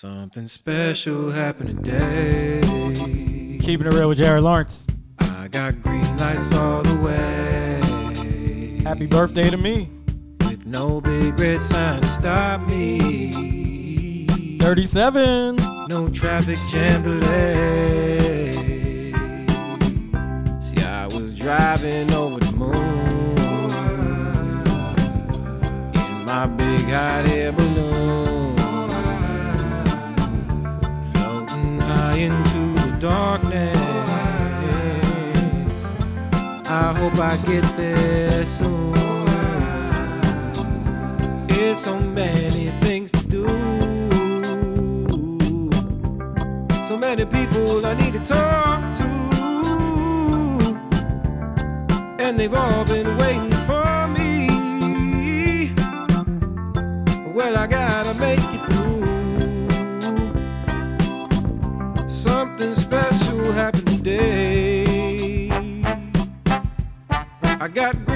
Something special happened today. Keeping it real with Jared Lawrence. I got green lights all the way. Happy birthday to me. With no big red sign to stop me. 37. No traffic jam delay. See, I was driving over the moon in my big hot air balloon, darkness. I hope I get there soon. It's so many things to do. So many people I need to talk to. And they've all been waiting for me. Well, I gotta make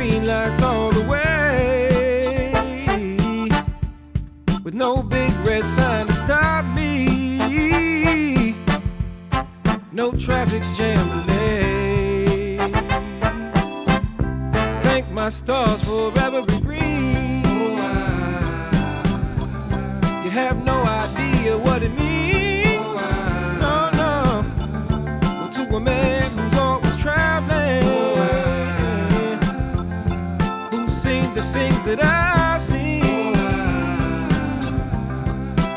green lights all the way. With no big red sign to stop me. No traffic jam delay. Thank my stars for every that I've seen.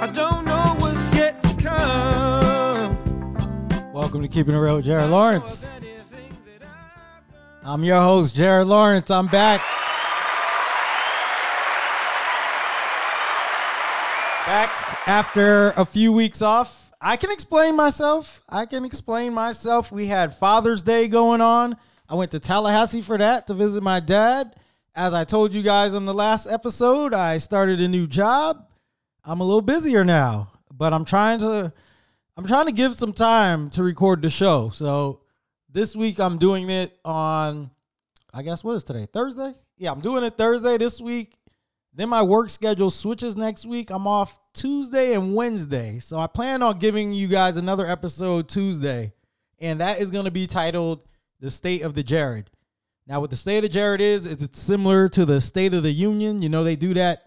I don't know what's yet to come. Welcome to Keeping It Real with Jared Lawrence. I'm your host, Jared Lawrence. I'm back. Back after a few weeks off. I can explain myself. I can explain myself. We had Father's Day going on. I went to Tallahassee for that to visit my dad. As I told you guys on the last episode, I started a new job. I'm a little busier now, but I'm trying to I'm trying to give some time to record the show. So this week I'm doing it on I guess what is today? Thursday? Yeah, I'm doing it Thursday this week. Then my work schedule switches next week. I'm off Tuesday and Wednesday. So I plan on giving you guys another episode Tuesday. And that is going to be titled The State of the Jared. Now, what the State of Jared is, is it's similar to the State of the Union. You know, they do that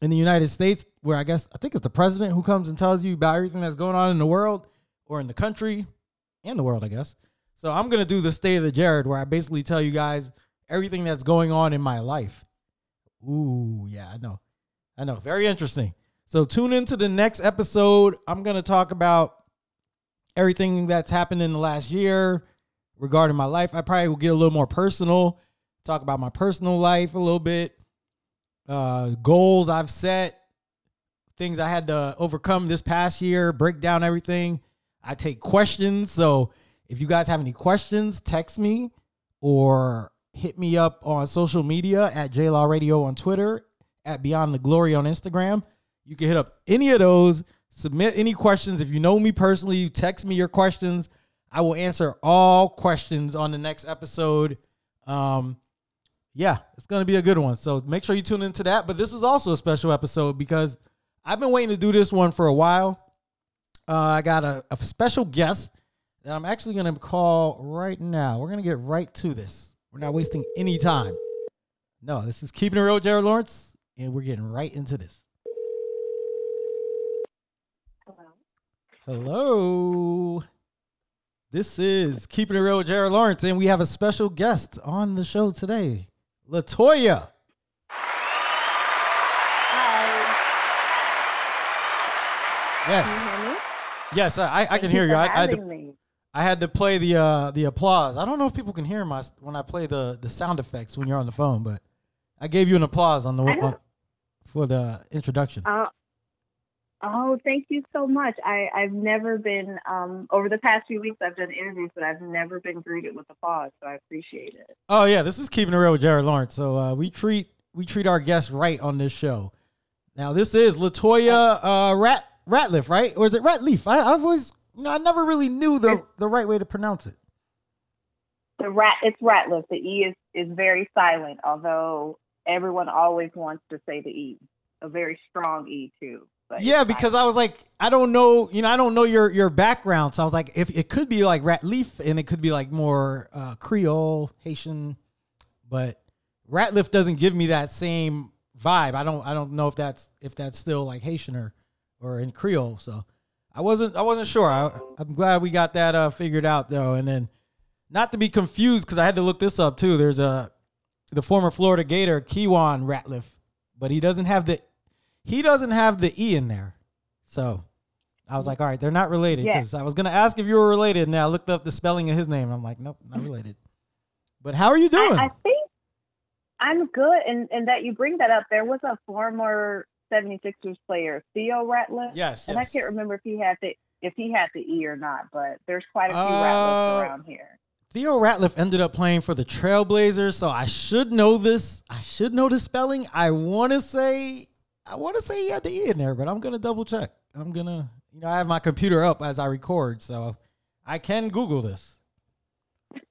in the United States, where I guess I think it's the president who comes and tells you about everything that's going on in the world or in the country and the world, I guess. So I'm gonna do the state of the Jared, where I basically tell you guys everything that's going on in my life. Ooh, yeah, I know, I know, very interesting. So tune into the next episode. I'm gonna talk about everything that's happened in the last year regarding my life. I probably will get a little more personal, talk about my personal life a little bit uh, goals I've set, things I had to overcome this past year, break down everything. I take questions. So if you guys have any questions, text me or hit me up on social media at JLaw Radio on Twitter, at Beyond the Glory on Instagram. You can hit up any of those, submit any questions. If you know me personally, you text me your questions. I will answer all questions on the next episode. Um, yeah, it's gonna be a good one. So make sure you tune into that. But this is also a special episode because I've been waiting to do this one for a while. Uh, I got a, a special guest that I'm actually gonna call right now. We're gonna get right to this. We're not wasting any time. No, this is keeping it real, Jared Lawrence, and we're getting right into this. Hello. Hello. This is Keeping It Real with Jared Lawrence, and we have a special guest on the show today, Latoya. Hi. Yes, Can you hear me? yes, I, I can hear you. I, I, had to. I had to play the uh, the applause. I don't know if people can hear my when I play the the sound effects when you're on the phone, but I gave you an applause on the on, for the introduction. Uh, oh, thank you so much. I, I've never been, um, over the past few weeks, I've done interviews, but I've never been greeted with applause, so I appreciate it. Oh yeah, this is keeping it real with Jared Lawrence. So uh, we treat we treat our guests right on this show. Now this is Latoya uh, Rat Ratlieff, right? Or is it Ratleaf? I, I've always you know I never really knew the the right way to pronounce it. The rat, it's Ratlieff. The E is, is very silent, although everyone always wants to say the E. A very strong E, too. Yeah, because. I was like, I don't know, you know, I don't know your your background, so I was like, if it could be like Ratleaf and it could be like more uh, Creole, Haitian, but Ratliff doesn't give me that same vibe. I don't, I don't know if that's if that's still like Haitian or or in Creole. So I wasn't, I wasn't sure. I, I'm glad we got that uh, figured out though, and then not to be confused because I had to look this up too. There's a the former Florida Gator Keiwan Ratliff, but he doesn't have the he doesn't have the e in there. So I was like, all right, they're not related Yeah. because I was gonna ask if you were related, and I looked up the spelling of his name. And I'm like, nope, not related. But how are you doing? I, I think I'm good, and and that you bring that up. There was a former 76ers player, Theo Ratliff, yes, and I can't remember if he had the if he had the E or not. But there's quite a few Uh, Ratliffs around here. Theo Ratliff ended up playing for the Trailblazers, so I should know this. I should know the spelling. I want to say, I want to say he had the e in there, but I'm gonna double check. I'm gonna, you know, I have my computer up as I record, so I can Google this.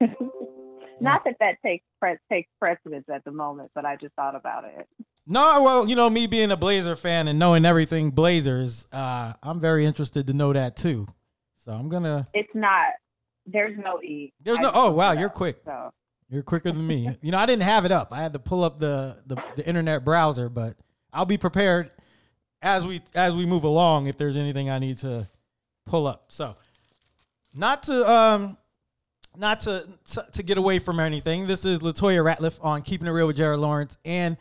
Not that that takes pre- takes precedence at the moment, but I just thought about it. No, well, you know, me being a Blazer fan and knowing everything Blazers, uh, I'm very interested to know that too. So I'm gonna. It's not. There's no E. There's no. Oh wow, you're up, quick. So You're quicker than me. You know, I didn't have it up. I had to pull up the, the the internet browser, but I'll be prepared as we as we move along if there's anything I need to pull up. So, not to um not to to, to get away from anything. This is Latoya Ratlieff on Keeping It Real with Jared Lawrence and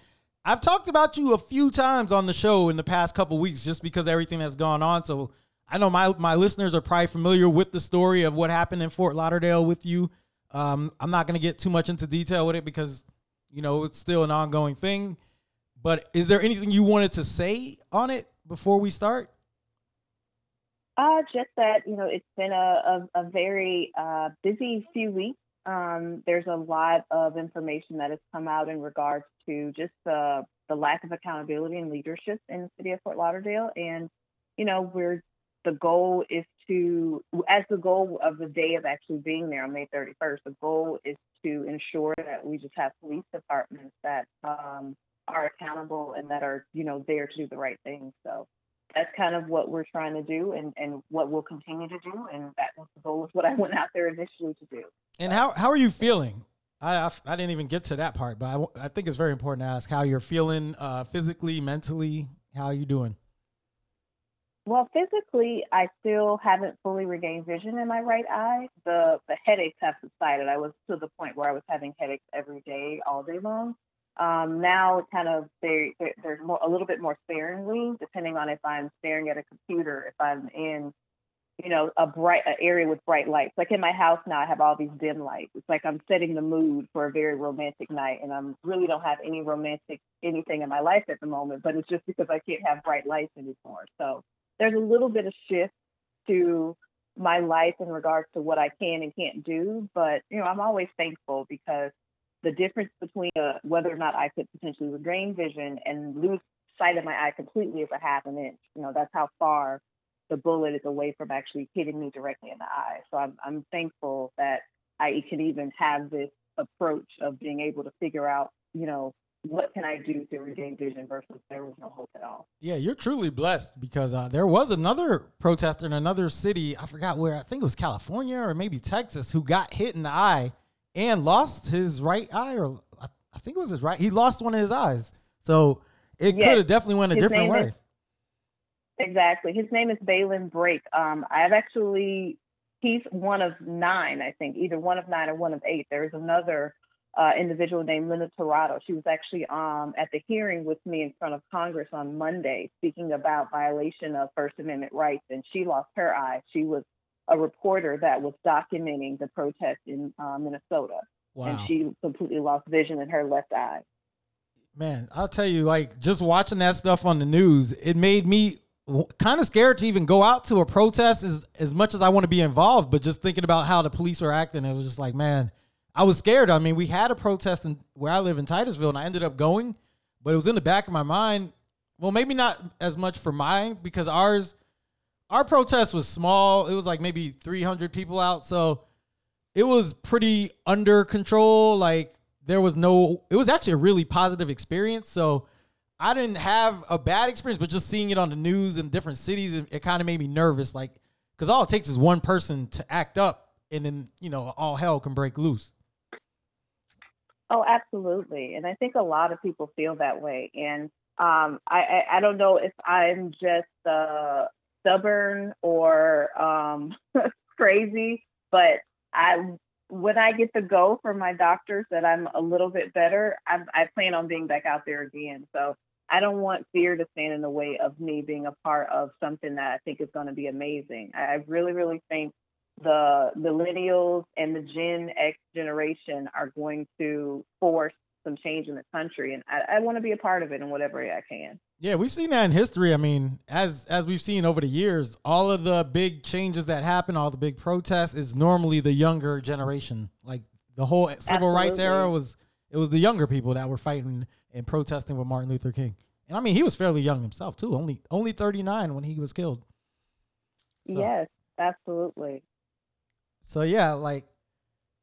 I've talked about you a few times on the show in the past couple weeks just because everything that's gone on. So I know my my listeners are probably familiar with the story of what happened in Fort Lauderdale with you. Um, I'm not going to get too much into detail with it because you know it's still an ongoing thing. But is there anything you wanted to say on it before we start? Uh, just that you know, it's been a a, a very uh, busy few weeks. Um, there's a lot of information that has come out in regards to just the the lack of accountability and leadership in the city of Fort Lauderdale, and you know, we're the goal is to, as the goal of the day of actually being there on May 31st, the goal is to ensure that we just have police departments that um, are accountable and that are, you know, there to do the right thing. So that's kind of what we're trying to do and, and what we'll continue to do. And that was the goal of what I went out there initially to do. And how how are you feeling? I I, I didn't even get to that part, but I, I think it's very important to ask how you're feeling uh, physically, mentally. How are you doing? Well, physically, I still haven't fully regained vision in my right eye. The the headaches have subsided. I was to the point where I was having headaches every day, all day long. Um, now, kind of they, they, there's more a little bit more sparingly, depending on if I'm staring at a computer, if I'm in, you know, a bright a area with bright lights. Like in my house now, I have all these dim lights. It's like I'm setting the mood for a very romantic night, and I'm really don't have any romantic anything in my life at the moment. But it's just because I can't have bright lights anymore. So there's a little bit of shift to my life in regards to what I can and can't do. But you know, I'm always thankful because the difference between uh, whether or not I could potentially regain vision and lose sight of my eye completely is a half an inch. You know, that's how far the bullet is away from actually hitting me directly in the eye. So I'm I'm thankful that I can even have this approach of being able to figure out, you know, what can I do to regain vision versus there was no hope at all. Yeah, you're truly blessed because uh, there was another protester in another city. I forgot where. I think it was California or maybe Texas who got hit in the eye and lost his right eye, or I, think it was his right. He lost one of his eyes, so it Yes. could have definitely went a His different way. is- Exactly. His name is Balin Brake. Um, I've actually, he's one of nine, I think, either one of nine or one of eight. There's another uh, individual named Linda Tirado. She was actually um, at the hearing with me in front of Congress on Monday speaking about violation of First Amendment rights, and she lost her eye. She was a reporter that was documenting the protest in uh, Minnesota, Wow, and she completely lost vision in her left eye. man, I'll tell you, like just watching that stuff on the news, it made me kind of scared to even go out to a protest as as much as I want to be involved. But just thinking about how the police are acting, it was just like, man, I was scared. I mean, we had a protest in where I live in Titusville, and I ended up going, but it was in the back of my mind. Well, maybe not as much for mine because ours, our protest was small. It was like maybe 300 people out, so it was pretty under control. Like there was no, it was actually a really positive experience. So I didn't have a bad experience, but just seeing it on the news in different cities, it, it kind of made me nervous. Like, because all it takes is one person to act up, and then you know all hell can break loose. Oh, absolutely. And I think a lot of people feel that way. And um, I, I, I don't know if I'm just uh, stubborn or um, crazy, but I when I get the go from my doctors that I'm a little bit better, I, I plan on being back out there again. So I don't want fear to stand in the way of me being a part of something that I think is going to be amazing. I, I really, really think the millennials and the Gen X generation are going to force some change in the country, and I, I want to be a part of it in whatever way I can. Yeah, we've seen that in history. I mean, as as we've seen over the years, all of the big changes that happen, all the big protests, is normally the younger generation. Like the whole civil Absolutely. rights era was, it was the younger people that were fighting and protesting with Martin Luther King. And I mean, he was fairly young himself too, only only thirty nine when he was killed. So- Yes, absolutely. So yeah, like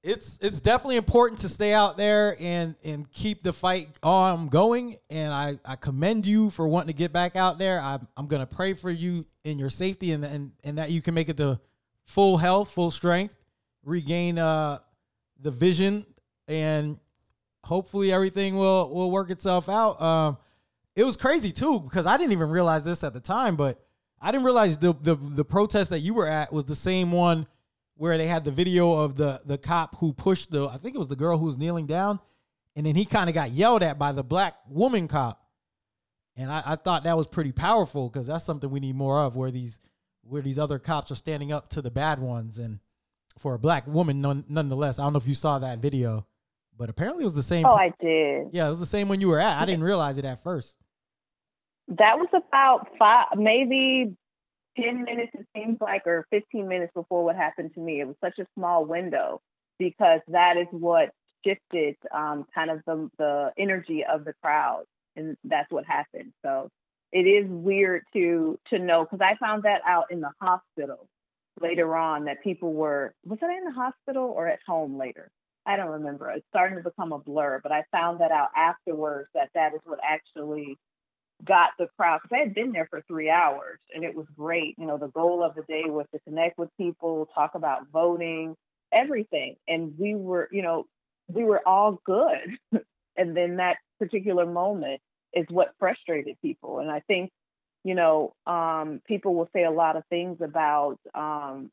it's it's definitely important to stay out there and and keep the fight on going. And I I commend you for wanting to get back out there. I'm I'm gonna pray for you in your safety and and and that you can make it to full health, full strength, regain uh the vision, and hopefully everything will will work itself out. Um, it was crazy too because I didn't even realize this at the time, but I didn't realize the the the protest that you were at was the same one where they had the video of the the cop who pushed the I think it was the girl who was kneeling down, and then he kind of got yelled at by the black woman cop, and I, I thought that was pretty powerful because that's something we need more of where these where these other cops are standing up to the bad ones and for a black woman none, nonetheless. I don't know if you saw that video, but apparently it was the same. Oh, I did. yeah, it was the same one you were at. I didn't realize it at first. That was about five, maybe 10 minutes, it seems like, or 15 minutes before what happened to me. It was such a small window because that is what shifted um, kind of the, the energy of the crowd. And that's what happened. So it is weird to to know because I found that out in the hospital later on that people were was it in the hospital or at home later? I don't remember. It's starting to become a blur, but I found that out afterwards that that is what actually got the crowd because I had been there for three hours and it was great. You know, the goal of the day was to connect with people, talk about voting, everything. And we were, you know, we were all good. and then that particular moment is what frustrated people. And I think, you know, um, people will say a lot of things about um,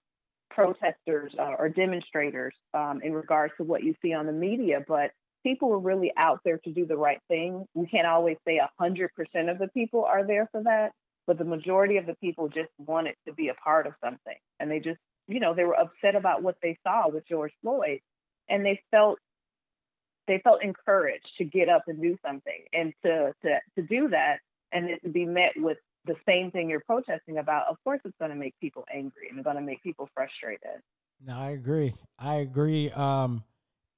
protesters uh, or demonstrators um, in regards to what you see on the media, but people were really out there to do the right thing. We can't always say a hundred percent of the people are there for that, but the majority of the people just wanted to be a part of something, and they just, you know, they were upset about what they saw with George Floyd, and they felt they felt encouraged to get up and do something, and to to to do that, and to be met with the same thing you're protesting about. Of course, it's going to make people angry and it's going to make people frustrated. No, I agree. I agree. Um,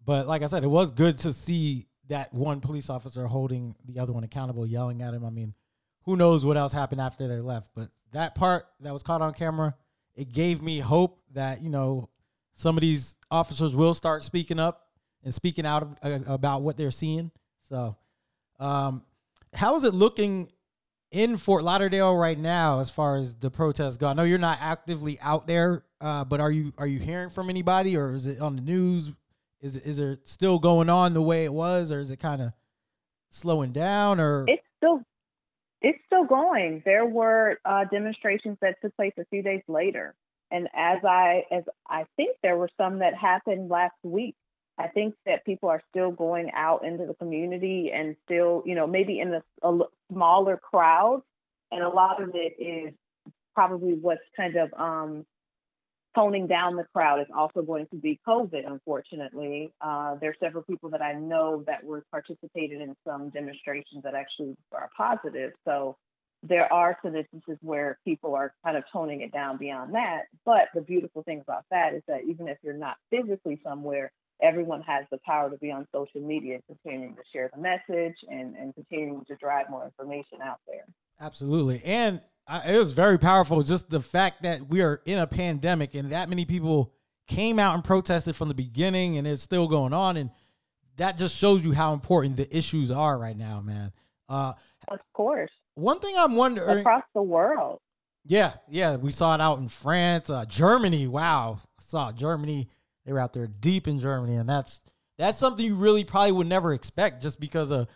but like I said, it was good to see that one police officer holding the other one accountable, yelling at him. I mean, who knows what else happened after they left? But that part that was caught on camera, it gave me hope that you know some of these officers will start speaking up and speaking out uh, about what they're seeing. So, um, how is it looking in Fort Lauderdale right now as far as the protests go? I know you're not actively out there, uh, but are you are you hearing from anybody, or is it on the news? Is is it still going on the way it was, or is it kind of slowing down? Or It's still it's still going. There were uh, demonstrations that took place a few days later, and as I as I think there were some that happened last week. I think that people are still going out into the community and still, you know, maybe in a smaller crowd, and a lot of it is probably what's kind of um, toning down the crowd is also going to be COVID, unfortunately. Uh, there are several people that I know that were participated in some demonstrations that actually are positive. So there are some instances where people are kind of toning it down beyond that. But the beautiful thing about that is that even if you're not physically somewhere, everyone has the power to be on social media continuing to share the message and, and continuing to drive more information out there. Absolutely. And I, it was very powerful just the fact that we are in a pandemic and that many people came out and protested from the beginning and it's still going on. And that just shows you how important the issues are right now, man. Uh, Of course, one thing I'm wondering. across the world. Yeah, yeah, we saw it out in France, uh, Germany. Wow, I saw Germany. They were out there deep in Germany, and that's that's something you really probably would never expect, just because of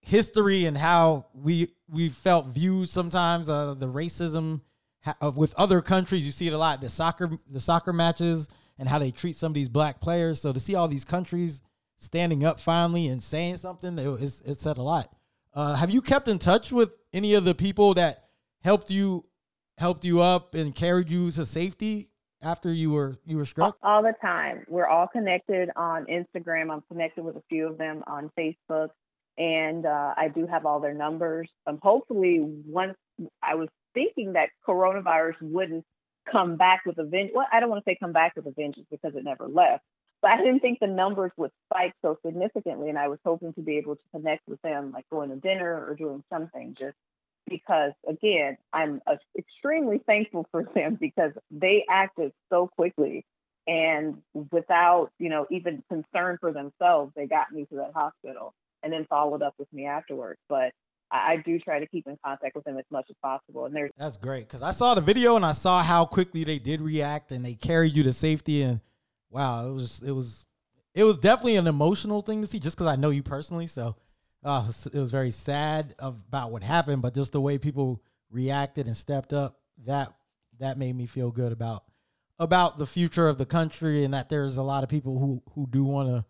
history and how we we felt viewed sometimes. Uh, the racism ha- of with other countries, you see it a lot. The soccer the soccer matches and how they treat some of these black players. So to see all these countries standing up finally and saying something, it, it, it said a lot. Uh, have you kept in touch with any of the people that helped you helped you up and carried you to safety after you were you were struck? all the time. We're all connected on Instagram. I'm connected with a few of them on Facebook, and uh, I do have all their numbers. Um, hopefully, once I was thinking that coronavirus wouldn't come back with a vengeance. Well, I don't want to say come back with a vengeance because it never left, but I didn't think the numbers would spike so significantly, and I was hoping to be able to connect with them, like going to dinner or doing something, just because again, I'm uh, extremely thankful for them because they acted so quickly and without, you know, even concern for themselves, they got me to that hospital and then followed up with me afterwards. But I, I do try to keep in contact with them as much as possible. And there's That's great because I saw the video and I saw how quickly they did react and they carried you to safety and wow, it was it was it was definitely an emotional thing to see just because I know you personally. So uh, it was- very sad about what happened, but just the way people reacted and stepped up that that made me feel good about about the future of the country and that there's a lot of people who who do want to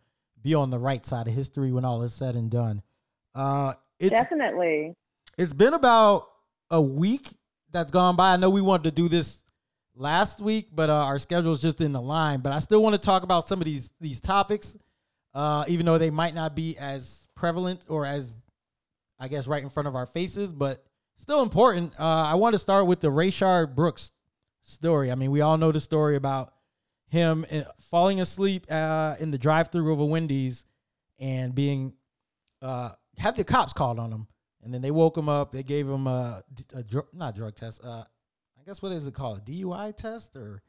be on the right side of history when all is said and done. Uh, it's definitely it's been about a week that's gone by. I know we wanted to do this last week, but uh, our schedule's just in the line. But I still want to talk about some of these these topics, uh, even though they might not be as prevalent or as, I guess, right in front of our faces, but still important. Uh, I want to start with the Rayshard Brooks story. I mean, we all know the story about him uh, falling asleep uh, in the drive-through of a Wendy's and being uh, had the cops called on him, and then they woke him up. They gave him a, a dr- not drug test. Uh, I guess what is it called? A DUI test or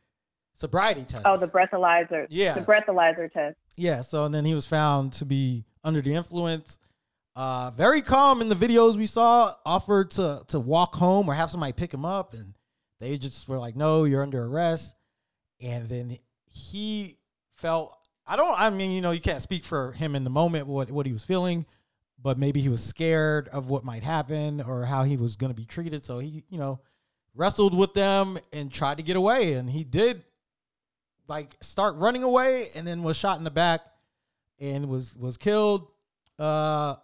sobriety test? oh the breathalyzer, Yeah. the breathalyzer test. Yeah, so and then he was found to be under the influence. Uh, very calm in the videos we saw. Offered to to walk home or have somebody pick him up, and they just were like, "No, you're under arrest." And then he felt. I don't. I mean, you know, you can't speak for him in the moment what what he was feeling, but maybe he was scared of what might happen or how he was going to be treated. So he, you know, wrestled with them and tried to get away, and he did like start running away and then was shot in the back and was was killed. Uh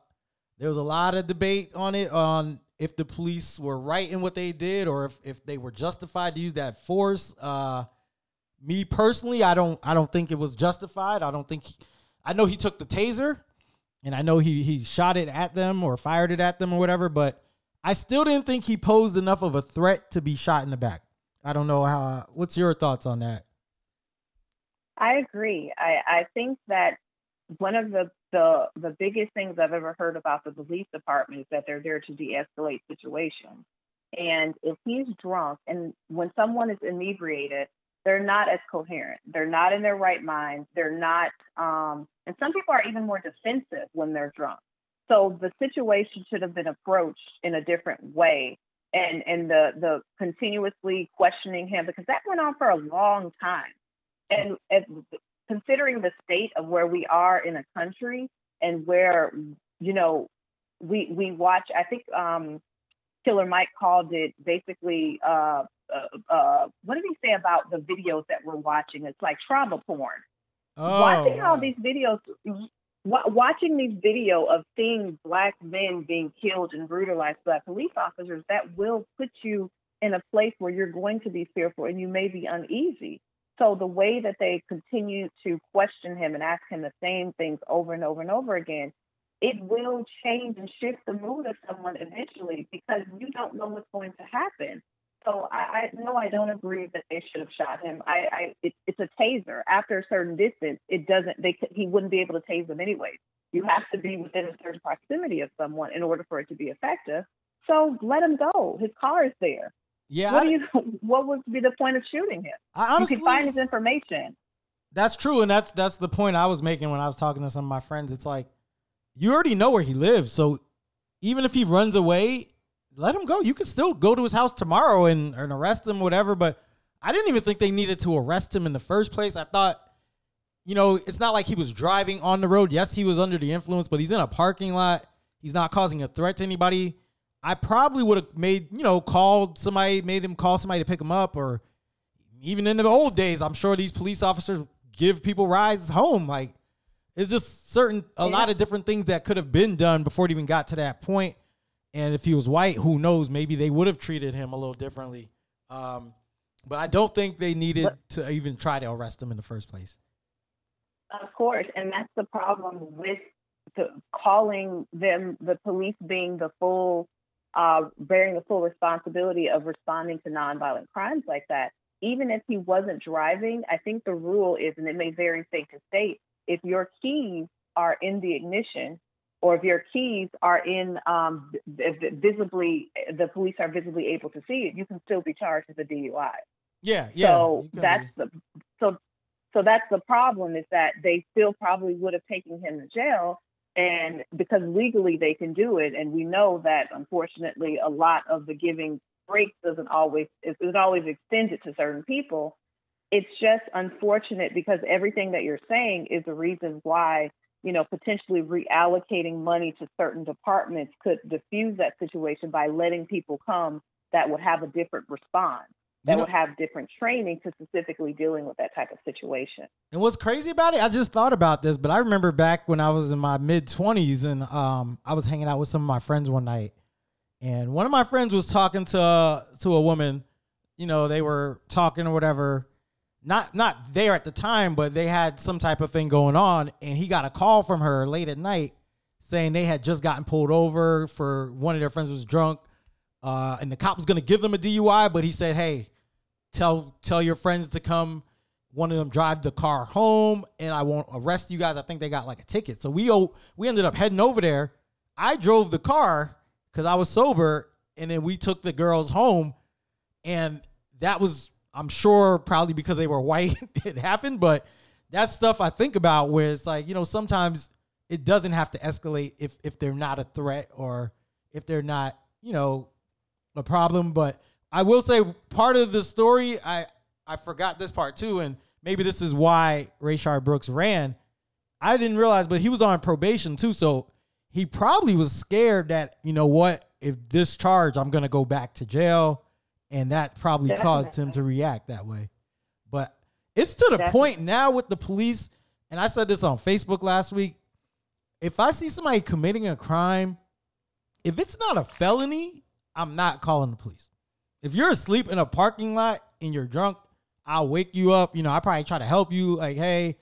there was a lot of debate on it on if the police were right in what they did or if, if they were justified to use that force. Uh me personally, I don't I don't think it was justified. I don't think he, I know he took the taser and I know he he shot it at them or fired it at them or whatever, but I still didn't think he posed enough of a threat to be shot in the back. I don't know how what's your thoughts on that? I agree. I, I think that one of the, the the biggest things I've ever heard about the police department is that they're there to de-escalate situations. And if he's drunk, and when someone is inebriated, they're not as coherent. They're not in their right mind. They're not, um, and some people are even more defensive when they're drunk. So the situation should have been approached in a different way. And and the the continuously questioning him because that went on for a long time. And, and considering the state of where we are in a country and where you know we we watch, I think um, Killer Mike called it basically. Uh, uh, uh, what did he say about the videos that we're watching? It's like trauma porn. Oh, watching all these videos, watching these video of seeing black men being killed and brutalized by police officers, that will put you in a place where you're going to be fearful and you may be uneasy. So the way that they continue to question him and ask him the same things over and over and over again, it will change and shift the mood of someone eventually because you don't know what's going to happen. So I, I no, I don't agree that they should have shot him. I, I it, it's a taser. After a certain distance, it doesn't. They he wouldn't be able to tase them anyways. You have to be within a certain proximity of someone in order for it to be effective. So let him go. His car is there. Yeah, What I, do you? What would be the point of shooting him? I honestly you can find his information. that's true, and that's that's the point I was making when I was talking to some of my friends. It's like you already know where he lives, so even if he runs away, let him go. You could still go to his house tomorrow and, and arrest him, whatever. But I didn't even think they needed to arrest him in the first place. I thought, you know, it's not like he was driving on the road. Yes, he was under the influence, but he's in a parking lot. He's not causing a threat to anybody. I probably would have made, you know, called somebody, made him call somebody to pick him up, or even in the old days, I'm sure these police officers give people rides home. Like it's just certain a yeah. lot of different things that could have been done before it even got to that point. And if he was white, who knows? Maybe they would have treated him a little differently. Um, but I don't think they needed to even try to arrest him in the first place. Of course, and that's the problem with the, calling them the police being the full, uh, bearing the full responsibility of responding to nonviolent crimes like that. Even if he wasn't driving, I think the rule is, and it may vary state to state, if your keys are in the ignition or if your keys are in um, visibly, the police are visibly able to see it, you can still be charged with a DUI. Yeah, yeah. So that's the so so that's the problem is that they still probably would have taken him to jail, and because legally they can do it, and we know that unfortunately a lot of the giving breaks doesn't always is always extended to certain people it's just unfortunate because everything that you're saying is the reason why you know potentially reallocating money to certain departments could diffuse that situation by letting people come that would have a different response that you know, would have different training to specifically dealing with that type of situation. And what's crazy about it, I just thought about this, but I remember back when I was in my mid 20s and um, I was hanging out with some of my friends one night. And one of my friends was talking to to a woman, you know, they were talking or whatever not not there at the time, but they had some type of thing going on, and he got a call from her late at night saying they had just gotten pulled over for one of their friends was drunk, uh, and the cop was gonna give them a DUI, but he said, "Hey, tell tell your friends to come." One of them drive the car home, and I won't arrest you guys. I think they got like a ticket, so we we ended up heading over there. I drove the car because I was sober, and then we took the girls home, and that was I'm sure probably because they were white it happened, but that's stuff I think about where it's like, you know, sometimes it doesn't have to escalate if if they're not a threat or if they're not, you know, a problem. But I will say part of the story, I I forgot this part too, and maybe this is why Rayshard Brooks ran. I didn't realize, but he was on probation too, so he probably was scared that, you know what, if this charge, I'm gonna go back to jail and that probably Definitely. caused him to react that way. But it's to the Definitely. point now with the police, and I said this on Facebook last week. If I see somebody committing a crime, if it's not a felony, I'm not calling the police. If you're asleep in a parking lot and you're drunk, I'll wake you up. You know, I probably try to help you, like, hey,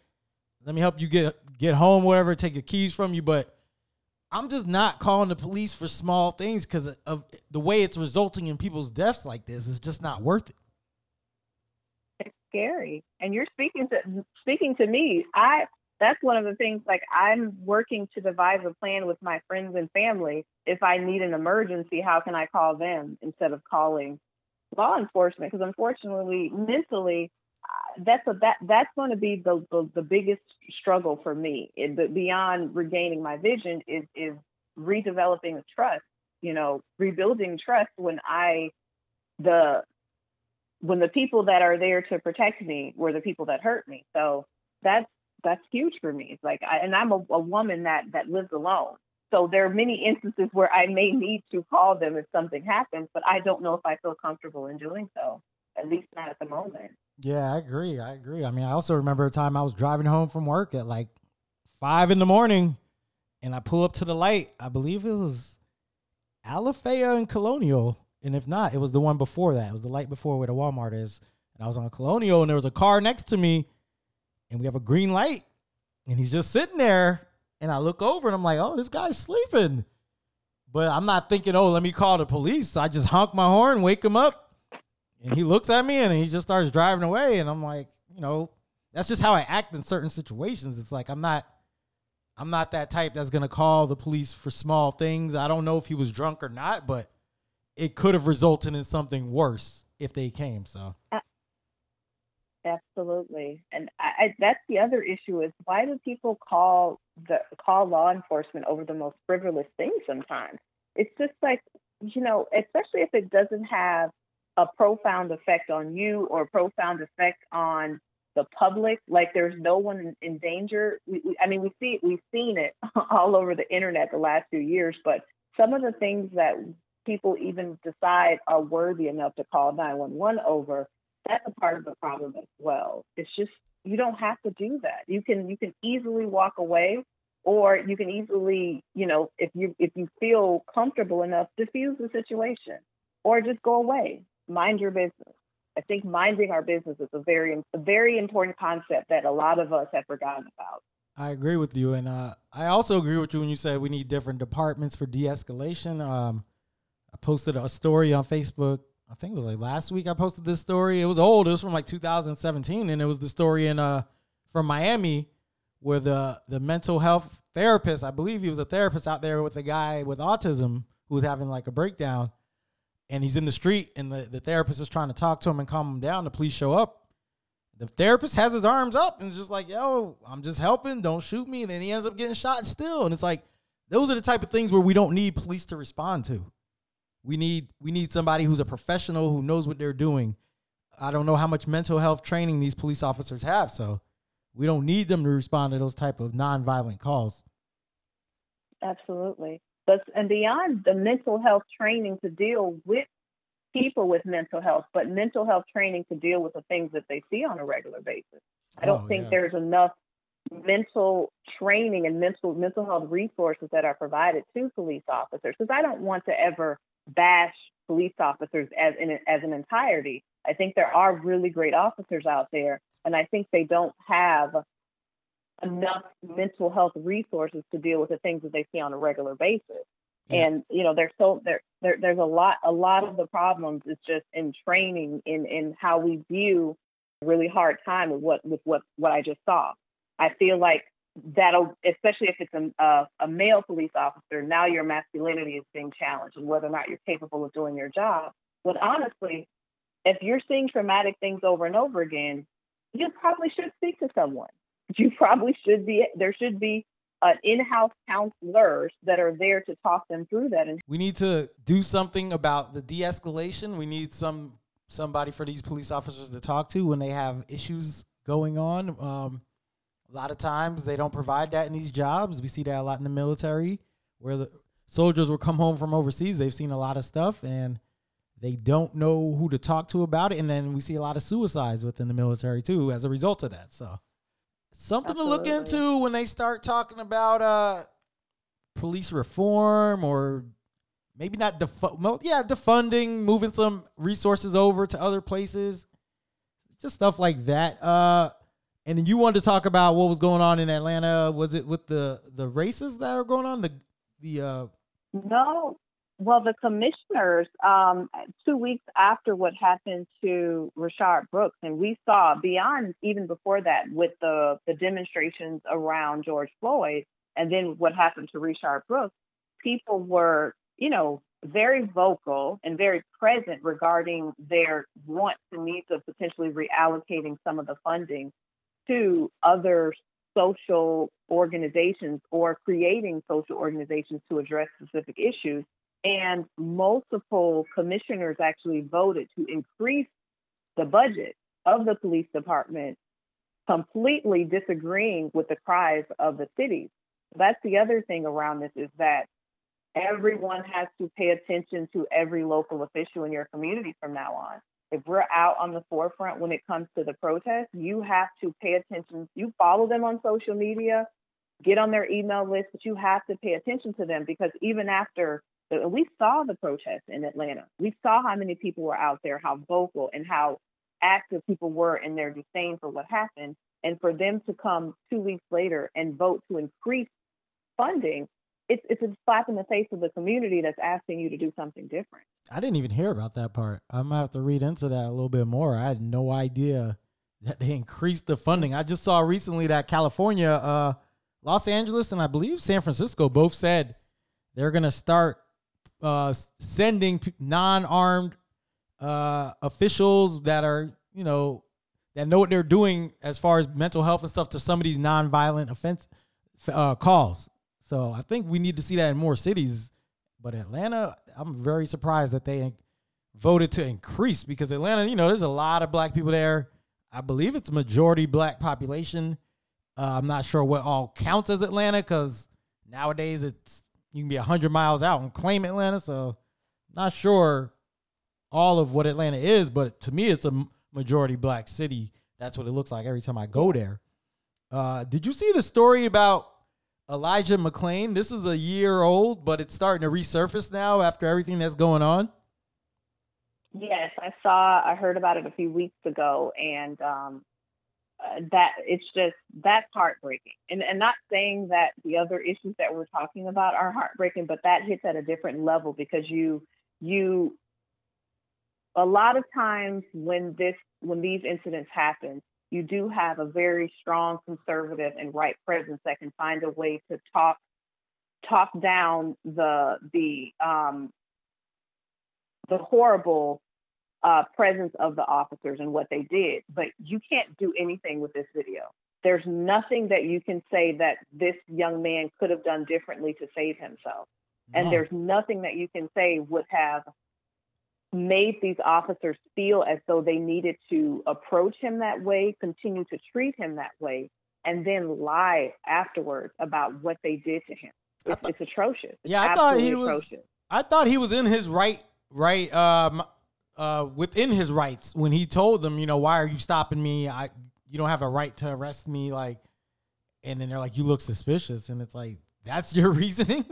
let me help you get get home, whatever, take your keys from you. But I'm just not calling the police for small things because of the way it's resulting in people's deaths like this. It's just not worth it. It's scary, and you're speaking to speaking to me. I that's one of the things. Like I'm working to devise a plan with my friends and family. If I need an emergency, how can I call them instead of calling law enforcement? Because unfortunately, mentally, that's a that that's going to be the, the, the biggest struggle for me. It, beyond regaining my vision is is redeveloping the trust. You know, rebuilding trust when I the when the people that are there to protect me were the people that hurt me. So that's that's huge for me. It's like, I, and I'm a, a woman that that lives alone. So there are many instances where I may need to call them if something happens, but I don't know if I feel comfortable in doing so. At least not at the moment. Yeah, I agree. I agree. I mean, I also remember a time I was driving home from work at like five in the morning, and I pull up to the light. I believe it was Alafaya and Colonial, and if not, it was the one before that. It was the light before where the Walmart is. And I was on Colonial, and there was a car next to me, and we have a green light, and he's just sitting there. And I look over, and I'm like, "Oh, this guy's sleeping." But I'm not thinking, "Oh, let me call the police." I just honk my horn, wake him up, and he looks at me and he just starts driving away. And I'm like, you know, that's just how I act in certain situations. It's like I'm not I'm not that type that's gonna call the police for small things. I don't know if he was drunk or not, but it could have resulted in something worse if they came. So absolutely, and I, I, that's the other issue is why do people call the call law enforcement over the most frivolous things sometimes? it's just like, you know, especially if it doesn't have a profound effect on you or a profound effect on the public. Like there's no one in, in danger. We, we, I mean, we see we've seen it all over the internet the last few years. But some of the things that people even decide are worthy enough to call 911 over, that's a part of the problem as well. It's just you don't have to do that. You can you can easily walk away or you can easily, you know, if you if you feel comfortable enough, diffuse the situation or just go away. Mind your business. I think minding our business is a very a very important concept that a lot of us have forgotten about. I agree with you, and uh, I also agree with you when you said we need different departments for de-escalation. Um, I posted a story on Facebook. I think it was like last week. I posted this story. It was old. It was from like 2017, and it was the story in uh from Miami where the the mental health therapist, I believe he was a therapist out there with a guy with autism who was having like a breakdown, and he's in the street, and the, the therapist is trying to talk to him and calm him down. The police show up. The therapist has his arms up and is just like, "Yo, I'm just helping. Don't shoot me." And then he ends up getting shot still. And it's like, those are the type of things where we don't need police to respond to. We need we need somebody who's a professional who knows what they're doing. I don't know how much mental health training these police officers have, so we don't need them to respond to those type of nonviolent calls. Absolutely. But and beyond the mental health training to deal with people with mental health, but mental health training to deal with the things that they see on a regular basis. I don't Oh, think yeah. there's enough mental training and mental mental health resources that are provided to police officers because I don't want to ever bash police officers as in as an entirety. I think there are really great officers out there and I think they don't have enough mental health resources to deal with the things that they see on a regular basis. Yeah. And you know, there's so there, there there's a lot a lot of the problems is just in training in in how we view really hard time with what with what what I just saw. I feel like that'll especially if it's a a, a male police officer, now your masculinity is being challenged and whether or not you're capable of doing your job. But honestly, if you're seeing traumatic things over and over again, you probably should speak to someone. You probably should be there should be uh, in-house counselors that are there to talk them through that and We need to do something about the de-escalation. We need some somebody for these police officers to talk to when they have issues going on. Um, a lot of times they don't provide that in these jobs. We see that a lot in the military, where the soldiers will come home from overseas. They've seen a lot of stuff and they don't know who to talk to about it. And then we see a lot of suicides within the military too as a result of that. So something to look into when they start talking about uh police reform or maybe not defu- well, yeah defunding moving some resources over to other places just stuff like that uh and then you wanted to talk about what was going on in atlanta was it with the the races that are going on the the uh No. Well, the commissioners, um, two weeks after what happened to Rayshard Brooks, and we saw beyond even before that with the, the demonstrations around George Floyd, and then what happened to Rayshard Brooks, people were, you know, very vocal and very present regarding their wants and needs of potentially reallocating some of the funding to other social organizations or creating social organizations to address specific issues. And multiple commissioners actually voted to increase the budget of the police department, completely disagreeing with the cries of the cities. That's the other thing around this is that everyone has to pay attention to every local official in your community from now on. If we're out on the forefront when it comes to the protests, you have to pay attention. You follow them on social media, get on their email list, but you have to pay attention to them because even after the, we saw the protests in Atlanta, we saw how many people were out there, how vocal and how active people were in their disdain for what happened. And for them to come two weeks later and vote to increase funding, it's, it's a slap in the face of the community that's asking you to do something different. i didn't even hear about that part i'm gonna have to read into that a little bit more i had no idea that they increased the funding i just saw recently that california uh los angeles and i believe san francisco both said they're gonna start uh sending non-armed uh officials that are you know that know what they're doing as far as mental health and stuff to some of these non-violent offense uh calls so i think we need to see that in more cities But Atlanta, I'm very surprised that they voted to increase because Atlanta, you know, there's a lot of black people there. I believe it's majority black population. Uh, I'm not sure what all counts as Atlanta because nowadays it's you can be 100 miles out and claim Atlanta. So not sure all of what Atlanta is, but to me, it's a majority black city. That's what it looks like every time I go there. Uh, did you see the story about Elijah McClain? This is a year old, but it's starting to resurface now after everything that's going on. Yes, I saw. I heard about it a few weeks ago, and um, that it's just that's heartbreaking. And and not saying that the other issues that we're talking about are heartbreaking, but that hits at a different level because you you a lot of times when this when these incidents happen, you do have a very strong conservative and right presence that can find a way to talk talk down the the um, the horrible uh, presence of the officers and what they did. But you can't do anything with this video. There's nothing that you can say that this young man could have done differently to save himself. No. And there's nothing that you can say would have made these officers feel as though they needed to approach him that way, continue to treat him that way, and then lie afterwards about what they did to him. It's, thought, it's atrocious. It's yeah, I thought he was. Atrocious. I thought he was in his right, right, um, uh, within his rights when he told them, you know, why are you stopping me? I, you don't have a right to arrest me. Like, and then they're like, you look suspicious, and it's like, that's your reasoning.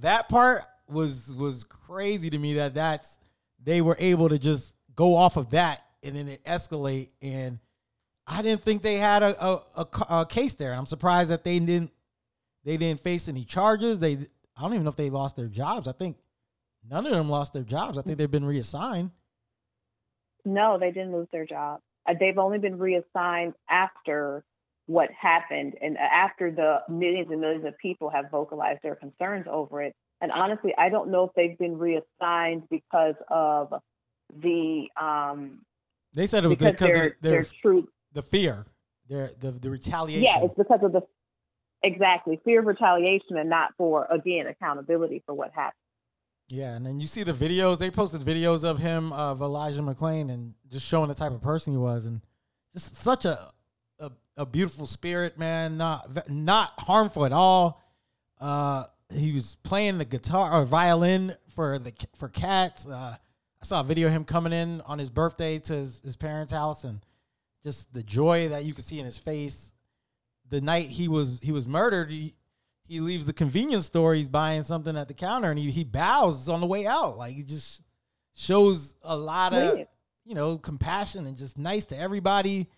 that part was was crazy to me. That that's they were able to just go off of that and then it escalate. And I didn't think they had a a, a, a case there. I'm surprised that they didn't they didn't face any charges. They I don't even know if they lost their jobs. I think none of them lost their jobs. I think they've been reassigned. No, they didn't lose their job. Uh, they've only been reassigned after what happened and after the millions and millions of people have vocalized their concerns over it. And honestly, I don't know if they've been reassigned because of the. Um, they said it was because, because of their, their true the fear, their the the retaliation. Yeah, it's because of the exactly fear of retaliation and not for again accountability for what happened. Yeah, and then you see the videos. They posted videos of him of Elijah McClain and just showing the type of person he was, and just such a a, a beautiful spirit, man. Not not harmful at all. Uh, he was playing the guitar or violin for the for cats. Uh, I saw a video of him coming in on his birthday to his, his parents' house, and just the joy that you could see in his face. The night he was he was murdered, he leaves the convenience store. He's buying something at the counter, and he he bows on the way out. Like he just shows a lot of you know compassion and just nice to everybody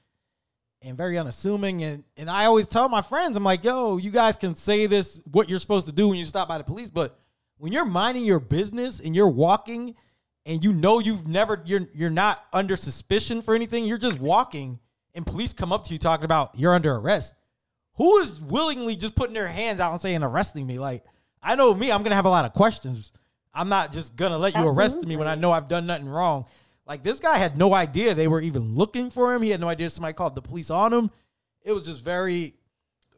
and very unassuming. And and I always tell my friends, I'm like, yo, you guys can say this what you're supposed to do when you stop by the police, but when you're minding your business and you're walking and you know you've never you're you're not under suspicion for anything, you're just walking and police come up to you talking about you're under arrest. Who is willingly just putting their hands out and saying arresting me? Like, I know me, I'm gonna have a lot of questions. I'm not just gonna let you arrest me when I know I've done nothing wrong. Like this guy had no idea they were even looking for him. He had no idea somebody called the police on him. It was just very,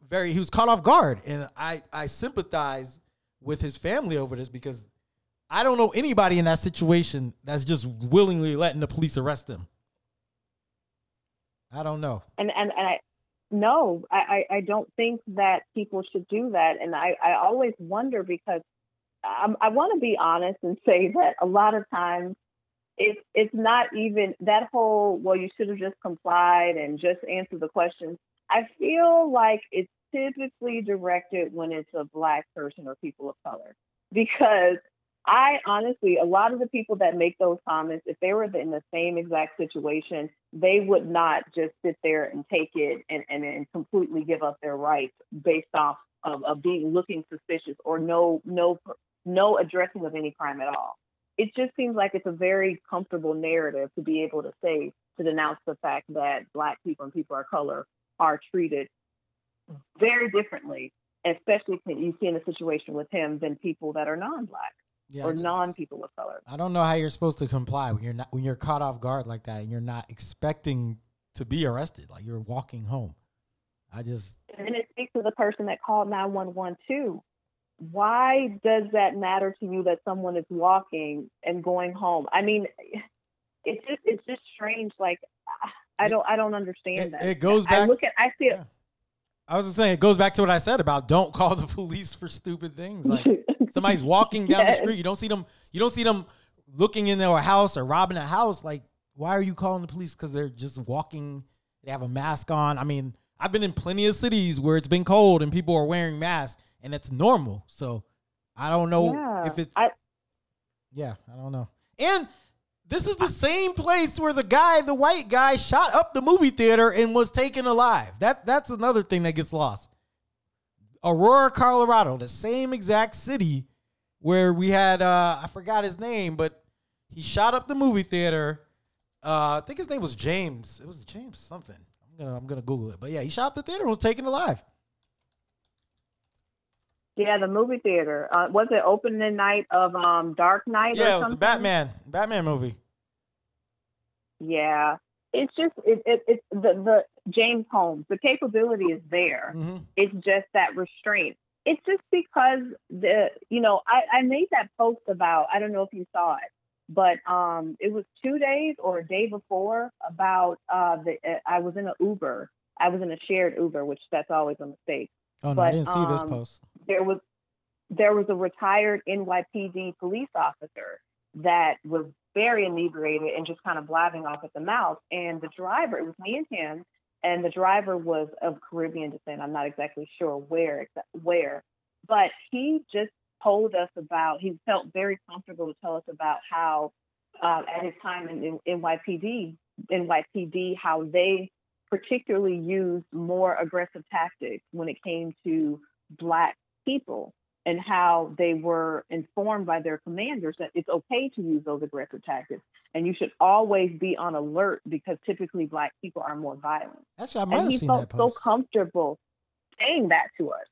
very. He was caught off guard, and I I sympathize with his family over this because I don't know anybody in that situation that's just willingly letting the police arrest them. I don't know. And and, and I no, I, I don't think that people should do that. And I, I always wonder because um, I want to be honest and say that a lot of times it's it's not even that whole well you should have just complied and just answered the questions i feel like it's typically directed when it's a black person or people of color because i honestly a lot of the people that make those comments if they were in the same exact situation they would not just sit there and take it and, and, and completely give up their rights based off of, of being looking suspicious or no no no addressing of any crime at all. It just seems like it's a very comfortable narrative to be able to say to denounce the fact that black people and people of color are treated very differently, especially you see in a situation with him than people that are non-black yeah, or non-people of color. I don't know how you're supposed to comply when you're not when you're caught off guard like that and you're not expecting to be arrested, like you're walking home. I just and then it speaks to the person that called nine one one too why does that matter to you that someone is walking and going home? I mean, it's just it's just strange. Like I don't I don't understand It, that. it goes back. I look at I see it. I was just saying, it goes back to what I said about don't call the police for stupid things. Like somebody's walking down Yes. the street, you don't see them. You don't see them looking in their house or robbing a house. Like, why are you calling the police? Because they're just walking. They have a mask on. I mean, I've been in plenty of cities where it's been cold and people are wearing masks, and it's normal. So I don't know Yeah. if it's I, yeah, I don't know. And this is the same place where the guy, the white guy, shot up the movie theater and was taken alive. That that's another thing that gets lost. Aurora, Colorado, the same exact city where we had uh I forgot his name, but he shot up the movie theater. Uh I think his name was James. It was James something. I'm gonna I'm gonna Google it. But yeah, he shot up the theater and was taken alive. yeah, the movie theater. Uh, was it opening night of um Dark Knight? or Yeah, it was the something? Batman. Batman movie. Yeah, it's just it, it it's the the James Holmes. The capability is there. hmm It's just that restraint. It's just because the you know I I made that post about I don't know if you saw it, but um it was two days or a day before about uh the uh, I was in an Uber. I was in a shared Uber, which that's always a mistake. Oh no, I didn't see this um, post. there was there was a retired NYPD police officer that was very inebriated and just kind of blabbing off at the mouth. And the driver, it was me and him, and the driver was of Caribbean descent. I'm not exactly sure where, where, but he just told us about. He felt very comfortable to tell us about how, uh, at his time in, in NYPD, NYPD, how they particularly used more aggressive tactics when it came to black people and how they were informed by their commanders that it's okay to use those aggressive tactics and you should always be on alert because typically black people are more violent. Actually, I might and have he seen felt that so comfortable saying that to us.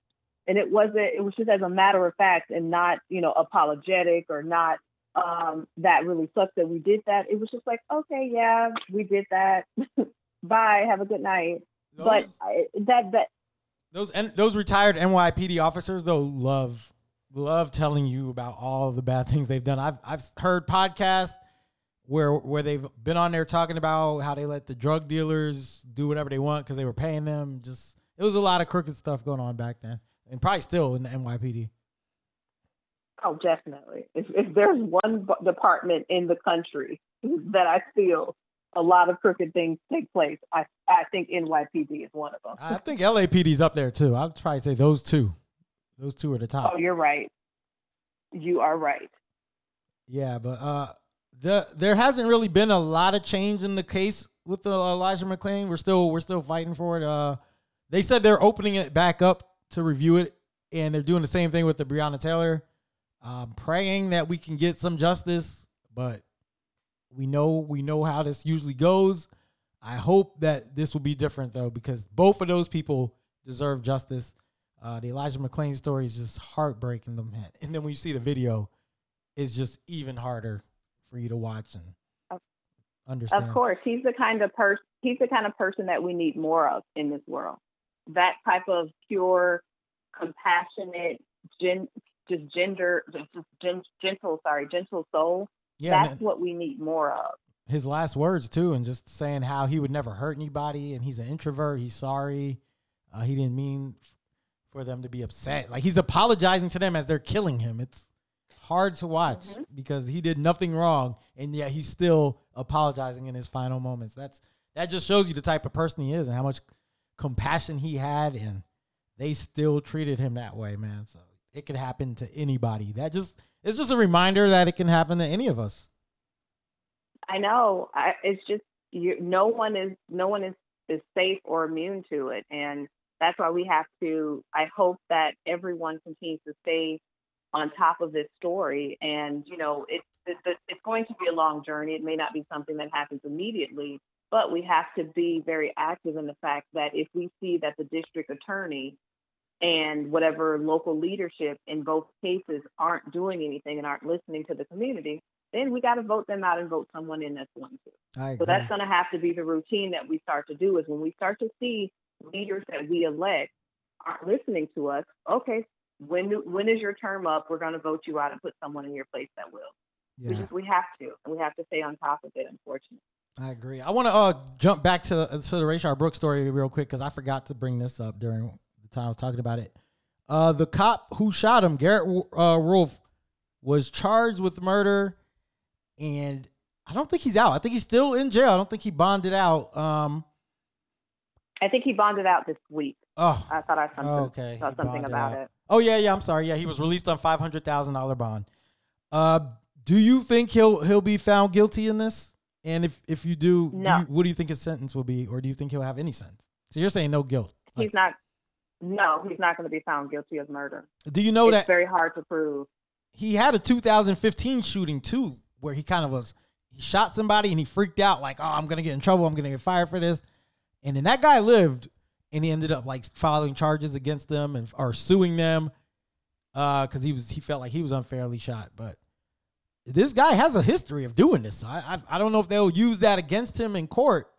And it wasn't it was just as a matter of fact and not you know apologetic or not um that really sucks that we did that. It was just like okay yeah we did that. Bye have a good night. But I, that that Those and those retired NYPD officers though love love telling you about all the bad things they've done. I've I've heard podcasts where where they've been on there talking about how they let the drug dealers do whatever they want because they were paying them. Just it was a lot of crooked stuff going on back then, and probably still in the NYPD. Oh, definitely. If, if there's one department in the country that I feel a lot of crooked things take place, I I think NYPD is one of them. I think LAPD's up there too. I'd probably say those two. Those two are the top. oh, you're right. You are right. Yeah, but uh, the there hasn't really been a lot of change in the case with the Elijah McClain. We're still we're still fighting for it. Uh, they said they're opening it back up to review it, and they're doing the same thing with the Breonna Taylor. Um, praying that we can get some justice, but we know we know how this usually goes. I hope that this will be different though, because both of those people deserve justice. Uh, the Elijah McClain story is just heartbreaking them, man. And then when you see the video, it's just even harder for you to watch and Of- understand. Of course, he's the kind of person. He's the kind of person that we need more of in this world. That type of pure, compassionate, gen, just gender, just, just gen, gentle. Sorry, gentle soul. Yeah, That's what we need more of. his last words too, and just saying how he would never hurt anybody, and he's an introvert. He's sorry. Uh, he didn't mean for them to be upset. Like he's apologizing to them as they're killing him. It's hard to watch Mhm. because he did nothing wrong, and yet he's still apologizing in his final moments. That's that just shows you the type of person he is and how much compassion he had, and they still treated him that way, man. So it could happen to anybody. That just it's just a reminder that it can happen to any of us. I know. I, it's just you, no one is no one is is safe or immune to it, and that's why we have to. I hope that everyone continues to stay on top of this story, and you know, it's it's, it's going to be a long journey. It may not be something that happens immediately, but we have to be very active in the fact that if we see that the district attorney and whatever local leadership in both cases aren't doing anything and aren't listening to the community, then we got to vote them out and vote someone in that's going to. So that's going to have to be the routine that we start to do is when we start to see leaders that we elect aren't listening to us, okay, when when is your term up? We're going to vote you out and put someone in your place that will. We Yeah, just we have to, and we have to stay on top of it. Unfortunately. I agree. I want to uh, jump back to to the Rayshard Brooks story real quick because I forgot to bring this up during the time I was talking about it. Uh, the cop who shot him, Garrett uh, Rolfe, was charged with murder, and I don't think he's out. I think he's still in jail. I don't think he bonded out. Um, I think he bonded out this week. oh, I thought I saw something, okay. saw something about out. it. Oh yeah, yeah. I'm sorry. Yeah, he was released on five hundred thousand dollar bond. Uh, do you think he'll he'll be found guilty in this? And if if you do, do No. you, what do you think his sentence will be, or do you think he'll have any sentence? So you're saying no guilt. Like, He's not. No, he's not going to be found guilty of murder. do you know it's that It's very hard to prove. he had a 2015 shooting too, where he kind of was he shot somebody and he freaked out like, oh, I'm gonna get in trouble. I'm gonna get fired for this. And then that guy lived, and he ended up like filing charges against them and or suing them, uh, because he was he felt like he was unfairly shot. But this guy has a history of doing this. So I I, I don't know if they'll use that against him in court,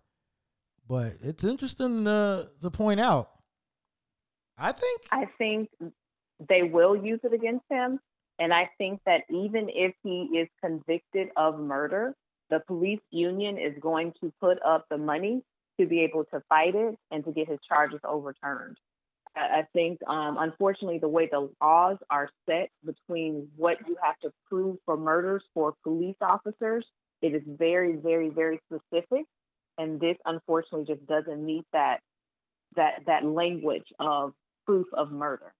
but it's interesting to to point out. I think I think they will use it against him. And I think that even if he is convicted of murder, the police union is going to put up the money to be able to fight it and to get his charges overturned. I think, um, unfortunately, the way the laws are set between what you have to prove for murders for police officers, it is very, very, very specific. And this, unfortunately, just doesn't meet that that that language of proof of murder.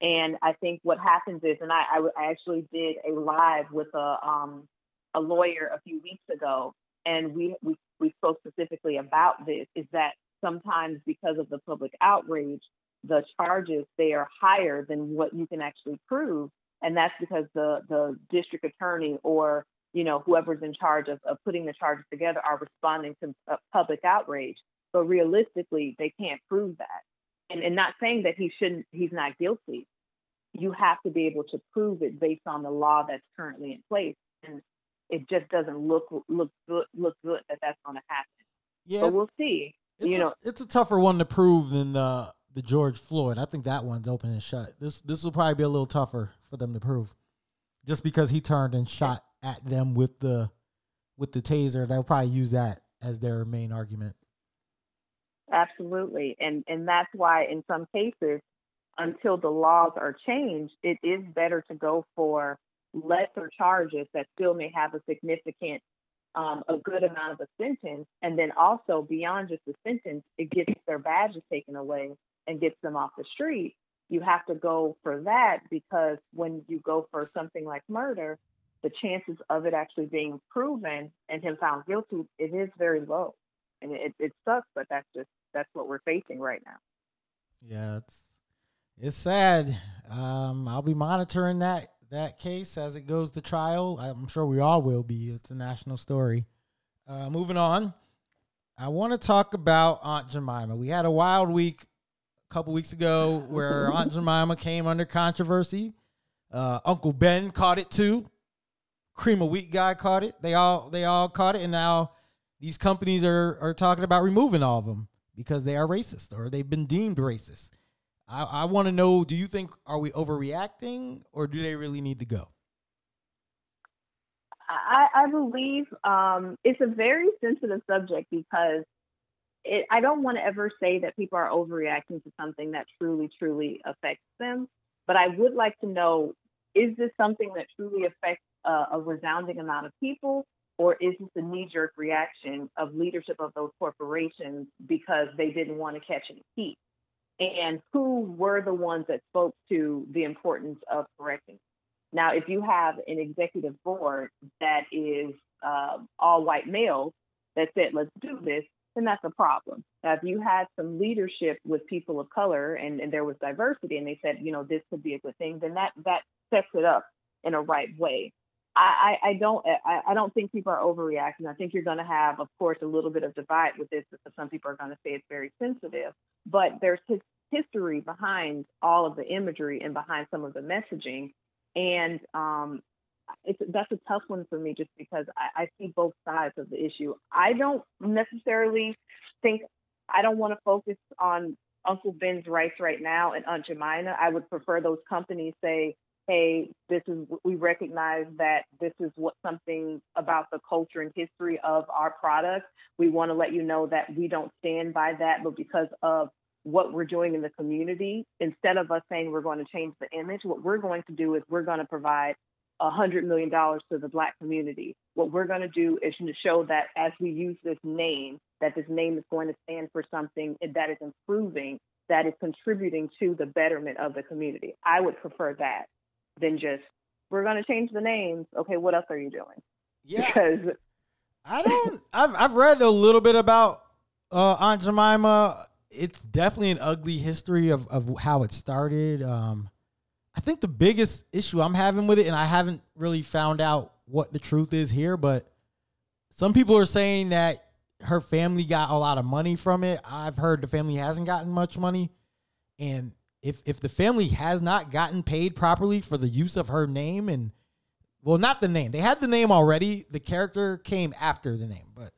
And I think what happens is, and I actually did a live with a um, a lawyer a few weeks ago, and we, we we spoke specifically about this. Is that sometimes because of the public outrage, the charges they are higher than what you can actually prove, and that's because the the district attorney or you know whoever's in charge of, of putting the charges together are responding to uh, public outrage. But realistically, they can't prove that and, and not saying that he shouldn't he's not guilty you have to be able to prove it based on the law that's currently in place and it just doesn't look look good look good that that's going to happen yeah, but we'll see you a, know it's a tougher one to prove than the the George Floyd. I think that one's open and shut. This this will probably be a little tougher for them to prove, just because he turned and shot at them with the with the taser. They'll probably use that as their main argument. Absolutely. And and that's why in some cases until the laws are changed it is better to go for lesser charges that still may have a significant um, a good amount of a sentence. And then also beyond just the sentence it gets their badges taken away and gets them off the street. You have to go for that because when you go for something like murder the chances of it actually being proven and him found guilty it is very low and it, it sucks but that's just that's what we're facing right now Yeah, it's it's sad. Um, I'll be monitoring that that case as it goes to trial. I'm sure we all will be. It's a national story. Uh, moving on, I want to talk about Aunt Jemima. We had a wild week a couple weeks ago where Aunt Jemima came under controversy. Uh, Uncle Ben caught it too. Cream of Wheat guy caught it. They all they all caught it, and now these companies are are talking about removing all of them because they are racist or they've been deemed racist. I, I want to know: Do you think are we overreacting, or do they really need to go? I, I believe um, it's a very sensitive subject because it, I don't want to ever say that people are overreacting to something that truly, truly affects them. But I would like to know is this something that truly affects uh, a resounding amount of people, or is this a knee jerk reaction of leadership of those corporations because they didn't want to catch any heat? And who were the ones that spoke to the importance of correcting? Now, if you have an executive board that is uh, all white males that said, let's do this, then that's a problem. Now, if you had some leadership with people of color and, and there was diversity and they said, you know, this could be a good thing, then that, that sets it up in a right way. I, I, don't I, I don't think people are overreacting. I think you're going to have, of course, a little bit of divide with this some people are going to say it's very sensitive. But there's his history behind all of the imagery and behind some of the messaging, and um, it's that's a tough one for me just because I, I see both sides of the issue. I don't necessarily think I don't want to focus on Uncle Ben's Rice right now and Aunt Jemima. I would prefer those companies say, hey, this is we recognize that this is what something about the culture and history of our product. We want to let you know that we don't stand by that, but because of what we're doing in the community, instead of us saying we're going to change the image, what we're going to do is we're going to provide a hundred million dollars to the black community. What we're going to do is to show that as we use this name, that this name is going to stand for something that is improving, that is contributing to the betterment of the community. I would prefer that than just we're going to change the names. Okay, what else are you doing? Yeah, Because I don't. I've I've read a little bit about uh, Aunt Jemima. It's definitely an ugly history of of how it started. Um, I think the biggest issue I'm having with it, and I haven't really found out what the truth is here, but some people are saying that her family got a lot of money from it. I've heard the family hasn't gotten much money, and if if the family has not gotten paid properly for the use of her name and well, not the name. They had the name already. The character came after the name. But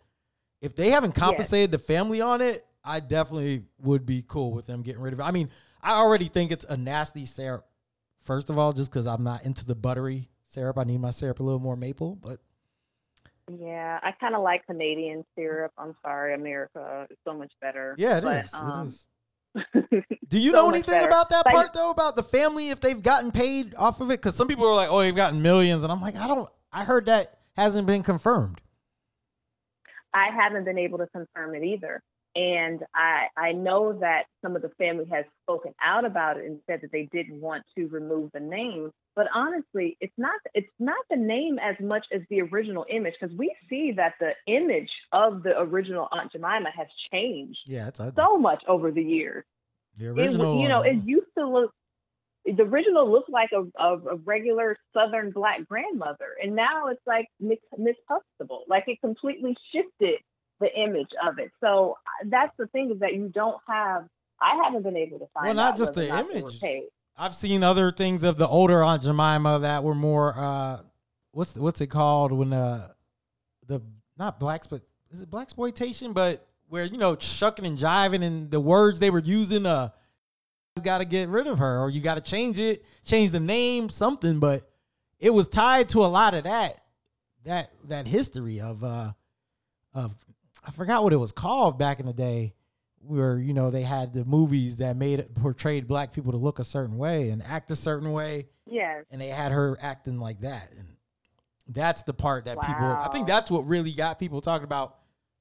if they haven't compensated the family on it, I definitely would be cool with them getting rid of it. I mean, I already think it's a nasty syrup. First of all, just because I'm not into the buttery syrup, I need my syrup a little more maple. But yeah, I kind of like Canadian syrup. I'm sorry, America is so much better. yeah, it But, is. um, it is. Do you so know anything better. about that Like- part though? About the family if they've gotten paid off of it? Because some people are like, "Oh, they've gotten millions. and I'm like, I don't. I heard that hasn't been confirmed. I haven't been able to confirm it either. And I I know that some of the family has spoken out about it and said that they didn't want to remove the name. But honestly, it's not it's not the name as much as the original image because we see that the image of the original Aunt Jemima has changed Yeah, it's ugly. so much over the years. the It, original, you know, it um, used to look. The original looked like a, a, a regular Southern black grandmother, and now it's like Miss, Miss Huxtable. Like it completely shifted the image of it. So uh, that's the thing is that you don't have. I haven't been able to find. Well, not out just the image. I've seen other things of the older Aunt Jemima that were more uh what's what's it called when uh the not blacks but is it black exploitation but where you know shucking and jiving and the words they were using uh got to get rid of her or you got to change it change the name something but it was tied to a lot of that that that history of uh of I forgot what it was called back in the day where you know they had the movies that made it portrayed black people to look a certain way and act a certain way. Yes. and they had her acting like that. And that's the part that people i think that's what really got people talking about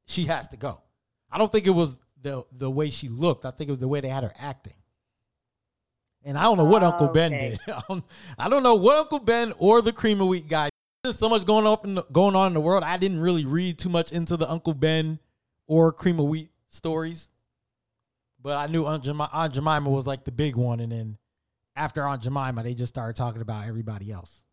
she has to go. I don't think it was the the way she looked. I think it was the way they had her acting. And i don't know what uncle ben Okay. did. I don't, I don't know what uncle ben or the cream of wheat guy there's so much going on in the, going on in the world i didn't really read too much into the uncle ben or cream of wheat stories but I knew Aunt Jemima, Aunt Jemima was like the big one, and then after Aunt Jemima, they just started talking about everybody else.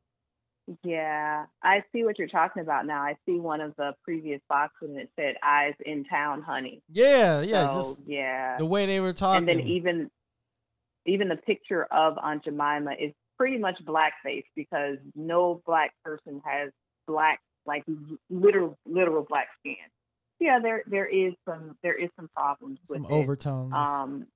Yeah, I see what you're talking about now. I see one of the previous boxes and it said "Eyes in Town, Honey." Yeah, yeah, so, just yeah. the way they were talking. and then even even the picture of Aunt Jemima is pretty much blackface because no black person has black like literal literal black skin. Yeah, there there is some there is some problems with some it. overtones. Um,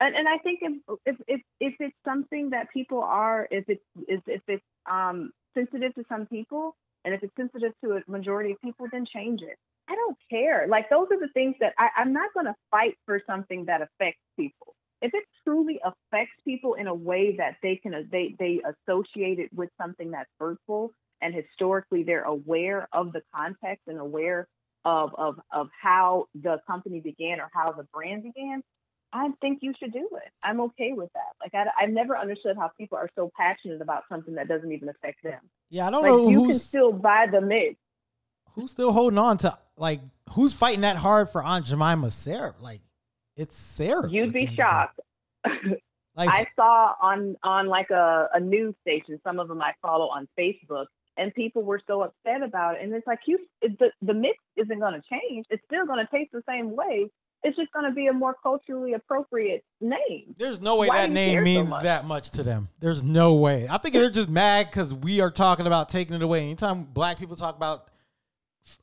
and, and I think if, if if if it's something that people are if it's if, if it's um sensitive to some people and if it's sensitive to a majority of people, then change it. I don't care. Like those are the things that I, I'm not going to fight for something that affects people. If it truly affects people in a way that they can uh, they they associate it with something that's hurtful and historically they're aware of the context and aware of of of how the company began or how the brand began, I think you should do it. I'm okay with that. Like I, I've never understood how people are so passionate about something that doesn't even affect them. yeah, I don't Like know you can still buy the mix. who's still holding on to like who's fighting that hard for Aunt Jemima's syrup. Like it's syrup. You'd be the end of the shocked. day. Like I saw on on like a, a news station, some of them I follow on Facebook, and people were so upset about it. And it's like you, it, the the mix isn't going to change. It's still going to taste the same way. It's just going to be a more culturally appropriate name. There's no way Why that name care so means much? that much to them. There's no way. I think they're just mad because we are talking about taking it away. Anytime black people talk about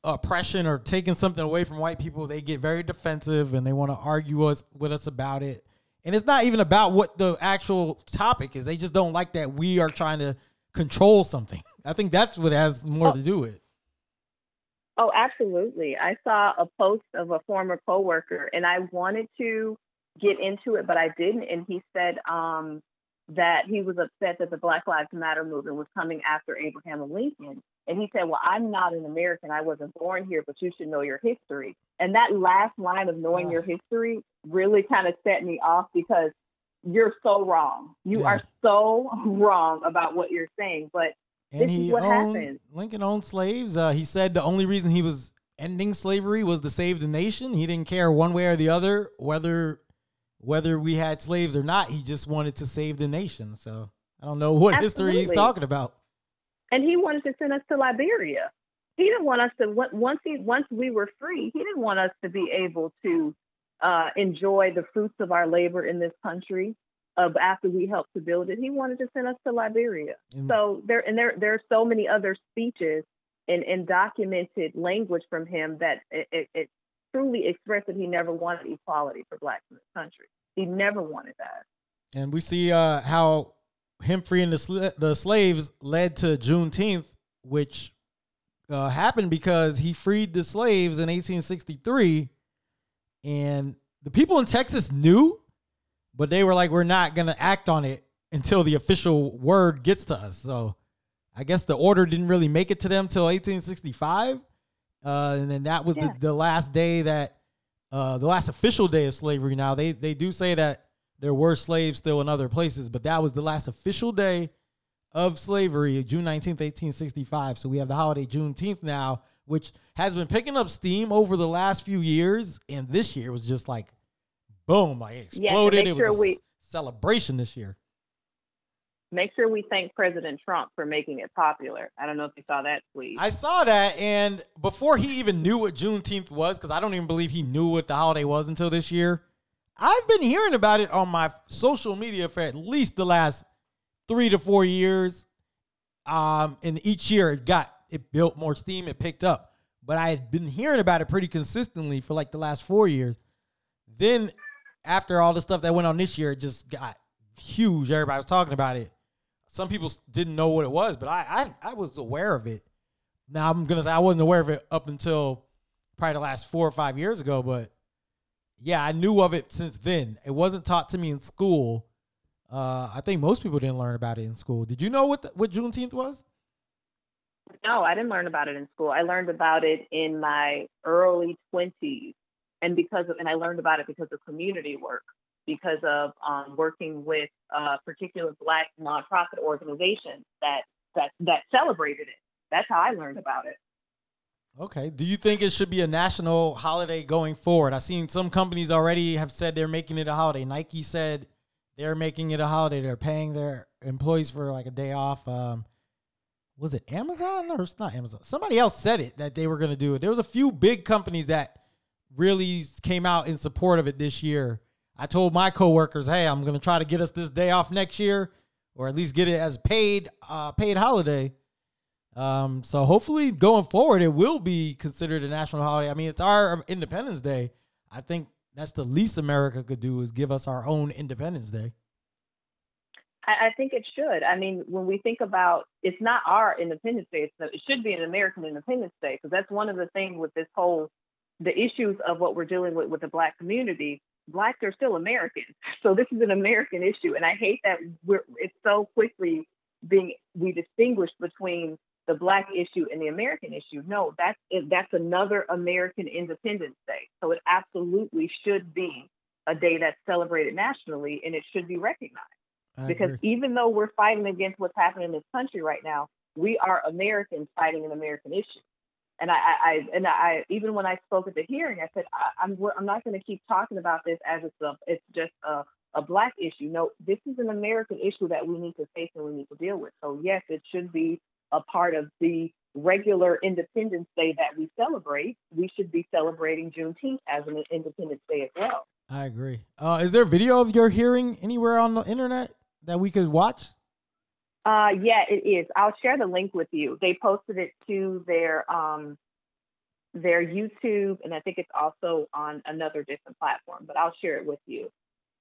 oppression or taking something away from white people, they get very defensive and they want to argue us with us about it. And it's not even about what the actual topic is. They just don't like that we are trying to control something. I think that's what has more Oh. to do with. it. Oh, absolutely. I saw a post of a former coworker and I wanted to get into it, but I didn't. And he said um, that he was upset that the Black Lives Matter movement was coming after Abraham Lincoln. And he said, Well, I'm not an American. I wasn't born here, but you should know your history. And that last line of knowing your history really kind of set me off because you're so wrong. You Yeah. are so wrong about what you're saying. But And This is what owned happened. Lincoln owned slaves. Uh, he said the only reason he was ending slavery was to save the nation. He didn't care one way or the other whether whether we had slaves or not. He just wanted to save the nation. So I don't know what history he's talking about. and he wanted to send us to Liberia. He didn't want us to once he once we were free. He didn't want us to be able to uh, enjoy the fruits of our labor in this country. Of after we helped to build it, he wanted to send us to Liberia. And- So there and there there are so many other speeches and, and documented language from him that it, it, it truly expressed that he never wanted equality for blacks in this country. He never wanted that. And we see uh, how him freeing the sl- the slaves led to Juneteenth, which uh, happened because he freed the slaves in 1863, and the people in Texas knew, but they were like, "We're not gonna act on it until the official word gets to us." So, I guess the order didn't really make it to them till 1865, uh, and then that was Yeah. the, the last day that uh, the last official day of slavery. Now they they do say that there were slaves still in other places, but that was the last official day of slavery, June 19th, 1865. So we have the holiday Juneteenth now, which has been picking up steam over the last few years. And this year was just like, boom, like it Yeah, exploded. it was a we- celebration this year. Make sure we thank President Trump for making it popular. I don't know if you saw that tweet. I saw that, and before he even knew what Juneteenth was, because I don't even believe he knew what the holiday was until this year. I've been hearing about it on my social media for at least the last three to four years. Um, and each year it got it built more steam, it picked up. But I had been hearing about it pretty consistently for like the last four years. Then after all the stuff that went on this year, it just got huge. Everybody was talking about it. Some people didn't know what it was, but I, I I was aware of it. Now I'm gonna say I wasn't aware of it up until probably the last four or five years ago, but yeah, I knew of it since then. It wasn't taught to me in school. Uh, I think most people didn't learn about it in school. Did you know what the, what Juneteenth was? No, I didn't learn about it in school. I learned about it in my early twenties, and because of, and I learned about it because of community work, because of um, working with a particular Black nonprofit organization that that that celebrated it. That's how I learned about it. Okay. Do you think it should be a national holiday going forward? I've seen some companies already have said they're making it a holiday. Nike said they're making it a holiday. They're paying their employees for like a day off. Um, was it Amazon or it's not Amazon? Somebody else said it that they were going to do it. There was a few big companies that really came out in support of it this year. I told my coworkers, "Hey, I'm going to try to get us this day off next year, or at least get it as paid uh, paid holiday." Um, so hopefully going forward, it will be considered a national holiday. I mean, it's our Independence Day. I think that's the least America could do is give us our own Independence Day. I, think it should. I mean, when we think about it's not our Independence Day, it's, it should be an American Independence Day because that's one of the things with this whole the issues of what we're dealing with with the black community. Blacks are still Americans, so this is an American issue, and I hate that we're it's so quickly being we distinguish between the black issue and the American issue. No, that's that's another American Independence Day, so it absolutely should be a day that's celebrated nationally, and it should be recognized I because agree. even though we're fighting against what's happening in this country right now, we are Americans fighting an American issue. And I, I, and I, even when I spoke at the hearing, I said I, I'm, I'm not going to keep talking about this as it's a, it's just a, a black issue. No, this is an American issue that we need to face and we need to deal with. So yes, it should be a part of the regular Independence Day that we celebrate. We should be celebrating Juneteenth as an Independence Day as well. I agree. Uh, is there video of your hearing anywhere on the internet that we could watch? Uh, yeah, it is. I'll share the link with you. They posted it to their um their YouTube, and I think it's also on another different platform, but I'll share it with you.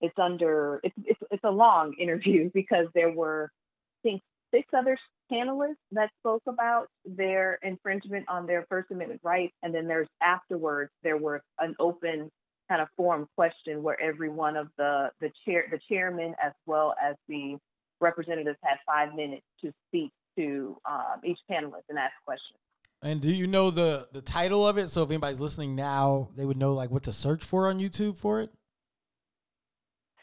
It's under it's it's, it's a long interview because there were I think six other panelists that spoke about their infringement on their First Amendment rights, and then there's afterwards there was an open kind of forum question where every one of the the chair the chairman as well as the representatives had five minutes to speak to um, each panelist and ask questions. And do you know the the title of it? So if anybody's listening now, they would know like what to search for on YouTube for it.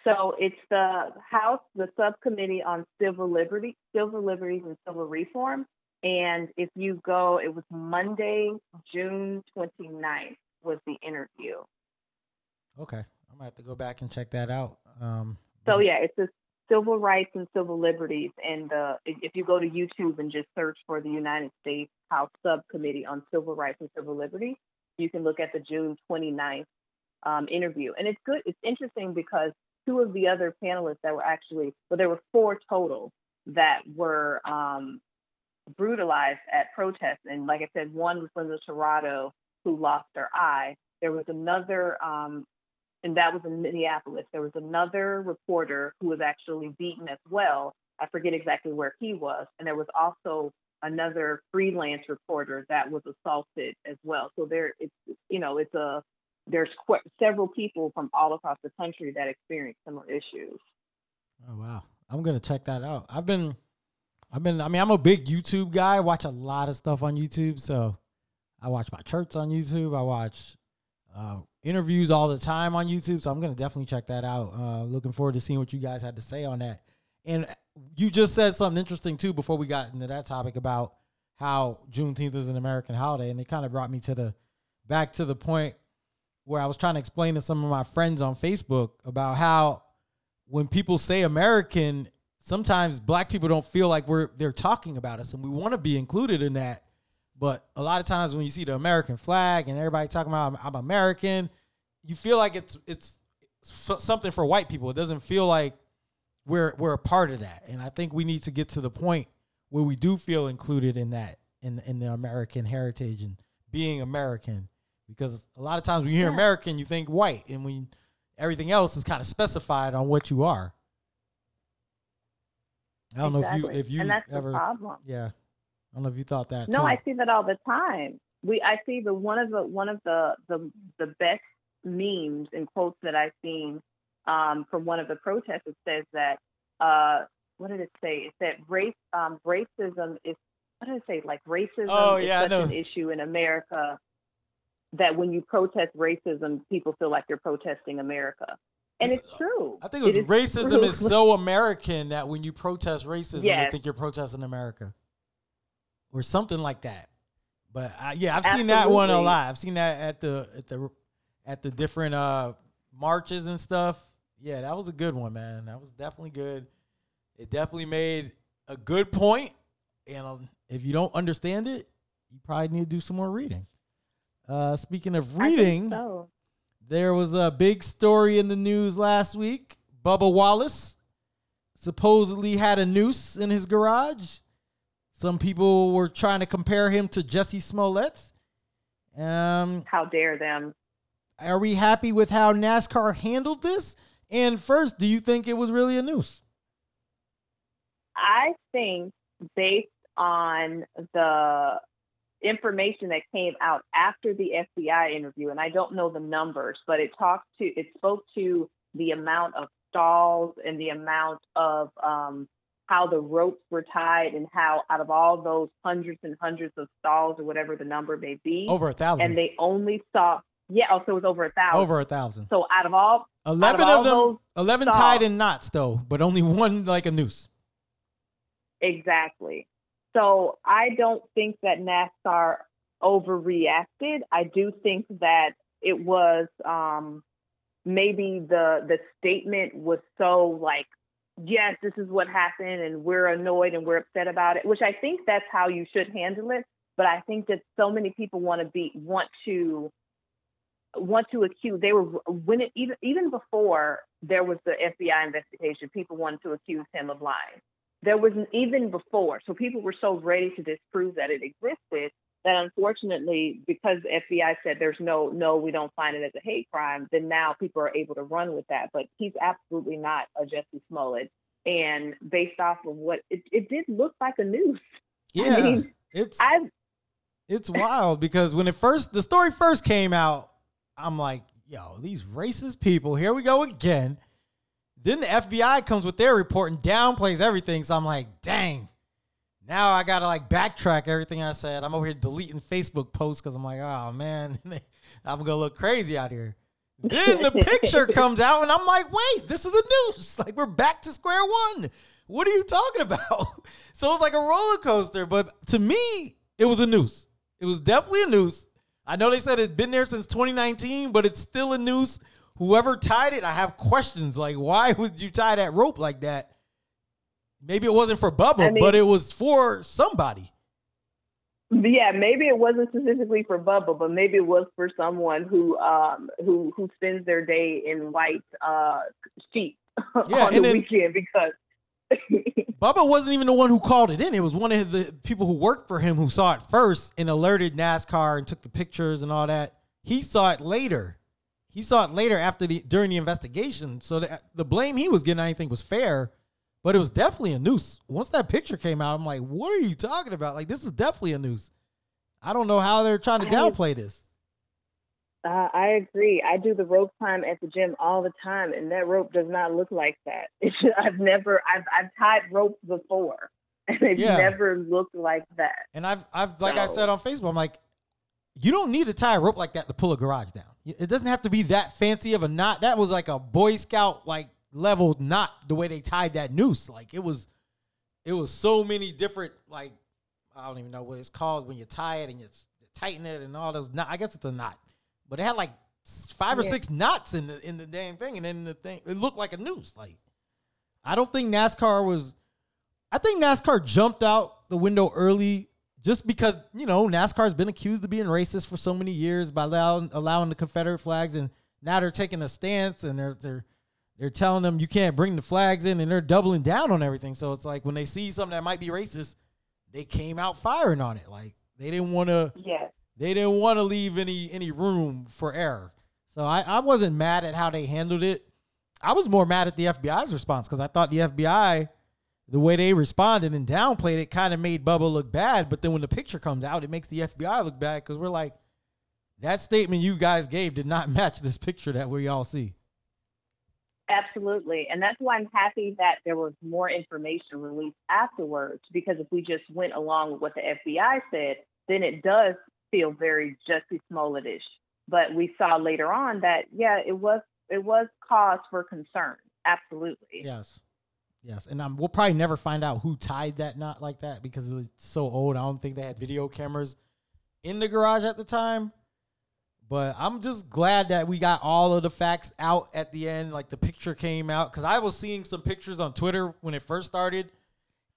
So it's the House, the Subcommittee on Civil Liberty, Civil Liberties and Civil Reform. And if you go, it was Monday, June 29th was the interview. Okay. I might have to go back and check that out. Um, so yeah, it's the civil rights and civil liberties. And uh, if you go to YouTube and just search for the United States House Subcommittee on Civil Rights and Civil Liberties, you can look at the June 29th um, interview. And it's good. It's interesting because two of the other panelists that were actually, well, there were four total that were um, brutalized at protests. And like I said, one was Linda Tirado, who lost her eye. There was another, um, and that was in Minneapolis. There was another reporter who was actually beaten as well. I forget exactly where he was. And there was also another freelance reporter that was assaulted as well. So there, it's you know, it's a there's qu- several people from all across the country that experience similar issues. Oh wow, I'm gonna check that out. I've been, I've been. I mean, I'm a big YouTube guy. I watch a lot of stuff on YouTube. So I watch my church on YouTube. I watch uh, interviews all the time on YouTube. So I'm gonna definitely check that out. Uh, looking forward to seeing what you guys had to say on that. And you just said something interesting too before we got into that topic about how Juneteenth is an American holiday, and it kind of brought me to the back to the point where I was trying to explain to some of my friends on Facebook about how when people say American, sometimes black people don't feel like we're they're talking about us and we want to be included in that. But a lot of times when you see the American flag and everybody talking about I'm, I'm American, you feel like it's it's something for white people. It doesn't feel like we're we're a part of that. And I think we need to get to the point where we do feel included in that in in the American heritage and being American because a lot of times when you hear yeah. American, you think white, and when everything else is kind of specified on what you are. I don't exactly. know if you if you and that's ever problem. yeah. I don't know if you thought that. No, too. I see that all the time. We I see the one of the one of the the the best memes and quotes that I've seen um, from one of the protests. It says that uh, what did it say? It said race um, racism is what did it say? Like racism oh, is such an issue in America that when you protest racism, people feel like you're protesting America. And it's, true. I think it was it racism is, is, so American that when you protest racism, yes. they think you're protesting America, or something like that. But I, yeah, I've Absolutely. seen that one a lot. I've seen that at the at the at the different uh marches and stuff. Yeah, that was a good one, man. That was definitely good. It definitely made a good point. and um, if you don't understand it, you probably need to do some more reading. Uh, speaking of reading, so. there was a big story in the news last week. Bubba Wallace supposedly had a noose in his garage. Some people were trying to compare him to Jussie Smollett. Um, how dare them? Are we happy with how NASCAR handled this? And first, do you think it was really a noose? I think based on the information that came out after the FBI interview, and I don't know the numbers, but it talked to it spoke to the amount of stalls and the amount of um, how the ropes were tied and how out of all those hundreds and hundreds of stalls or whatever the number may be, over a thousand, and they only saw yeah, oh, so it was over a thousand. Over a thousand. So out of all eleven of, of them, eleven stalls, tied in knots though, but only one like a noose. Exactly. So I don't think that NASCAR overreacted. I do think that it was um, maybe the the statement was so like, yes, this is what happened, and we're annoyed and we're upset about it. Which I think that's how you should handle it. But I think that so many people want to be want to want to accuse. They were when it even even before there was the FBI investigation, people wanted to accuse him of lying there was even before. So people were so ready to disprove that it existed that unfortunately, because the FBI said there's no, no, we don't find it as a hate crime, then now people are able to run with that. But he's absolutely not a Jussie Smollett. And based off of what it, it did look like a noose. Yeah, I mean, it's I it's wild because when it first the story first came out, I'm like, yo, these racist people, here we go again. Then the FBI comes with their report and downplays everything. So I'm like, dang. Now I gotta like backtrack everything I said. I'm over here deleting Facebook posts because I'm like, oh man, I'm gonna look crazy out here. Then the picture comes out and I'm like, wait, this is a noose. Like we're back to square one. What are you talking about? So it's like a roller coaster. But to me, it was a noose. It was definitely a noose. I know they said it's been there since 2019, but it's still a noose. Whoever tied it, I have questions. Like, why would you tie that rope like that? Maybe it wasn't for Bubba, I mean- but it was for somebody. Yeah, maybe it wasn't specifically for Bubba, but maybe it was for someone who um who who spends their day in white uh sheets Yeah, on the then- weekend because Bubba wasn't even the one who called it in. It was one of the people who worked for him who saw it first and alerted NASCAR and took the pictures and all that. He saw it later. He saw it later after the during the investigation. So the, the blame he was getting, I think was fair, but it was definitely a noose. Once that picture came out, I'm like, what are you talking about? Like this is definitely a noose. I don't know how they're trying to downplay this. Uh, I agree. I do the rope climb at the gym all the time, and that rope does not look like that. It's just, I've never, I've, I've tied ropes before, and they've Yeah. never looked like that. And I've, I've, like I said on Facebook, I'm like, you don't need to tie a rope like that to pull a garage down. It doesn't have to be that fancy of a knot. That was like a Boy Scout like level knot. The way they tied that noose, like it was, it was so many different like I don't even know what it's called when you tie it and you tighten it and all those. Knot. I guess it's a knot, but it had like five or Yeah. six knots in the in the damn thing, and then the thing it looked like a noose. Like I don't think NASCAR was. I think NASCAR jumped out the window early just because you know NASCAR's been accused of being racist for so many years by allowing allowing the Confederate flags, and now they're taking a stance and they're they're they're telling them you can't bring the flags in, and they're doubling down on everything. So it's like when they see something that might be racist, they came out firing on it. Like they didn't want to Yes. they didn't want to leave any any room for error. So I, I wasn't mad at how they handled it. I was more mad at the FBI's response because I thought the FBI, the way they responded and downplayed it, kind of made Bubba look bad. But then when the picture comes out, it makes the FBI look bad because we're like, that statement you guys gave did not match this picture that we all see. Absolutely. And that's why I'm happy that there was more information released afterwards, because if we just went along with what the FBI said, then it does feel very Jussie Smollett-ish. But we saw later on that, yeah, it was it was cause for concern. Absolutely. Yes. Yes. And um, we'll probably never find out who tied that knot like that because it was so old. I don't think they had video cameras in the garage at the time. But I'm just glad that we got all of the facts out at the end. Like the picture came out because I was seeing some pictures on Twitter when it first started,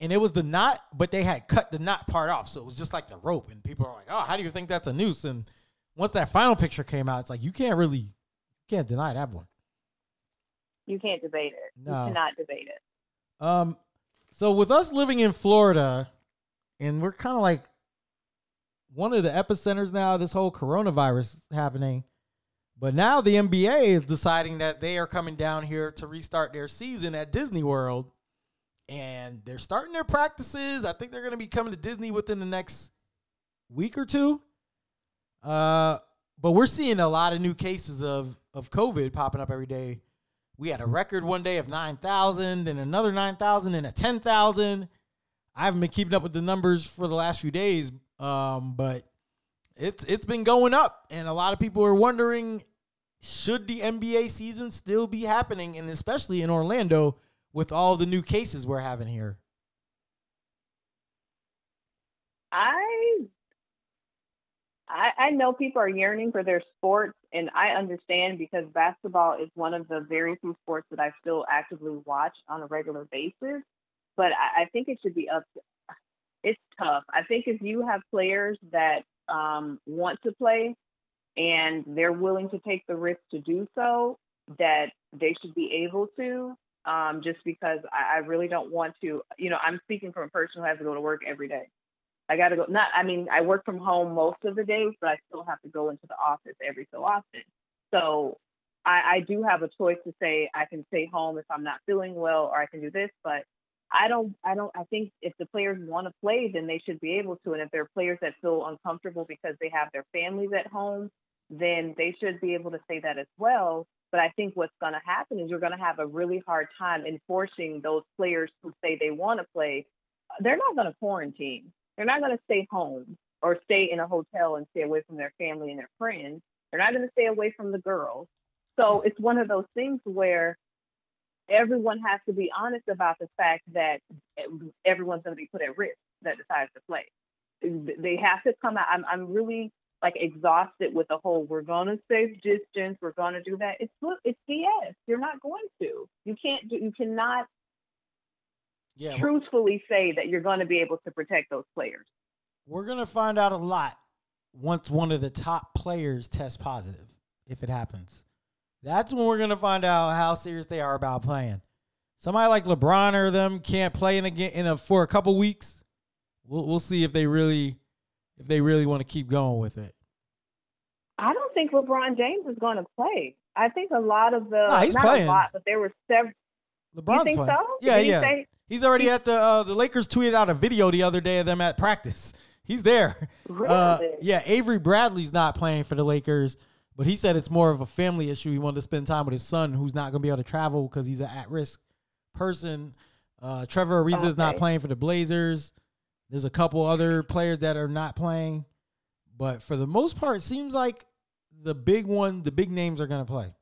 and it was the knot, but they had cut the knot part off, so it was just like the rope. And people are like, "Oh, how do you think that's a noose?" And once that final picture came out, it's like you can't really, you can't deny that one. You can't debate it. No. You cannot debate it. Um, so with us living in Florida, and we're kind of like one of the epicenters now this whole coronavirus happening. But now the NBA is deciding that they are coming down here to restart their season at Disney World. And they're starting their practices. I think they're going to be coming to Disney within the next week or two. Uh, but we're seeing a lot of new cases of, of COVID popping up every day. We had a record one day of 9,000 and another 9,000 and a 10,000. I haven't been keeping up with the numbers for the last few days, um, but it's it's been going up, and a lot of people are wondering should the NBA season still be happening, and especially in Orlando with all the new cases we're having here. I I I know people are yearning for their sports and I understand because basketball is one of the very few sports that I still actively watch on a regular basis. But I, I think it should be up to it's tough. I think if you have players that um, want to play and they're willing to take the risk to do so, that they should be able to. Um, just because I, I really don't want to, you know, I'm speaking from a person who has to go to work every day. I got to go. Not, I mean, I work from home most of the days, but I still have to go into the office every so often. So I, I do have a choice to say I can stay home if I'm not feeling well, or I can do this. But I don't, I don't, I think if the players want to play, then they should be able to. And if there are players that feel uncomfortable because they have their families at home, then they should be able to say that as well. But I think what's going to happen is you're going to have a really hard time enforcing those players who say they want to play. They're not going to quarantine. They're not going to stay home or stay in a hotel and stay away from their family and their friends. They're not going to stay away from the girls. So it's one of those things where everyone has to be honest about the fact that everyone's going to be put at risk that decides to play. They have to come out. I'm, I'm really like exhausted with the whole we're going to save distance, we're going to do that. It's it's BS. You're not going to. You can't do. You cannot yeah, truthfully say that you're going to be able to protect those players. We're going to find out a lot once one of the top players tests positive, if it happens. That's when we're going to find out how serious they are about playing. Somebody like LeBron or them can't play in a, in a for a couple weeks. We'll we'll see if they really if they really want to keep going with it. I don't think LeBron James is going to play. I think a lot of the nah, he's not playing. a lot, but there were several. LeBron's playing. So? Yeah, yeah. Say, he's already at the uh, the Lakers tweeted out a video the other day of them at practice. He's there. Really? Uh, yeah, Avery Bradley's not playing for the Lakers, but he said it's more of a family issue. He wanted to spend time with his son, who's not going to be able to travel because he's an at risk person. Uh, Trevor Ariza is not playing for the Blazers. There's a couple other players that are not playing, but for the most part, it seems like the big one, the big names are going to play.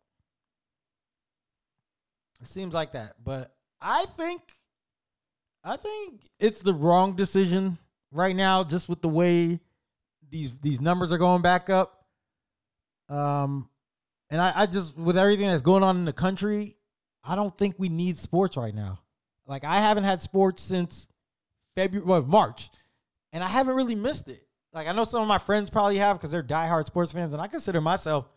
It seems like that, but I think, I think it's the wrong decision right now, just with the way these these numbers are going back up. Um, and I, I just with everything that's going on in the country, I don't think we need sports right now. Like I haven't had sports since February, well, March, and I haven't really missed it. Like I know some of my friends probably have because they're diehard sports fans, and I consider myself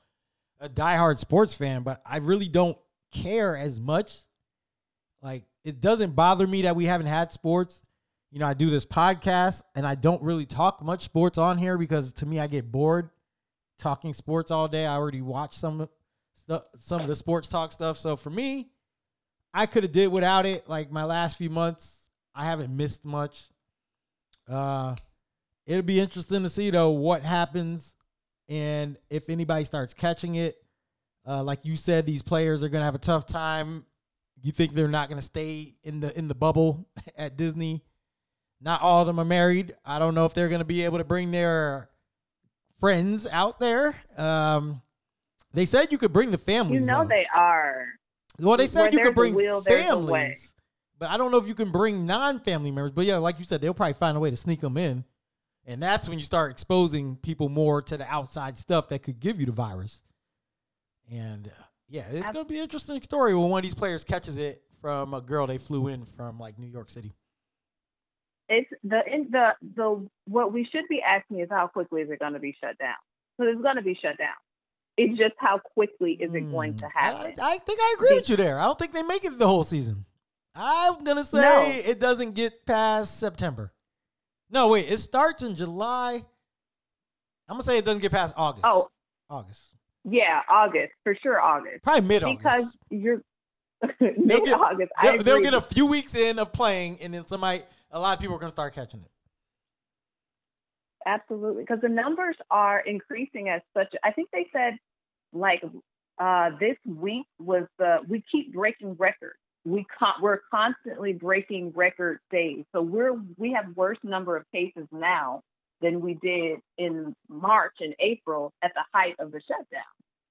a diehard sports fan, but I really don't care as much. Like it doesn't bother me that we haven't had sports. You know, I do this podcast and I don't really talk much sports on here because to me I get bored talking sports all day. I already watched some some of the sports talk stuff. So for me, I could have did without it. Like my last few months, I haven't missed much. Uh, it'll be interesting to see though what happens and if anybody starts catching it. Uh, like you said, these players are gonna have a tough time. You think they're not gonna stay in the in the bubble at Disney? Not all of them are married. I don't know if they're gonna be able to bring their friends out there. Um, they said you could bring the families. You know though. they are. Well, they said Where you could bring wheel, families. But I don't know if you can bring non-family members. But yeah, like you said, they'll probably find a way to sneak them in, and that's when you start exposing people more to the outside stuff that could give you the virus. And uh, yeah, it's gonna be an interesting story when one of these players catches it from a girl they flew in from like New York City. It's the in the the what we should be asking is how quickly is it going to be shut down? So it's going to be shut down. It's just how quickly is it going to hmm. happen? I, I think I agree with you there. I don't think they make it the whole season. I'm gonna say no. it doesn't get past September. No, wait, it starts in July. I'm gonna say it doesn't get past August. Oh, August. Yeah, August for sure. August. Probably mid August because you're mid August. They'll, they'll, get a few weeks in of playing, and then somebody, a lot of people are gonna start catching it. Absolutely, because the numbers are increasing as such. I think they said like uh, this week was the we keep breaking records we con- we're constantly breaking record days. So we're we have worse number of cases now than we did in March and April at the height of the shutdown.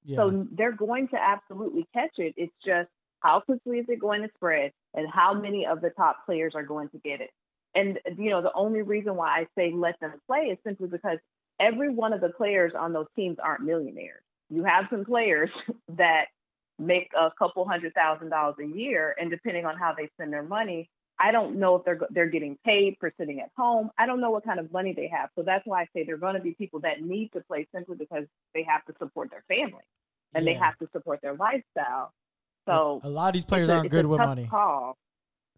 Yeah. So they're going to absolutely catch it. It's just how quickly is it going to spread and how many of the top players are going to get it. And you know, the only reason why I say let them play is simply because every one of the players on those teams aren't millionaires. You have some players that make a couple hundred thousand dollars a year, and depending on how they spend their money, I don't know if they're they're getting paid for sitting at home. I don't know what kind of money they have. So that's why I say they're going to be people that need to play simply because they have to support their family and yeah. they have to support their lifestyle. So a lot of these players a, aren't good with money. Call.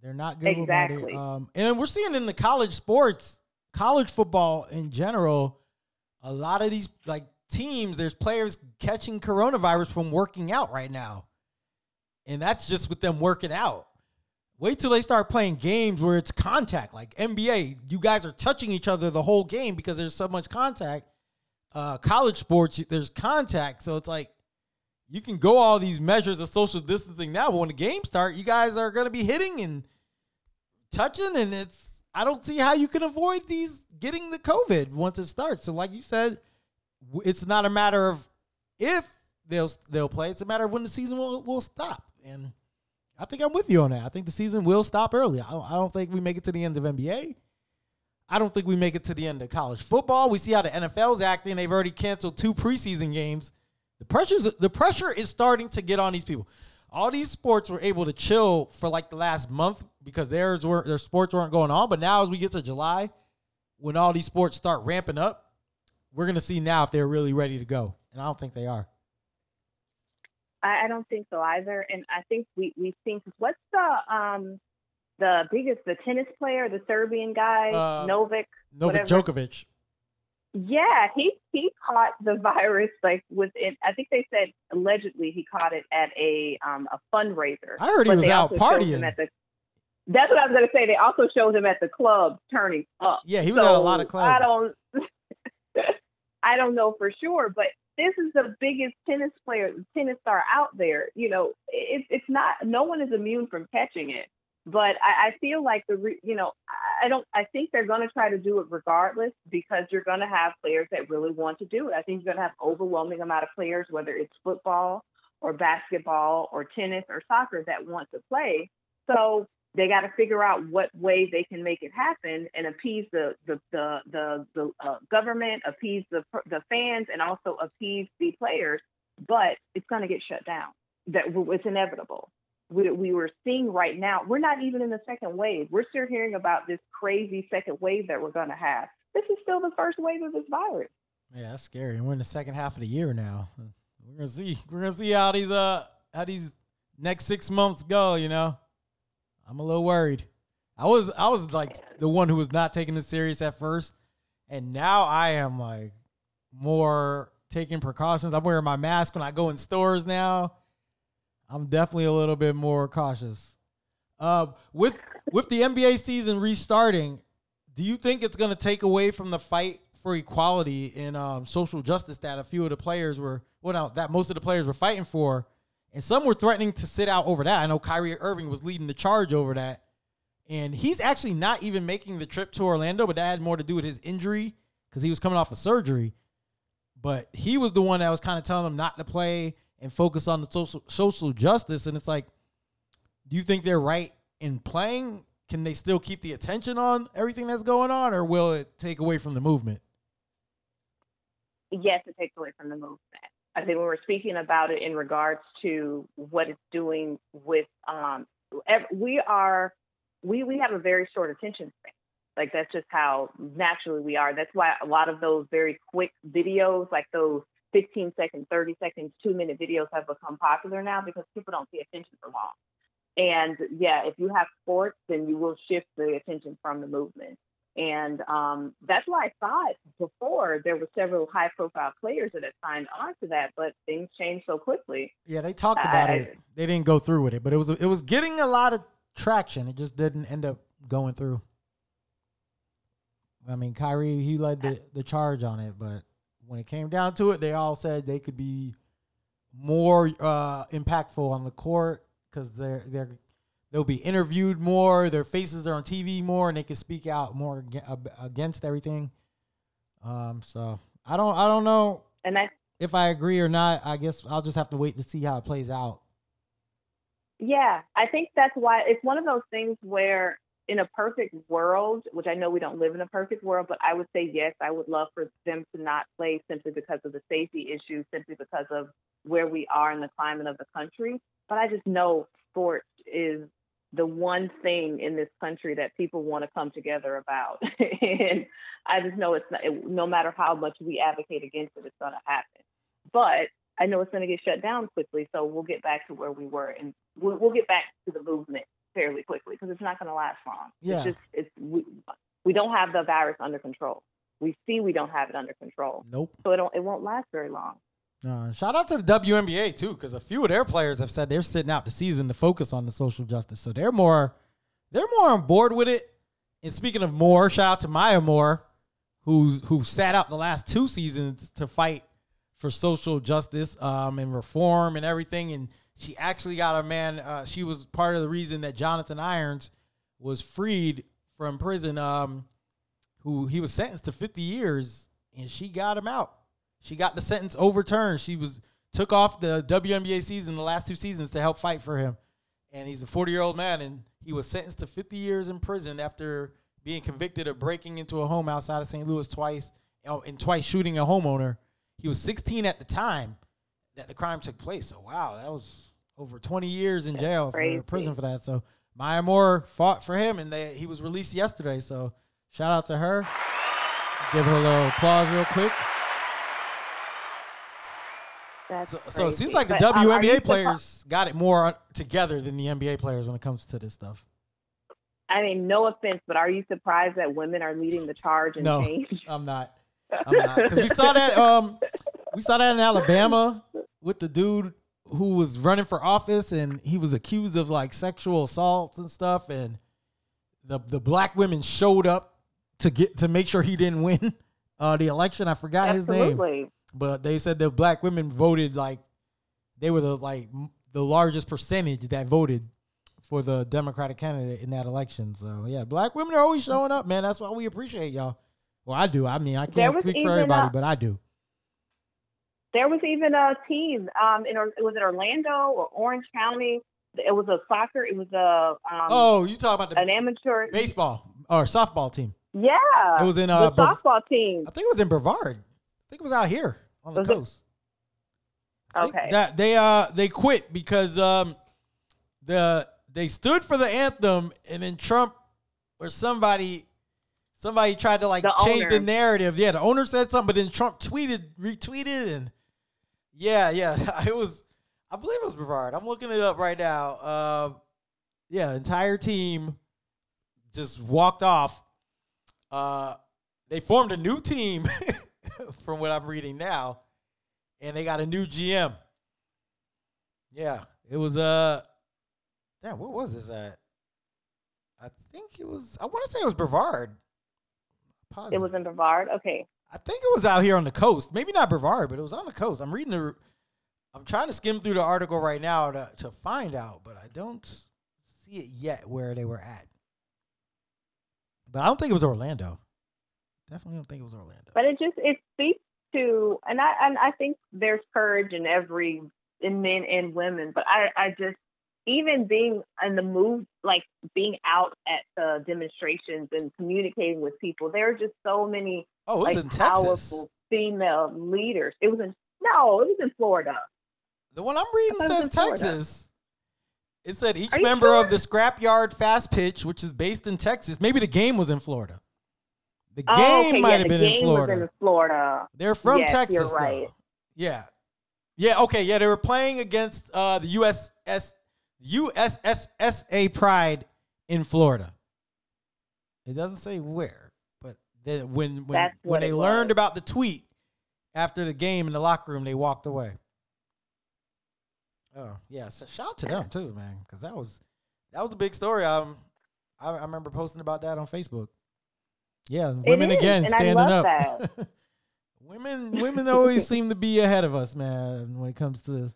They're not good exactly. Um, and we're seeing in the college sports, college football in general, a lot of these like teams, there's players catching coronavirus from working out right now. And that's just with them working out. Wait till they start playing games where it's contact, like NBA. You guys are touching each other the whole game because there's so much contact. Uh, college sports, there's contact, so it's like you can go all these measures of social distancing now, but when the game start, you guys are going to be hitting and touching, and it's I don't see how you can avoid these getting the COVID once it starts. So, like you said, it's not a matter of if they'll they'll play; it's a matter of when the season will will stop. And I think I'm with you on that. I think the season will stop early. I don't, I don't think we make it to the end of NBA. I don't think we make it to the end of college football. We see how the NFL's acting. They've already canceled two preseason games. The pressure's the pressure is starting to get on these people. All these sports were able to chill for like the last month because theirs were their sports weren't going on. But now as we get to July, when all these sports start ramping up, we're gonna see now if they're really ready to go. And I don't think they are. I, I don't think so either. And I think we we've seen what's the um the biggest the tennis player, the Serbian guy, uh, Novak Novak whatever. Djokovic. Yeah, he he caught the virus like within. I think they said allegedly he caught it at a um a fundraiser. I heard he was out partying. The, that's what I was going to say. They also showed him at the club turning up. Yeah, he was so at a lot of clubs. I don't. I don't know for sure, but this is the biggest tennis player, tennis star out there. You know, it's it's not. No one is immune from catching it. But I, I feel like the, re, you know, I don't. I think they're going to try to do it regardless because you're going to have players that really want to do it. I think you're going to have overwhelming amount of players, whether it's football or basketball or tennis or soccer, that want to play. So they got to figure out what way they can make it happen and appease the the the the, the uh, government, appease the the fans, and also appease the players. But it's going to get shut down. That it's inevitable we, we were seeing right now, we're not even in the second wave. We're still hearing about this crazy second wave that we're going to have. This is still the first wave of this virus. Yeah, that's scary. And we're in the second half of the year now. We're gonna see. We're gonna see how these uh how these next six months go. You know, I'm a little worried. I was I was like the one who was not taking this serious at first, and now I am like more taking precautions. I'm wearing my mask when I go in stores now. I'm definitely a little bit more cautious. Uh, with with the NBA season restarting, do you think it's going to take away from the fight for equality in um, social justice that a few of the players were, well, no, that most of the players were fighting for, and some were threatening to sit out over that. I know Kyrie Irving was leading the charge over that, and he's actually not even making the trip to Orlando, but that had more to do with his injury because he was coming off of surgery. But he was the one that was kind of telling him not to play and focus on the social social justice. And it's like, do you think they're right in playing? Can they still keep the attention on everything that's going on, or will it take away from the movement? Yes, it takes away from the movement. I think when we're speaking about it in regards to what it's doing with, um, we are, we we have a very short attention span. Like that's just how naturally we are. That's why a lot of those very quick videos, like those 15 second, 30 seconds, two minute videos have become popular now because people don't pay attention for long. And yeah, if you have sports, then you will shift the attention from the movement. And um, that's why I thought before there were several high profile players that had signed on to that, but things changed so quickly. Yeah, they talked about I, it. They didn't go through with it, but it was it was getting a lot of traction. It just didn't end up going through. I mean, Kyrie he led the, the charge on it, but when it came down to it, they all said they could be more uh, impactful on the court because they're they're they'll be interviewed more. Their faces are on TV more, and they can speak out more against everything. Um, so I don't I don't know and I, if I agree or not. I guess I'll just have to wait to see how it plays out. Yeah, I think that's why it's one of those things where in a perfect world, which I know we don't live in a perfect world, but I would say yes, I would love for them to not play simply because of the safety issues, simply because of where we are in the climate of the country. But I just know sports is the one thing in this country that people want to come together about. and I just know it's not, no matter how much we advocate against it, it's going to happen. But I know it's going to get shut down quickly, so we'll get back to where we were, and we'll, we'll get back to the movement fairly quickly because it's not going to last long. Yeah. It's just it's we, we don't have the virus under control. We see we don't have it under control, Nope. so it don't, it won't last very long. Uh, shout out to the WNBA too, because a few of their players have said they're sitting out the season to focus on the social justice. So they're more, they're more on board with it. And speaking of more, shout out to Maya Moore, who's who sat out the last two seasons to fight for social justice um, and reform and everything. And she actually got a man. Uh, she was part of the reason that Jonathan Irons was freed from prison. Um, who he was sentenced to 50 years, and she got him out. She got the sentence overturned. She was took off the WNBA season the last two seasons to help fight for him. And he's a 40 year old man, and he was sentenced to 50 years in prison after being convicted of breaking into a home outside of St. Louis twice oh, and twice shooting a homeowner. He was 16 at the time that the crime took place. So wow, that was over 20 years in jail crazy. for prison for that. So Maya Moore fought for him, and they, he was released yesterday. So shout out to her. Give her a little applause real quick. So, so it seems like the But, um, WNBA surpri- players got it more together than the NBA players when it comes to this stuff. I mean, no offense, but are you surprised that women are leading the charge and No. change? I'm not. I'm not because we saw that. Um, we saw that in Alabama with the dude who was running for office and he was accused of like sexual assaults and stuff, and the the black women showed up to get to make sure he didn't win uh, the election. I forgot his name. But they said the black women voted like they were the like m- the largest percentage that voted for the Democratic candidate in that election. So yeah, black women are always showing up, man. That's why we appreciate y'all. Well, I do. I mean, I can't speak for everybody, a- but I do. There was even a team um, in Or- was it Orlando or Orange County? It was a soccer. It was a um, Oh, you talking about an amateur. baseball or softball team? Yeah, It was in, uh, the softball team. I think it was in Brevard. I think it was out here on the Was it- coast. I think Okay. That they uh they quit because um the they stood for the anthem and then Trump or somebody somebody tried to like The change the narrative. Yeah, the owner said something, but then Trump tweeted, retweeted, and yeah, yeah, it was. I believe it was Brevard. I'm looking it up right now. Uh, yeah, entire team just walked off. Uh, they formed a new team, from what I'm reading now, and they got a new GM. Yeah, it was uh, damn, what was this at? I think it was. I want to say it was Brevard. It was in Brevard. Okay. I think it was out here on the coast. Maybe not Brevard, but it was on the coast. I'm reading the. I'm trying to skim through the article right now to, to find out, but I don't see it yet where they were at. But I don't think it was Orlando. Definitely don't think it was Orlando. But it just it speaks to, and I and I think there's courage in every in men and women. But I I just even being in the move, like being out at the demonstrations and communicating with people, there are just so many Oh, it was like in Texas. powerful female leaders. It was in no, it was in Florida. The one I'm reading I thought it says. Texas. It said each member sure? of the Scrapyard Fast Pitch, which is based in Texas. Maybe the game was in Florida. The game oh, okay, might yeah, have the been game in Florida. in Florida. They're from Yes, Texas, you're right. though. Yeah, yeah. Okay, yeah. They were playing against uh, the USS USSSA Pride in Florida. It doesn't say where, but then when when That's when they learned was. about the tweet after the game in the locker room, they walked away. Oh yeah, so shout out to them too, man, because that was that was a big story. Um, I, I remember posting about that on Facebook. Yeah, women is, again and standing up. women, women always seem to be ahead of us, man. When it comes to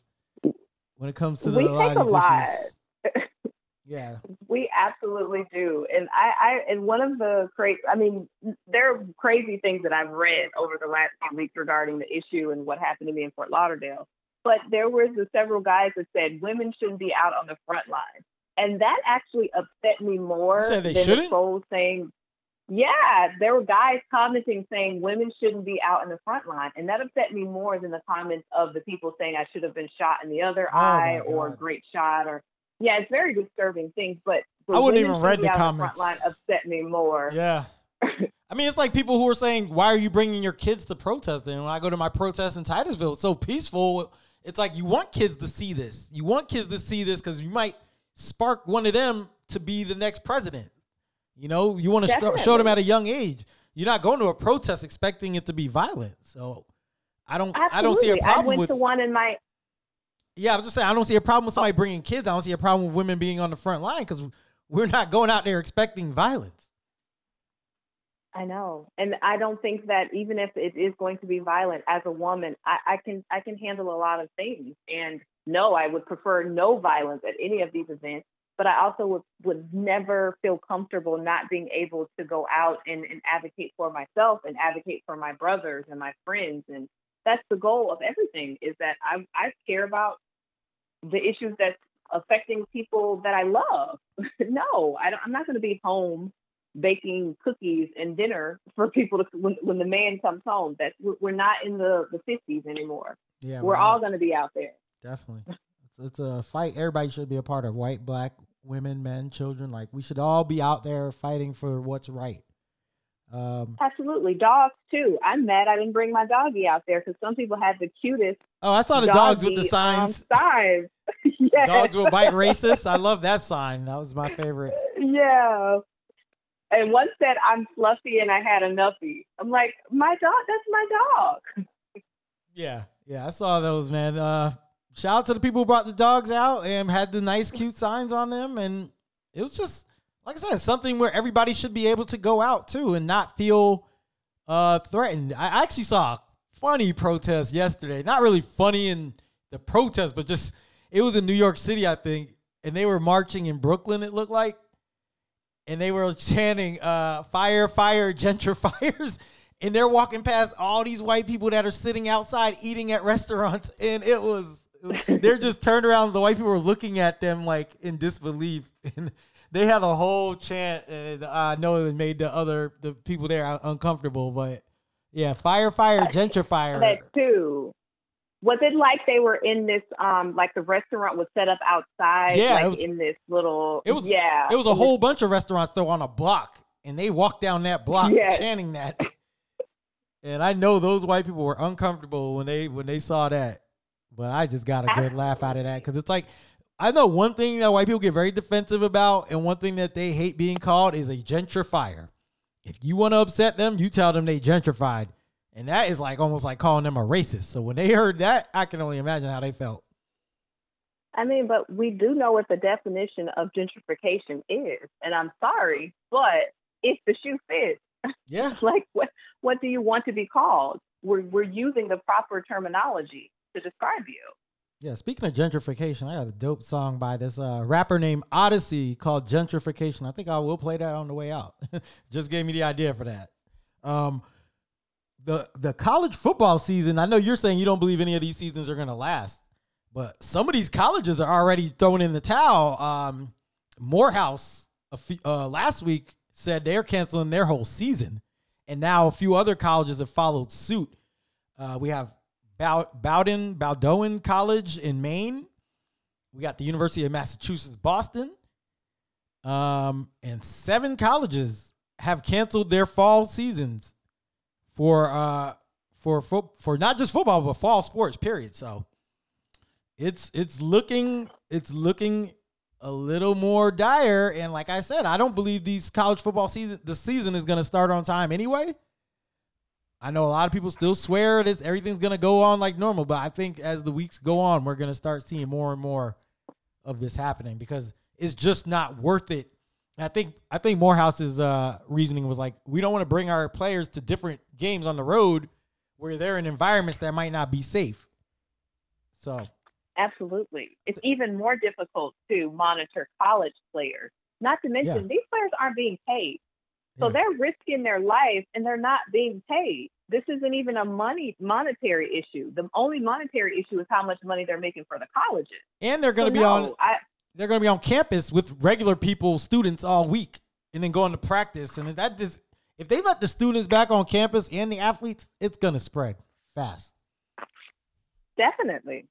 when it comes to the, We lot take of a lot. issues. Yeah, We absolutely do, and I, I, and one of the crazy. I mean, there are crazy things that I've read over the last few weeks regarding the issue and what happened to me in Fort Lauderdale. But there was the several guys that said women shouldn't be out on the front line, and that actually upset me more You said they than shouldn't? the trolls saying. Yeah, there were guys commenting saying women shouldn't be out in the front line, and that upset me more than the comments of the people saying I should have been shot in the other Oh, eye or God. great shot or yeah, it's very disturbing things. But the I wouldn't even read the comments. front line upset me more. yeah. I mean, it's like people who are saying, "Why are you bringing your kids to protest?" And when I go to my protest in Titusville, it's so peaceful. It's like you want kids to see this. You want kids to see this because you might spark one of them to be the next president. You know, you want to st- show them at a young age. You're not going to a protest expecting it to be violent. So I don't Absolutely. I don't see a problem I went with to one in my Yeah, I was just saying I don't see a problem with somebody bringing kids. I don't see a problem with women being on the front line because we're not going out there expecting violence. I know, and I don't think that even if it is going to be violent, as a woman, I, I can I can handle a lot of things. And no, I would prefer no violence at any of these events. But I also would, would never feel comfortable not being able to go out and, and advocate for myself and advocate for my brothers and my friends. And that's the goal of everything is that I, I care about the issues that's affecting people that I love. no, I am not going to be home baking cookies and dinner for people to, when, when the man comes home. That we're not in the the fifties anymore. Yeah, we're all going to be out there. Definitely, it's, it's a fight. Everybody should be a part of. White, black, women, men, children. Like we should all be out there fighting for what's right. Um, Absolutely, dogs too. I'm mad I didn't bring my doggy out there because some people had the cutest. Oh, I saw the dogs with the signs. Um, signs. yes. Dogs will bite racists. I love that sign. That was my favorite. Yeah, and one said, I'm fluffy and I had a nuffy. I'm like, my dog, that's my dog. Yeah, yeah, I saw those, man. Uh, shout out to the people who brought the dogs out and had the nice, cute signs on them. And it was just, like I said, something where everybody should be able to go out too and not feel uh, threatened. I actually saw a funny protest yesterday. Not really funny in the protest, but just, it was in New York City, I think. And they were marching in Brooklyn, it looked like and they were chanting uh, fire fire gentrifiers and they're walking past all these white people that are sitting outside eating at restaurants and it was, they're just turned around the white people were looking at them like in disbelief and they had a whole chant and i know it made the other the people there uncomfortable but yeah fire fire gentrifier that too was it like they were in this um like the restaurant was set up outside yeah like was, in this little it was yeah it was a whole bunch of restaurants though on a block and they walked down that block yes. chanting that and i know those white people were uncomfortable when they when they saw that but i just got a good laugh out of that because it's like i know one thing that white people get very defensive about and one thing that they hate being called is a gentrifier if you want to upset them you tell them they gentrified and that is like almost like calling them a racist. So when they heard that, I can only imagine how they felt. I mean, but we do know what the definition of gentrification is. And I'm sorry, but if the shoe fits, yeah. like what what do you want to be called? We're we're using the proper terminology to describe you. Yeah, speaking of gentrification, I got a dope song by this uh, rapper named Odyssey called Gentrification. I think I will play that on the way out. Just gave me the idea for that. Um, the the college football season. I know you're saying you don't believe any of these seasons are going to last, but some of these colleges are already throwing in the towel. Um, Morehouse uh, last week said they're canceling their whole season, and now a few other colleges have followed suit. Uh, we have Bowdoin Bowdoin College in Maine. We got the University of Massachusetts Boston, um, and seven colleges have canceled their fall seasons for uh for fo- for not just football but fall sports. Period. So it's it's looking it's looking a little more dire. And like I said, I don't believe these college football season the season is going to start on time anyway. I know a lot of people still swear this everything's going to go on like normal, but I think as the weeks go on, we're going to start seeing more and more of this happening because it's just not worth it I think I think Morehouse's uh, reasoning was like we don't want to bring our players to different games on the road where they're in environments that might not be safe. So absolutely, it's even more difficult to monitor college players. Not to mention yeah. these players aren't being paid, so yeah. they're risking their life and they're not being paid. This isn't even a money monetary issue. The only monetary issue is how much money they're making for the colleges. And they're going to so be no, on. I, they're going to be on campus with regular people, students all week, and then going to practice. And is that just if they let the students back on campus and the athletes, it's going to spread fast. Definitely.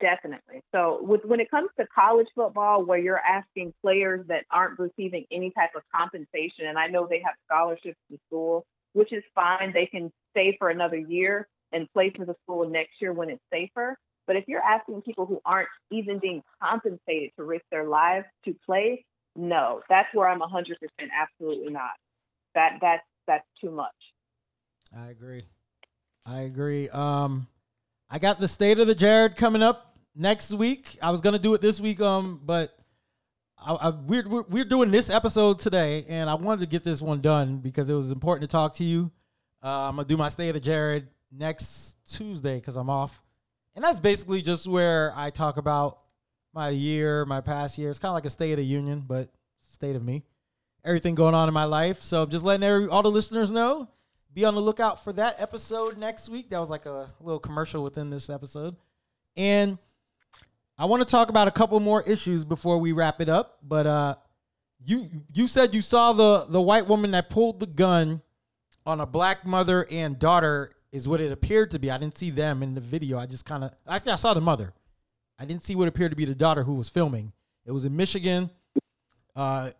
Definitely. So, with, when it comes to college football, where you're asking players that aren't receiving any type of compensation, and I know they have scholarships to school, which is fine. They can stay for another year and play for the school next year when it's safer. But if you're asking people who aren't even being compensated to risk their lives to play, no, that's where I'm 100% absolutely not. That that's that's too much. I agree. I agree. Um, I got the state of the Jared coming up next week. I was gonna do it this week, um, but I, I, we're, we're doing this episode today, and I wanted to get this one done because it was important to talk to you. Uh, I'm gonna do my state of the Jared next Tuesday because I'm off, and that's basically just where I talk about my year, my past year. It's kind of like a state of the union, but state of me, everything going on in my life. So I'm just letting every, all the listeners know. Be on the lookout for that episode next week. That was like a little commercial within this episode, and I want to talk about a couple more issues before we wrap it up. But uh, you you said you saw the the white woman that pulled the gun on a black mother and daughter is what it appeared to be. I didn't see them in the video. I just kind of actually I saw the mother. I didn't see what appeared to be the daughter who was filming. It was in Michigan. Uh,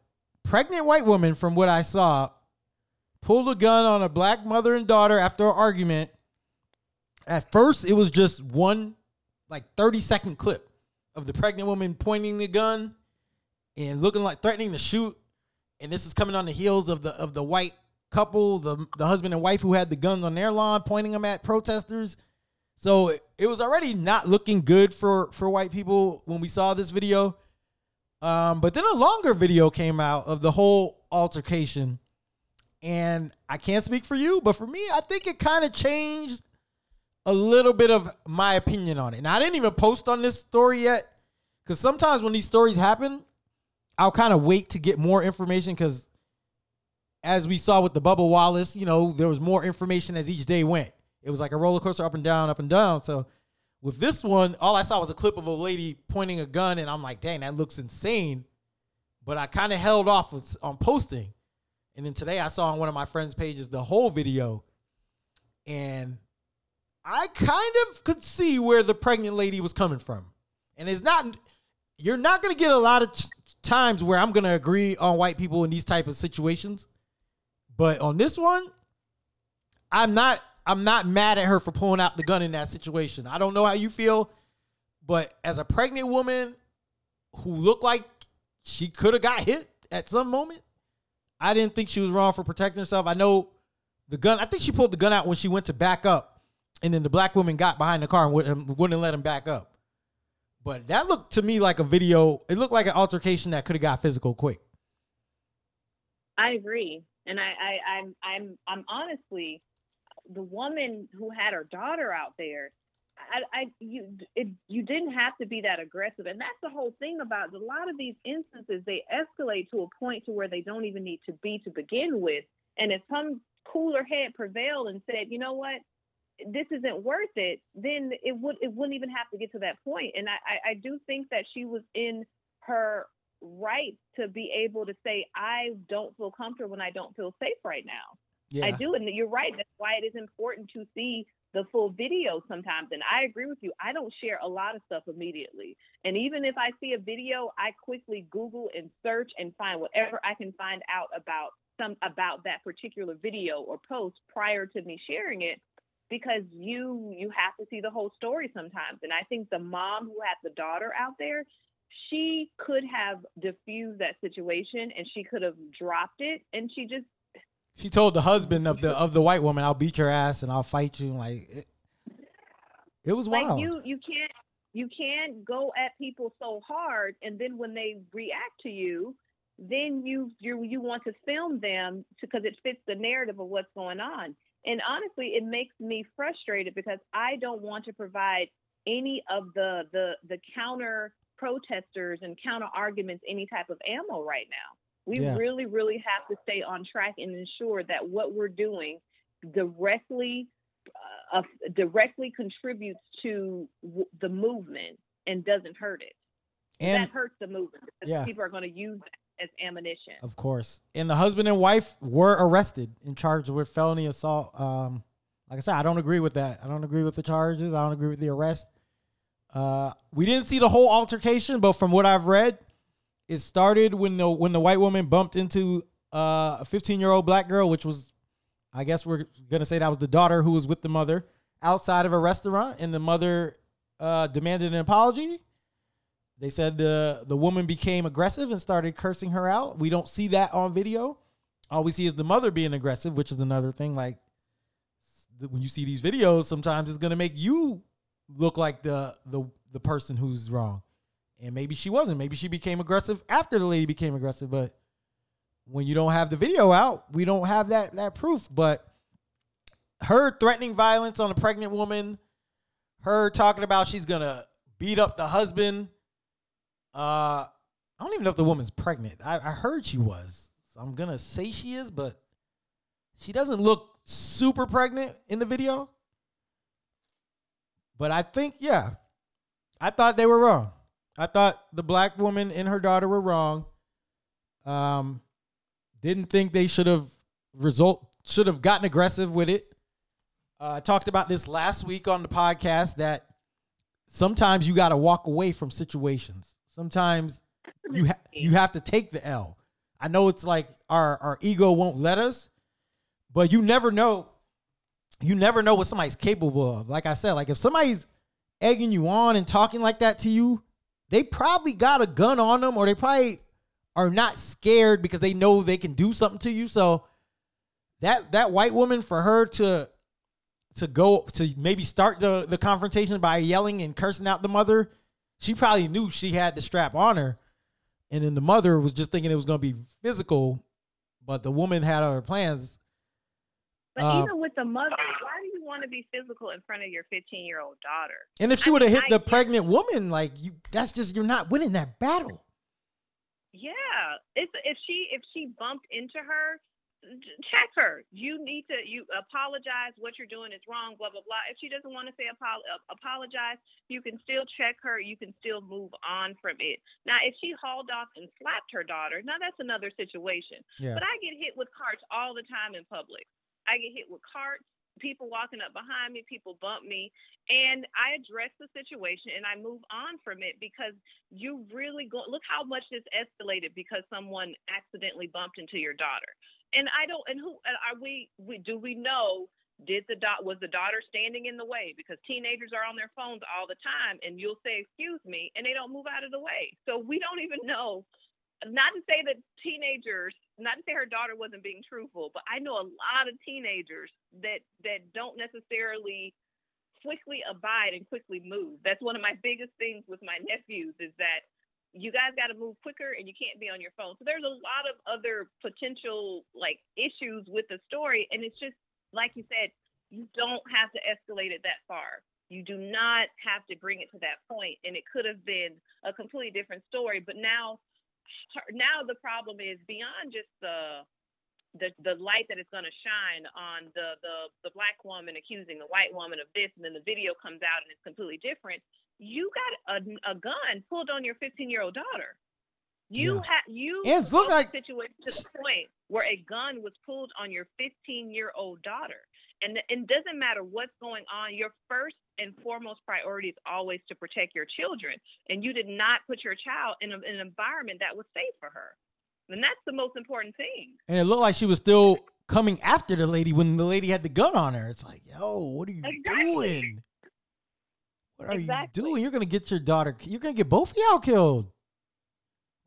pregnant white woman, from what I saw, pulled a gun on a black mother and daughter after an argument. At first, it was just one like 30 second clip of the pregnant woman pointing the gun and looking like threatening to shoot. And this is coming on the heels of the of the white couple, the the husband and wife who had the guns on their lawn pointing them at protesters. So it, it was already not looking good for for white people when we saw this video. Um, but then a longer video came out of the whole altercation. And I can't speak for you, but for me, I think it kind of changed a little bit of my opinion on it. And I didn't even post on this story yet because sometimes when these stories happen, I'll kind of wait to get more information because as we saw with the Bubba Wallace, you know, there was more information as each day went. It was like a roller coaster up and down, up and down. So with this one, all I saw was a clip of a lady pointing a gun, and I'm like, dang, that looks insane. But I kind of held off on posting. And then today I saw on one of my friends' pages the whole video. And I kind of could see where the pregnant lady was coming from. And it's not, you're not going to get a lot of times where I'm going to agree on white people in these type of situations. But on this one, I'm not I'm not mad at her for pulling out the gun in that situation. I don't know how you feel, but as a pregnant woman who looked like she could have got hit at some moment, I didn't think she was wrong for protecting herself. I know the gun, I think she pulled the gun out when she went to back up and then the black woman got behind the car and wouldn't, let him back up. But that looked to me like a video. It looked like an altercation that could have got physical quick. I agree, and I, I, I'm, I'm, I'm honestly the woman who had her daughter out there. I, I, you, it, you didn't have to be that aggressive, and that's the whole thing about a lot of these instances. They escalate to a point to where they don't even need to be to begin with. And if some cooler head prevailed and said, you know what, this isn't worth it, then it would it wouldn't even have to get to that point. And I, I do think that she was in her right to be able to say, I don't feel comfortable when I don't feel safe right now. Yeah. I do, and you're right. That's why it is important to see the full video sometimes. And I agree with you. I don't share a lot of stuff immediately. And even if I see a video, I quickly Google and search and find whatever I can find out about some about that particular video or post prior to me sharing it because you you have to see the whole story sometimes. And I think the mom who had the daughter out there, she could have diffused that situation and she could have dropped it and she just she told the husband of the of the white woman, "I'll beat your ass and I'll fight you." Like it, it was like wild. you you can't you can't go at people so hard and then when they react to you, then you you you want to film them because it fits the narrative of what's going on. And honestly, it makes me frustrated because I don't want to provide any of the the the counter protesters and counter arguments any type of ammo right now. We yeah. really, really have to stay on track and ensure that what we're doing directly uh, uh, directly contributes to w- the movement and doesn't hurt it. And that hurts the movement because yeah. people are going to use that as ammunition. Of course. And the husband and wife were arrested and charged with felony assault. Um, like I said, I don't agree with that. I don't agree with the charges. I don't agree with the arrest. Uh, we didn't see the whole altercation, but from what I've read, it started when the when the white woman bumped into uh, a 15 year old black girl, which was, I guess we're gonna say that was the daughter who was with the mother outside of a restaurant, and the mother uh, demanded an apology. They said the the woman became aggressive and started cursing her out. We don't see that on video. All we see is the mother being aggressive, which is another thing. Like when you see these videos, sometimes it's gonna make you look like the the the person who's wrong. And maybe she wasn't. Maybe she became aggressive after the lady became aggressive. But when you don't have the video out, we don't have that that proof. But her threatening violence on a pregnant woman, her talking about she's gonna beat up the husband. Uh, I don't even know if the woman's pregnant. I, I heard she was. So I'm gonna say she is, but she doesn't look super pregnant in the video. But I think, yeah, I thought they were wrong. I thought the black woman and her daughter were wrong. Um, didn't think they should have result should have gotten aggressive with it. Uh, I talked about this last week on the podcast that sometimes you got to walk away from situations. Sometimes you ha- you have to take the L. I know it's like our our ego won't let us, but you never know. You never know what somebody's capable of. Like I said, like if somebody's egging you on and talking like that to you, they probably got a gun on them, or they probably are not scared because they know they can do something to you. So that that white woman for her to to go to maybe start the the confrontation by yelling and cursing out the mother, she probably knew she had the strap on her, and then the mother was just thinking it was going to be physical, but the woman had other plans. But even um, with the mother, why do want to be physical in front of your 15 year old daughter? And if she would have hit I the pregnant woman, like you, that's just you're not winning that battle. Yeah, it's if she if she bumped into her, check her. You need to you apologize. What you're doing is wrong. Blah blah blah. If she doesn't want to say apo- uh, apologize, you can still check her. You can still move on from it. Now, if she hauled off and slapped her daughter, now that's another situation. Yeah. But I get hit with carts all the time in public. I get hit with carts. People walking up behind me, people bump me, and I address the situation and I move on from it because you really go look how much this escalated because someone accidentally bumped into your daughter. And I don't and who are we, we do we know did the dot was the daughter standing in the way because teenagers are on their phones all the time and you'll say excuse me and they don't move out of the way. So we don't even know not to say that teenagers not to say her daughter wasn't being truthful, but I know a lot of teenagers that that don't necessarily quickly abide and quickly move. That's one of my biggest things with my nephews is that you guys got to move quicker and you can't be on your phone. So there's a lot of other potential like issues with the story and it's just like you said, you don't have to escalate it that far. You do not have to bring it to that point and it could have been a completely different story, but now now the problem is beyond just the the the light that is going to shine on the the the black woman accusing the white woman of this, and then the video comes out and it's completely different. You got a, a gun pulled on your 15 year old daughter. You Yeah. have you And it's look like- situation to the point where a gun was pulled on your 15 year old daughter, and and it doesn't matter what's going on. Your first and foremost priority is always to protect your children, and you did not put your child in, a, in an environment that was safe for her. And that's the most important thing. And it looked like she was still coming after the lady when the lady had the gun on her. It's like, yo, what are you Exactly. doing? What are Exactly. you doing? You're gonna get your daughter. You're gonna get both of y'all killed.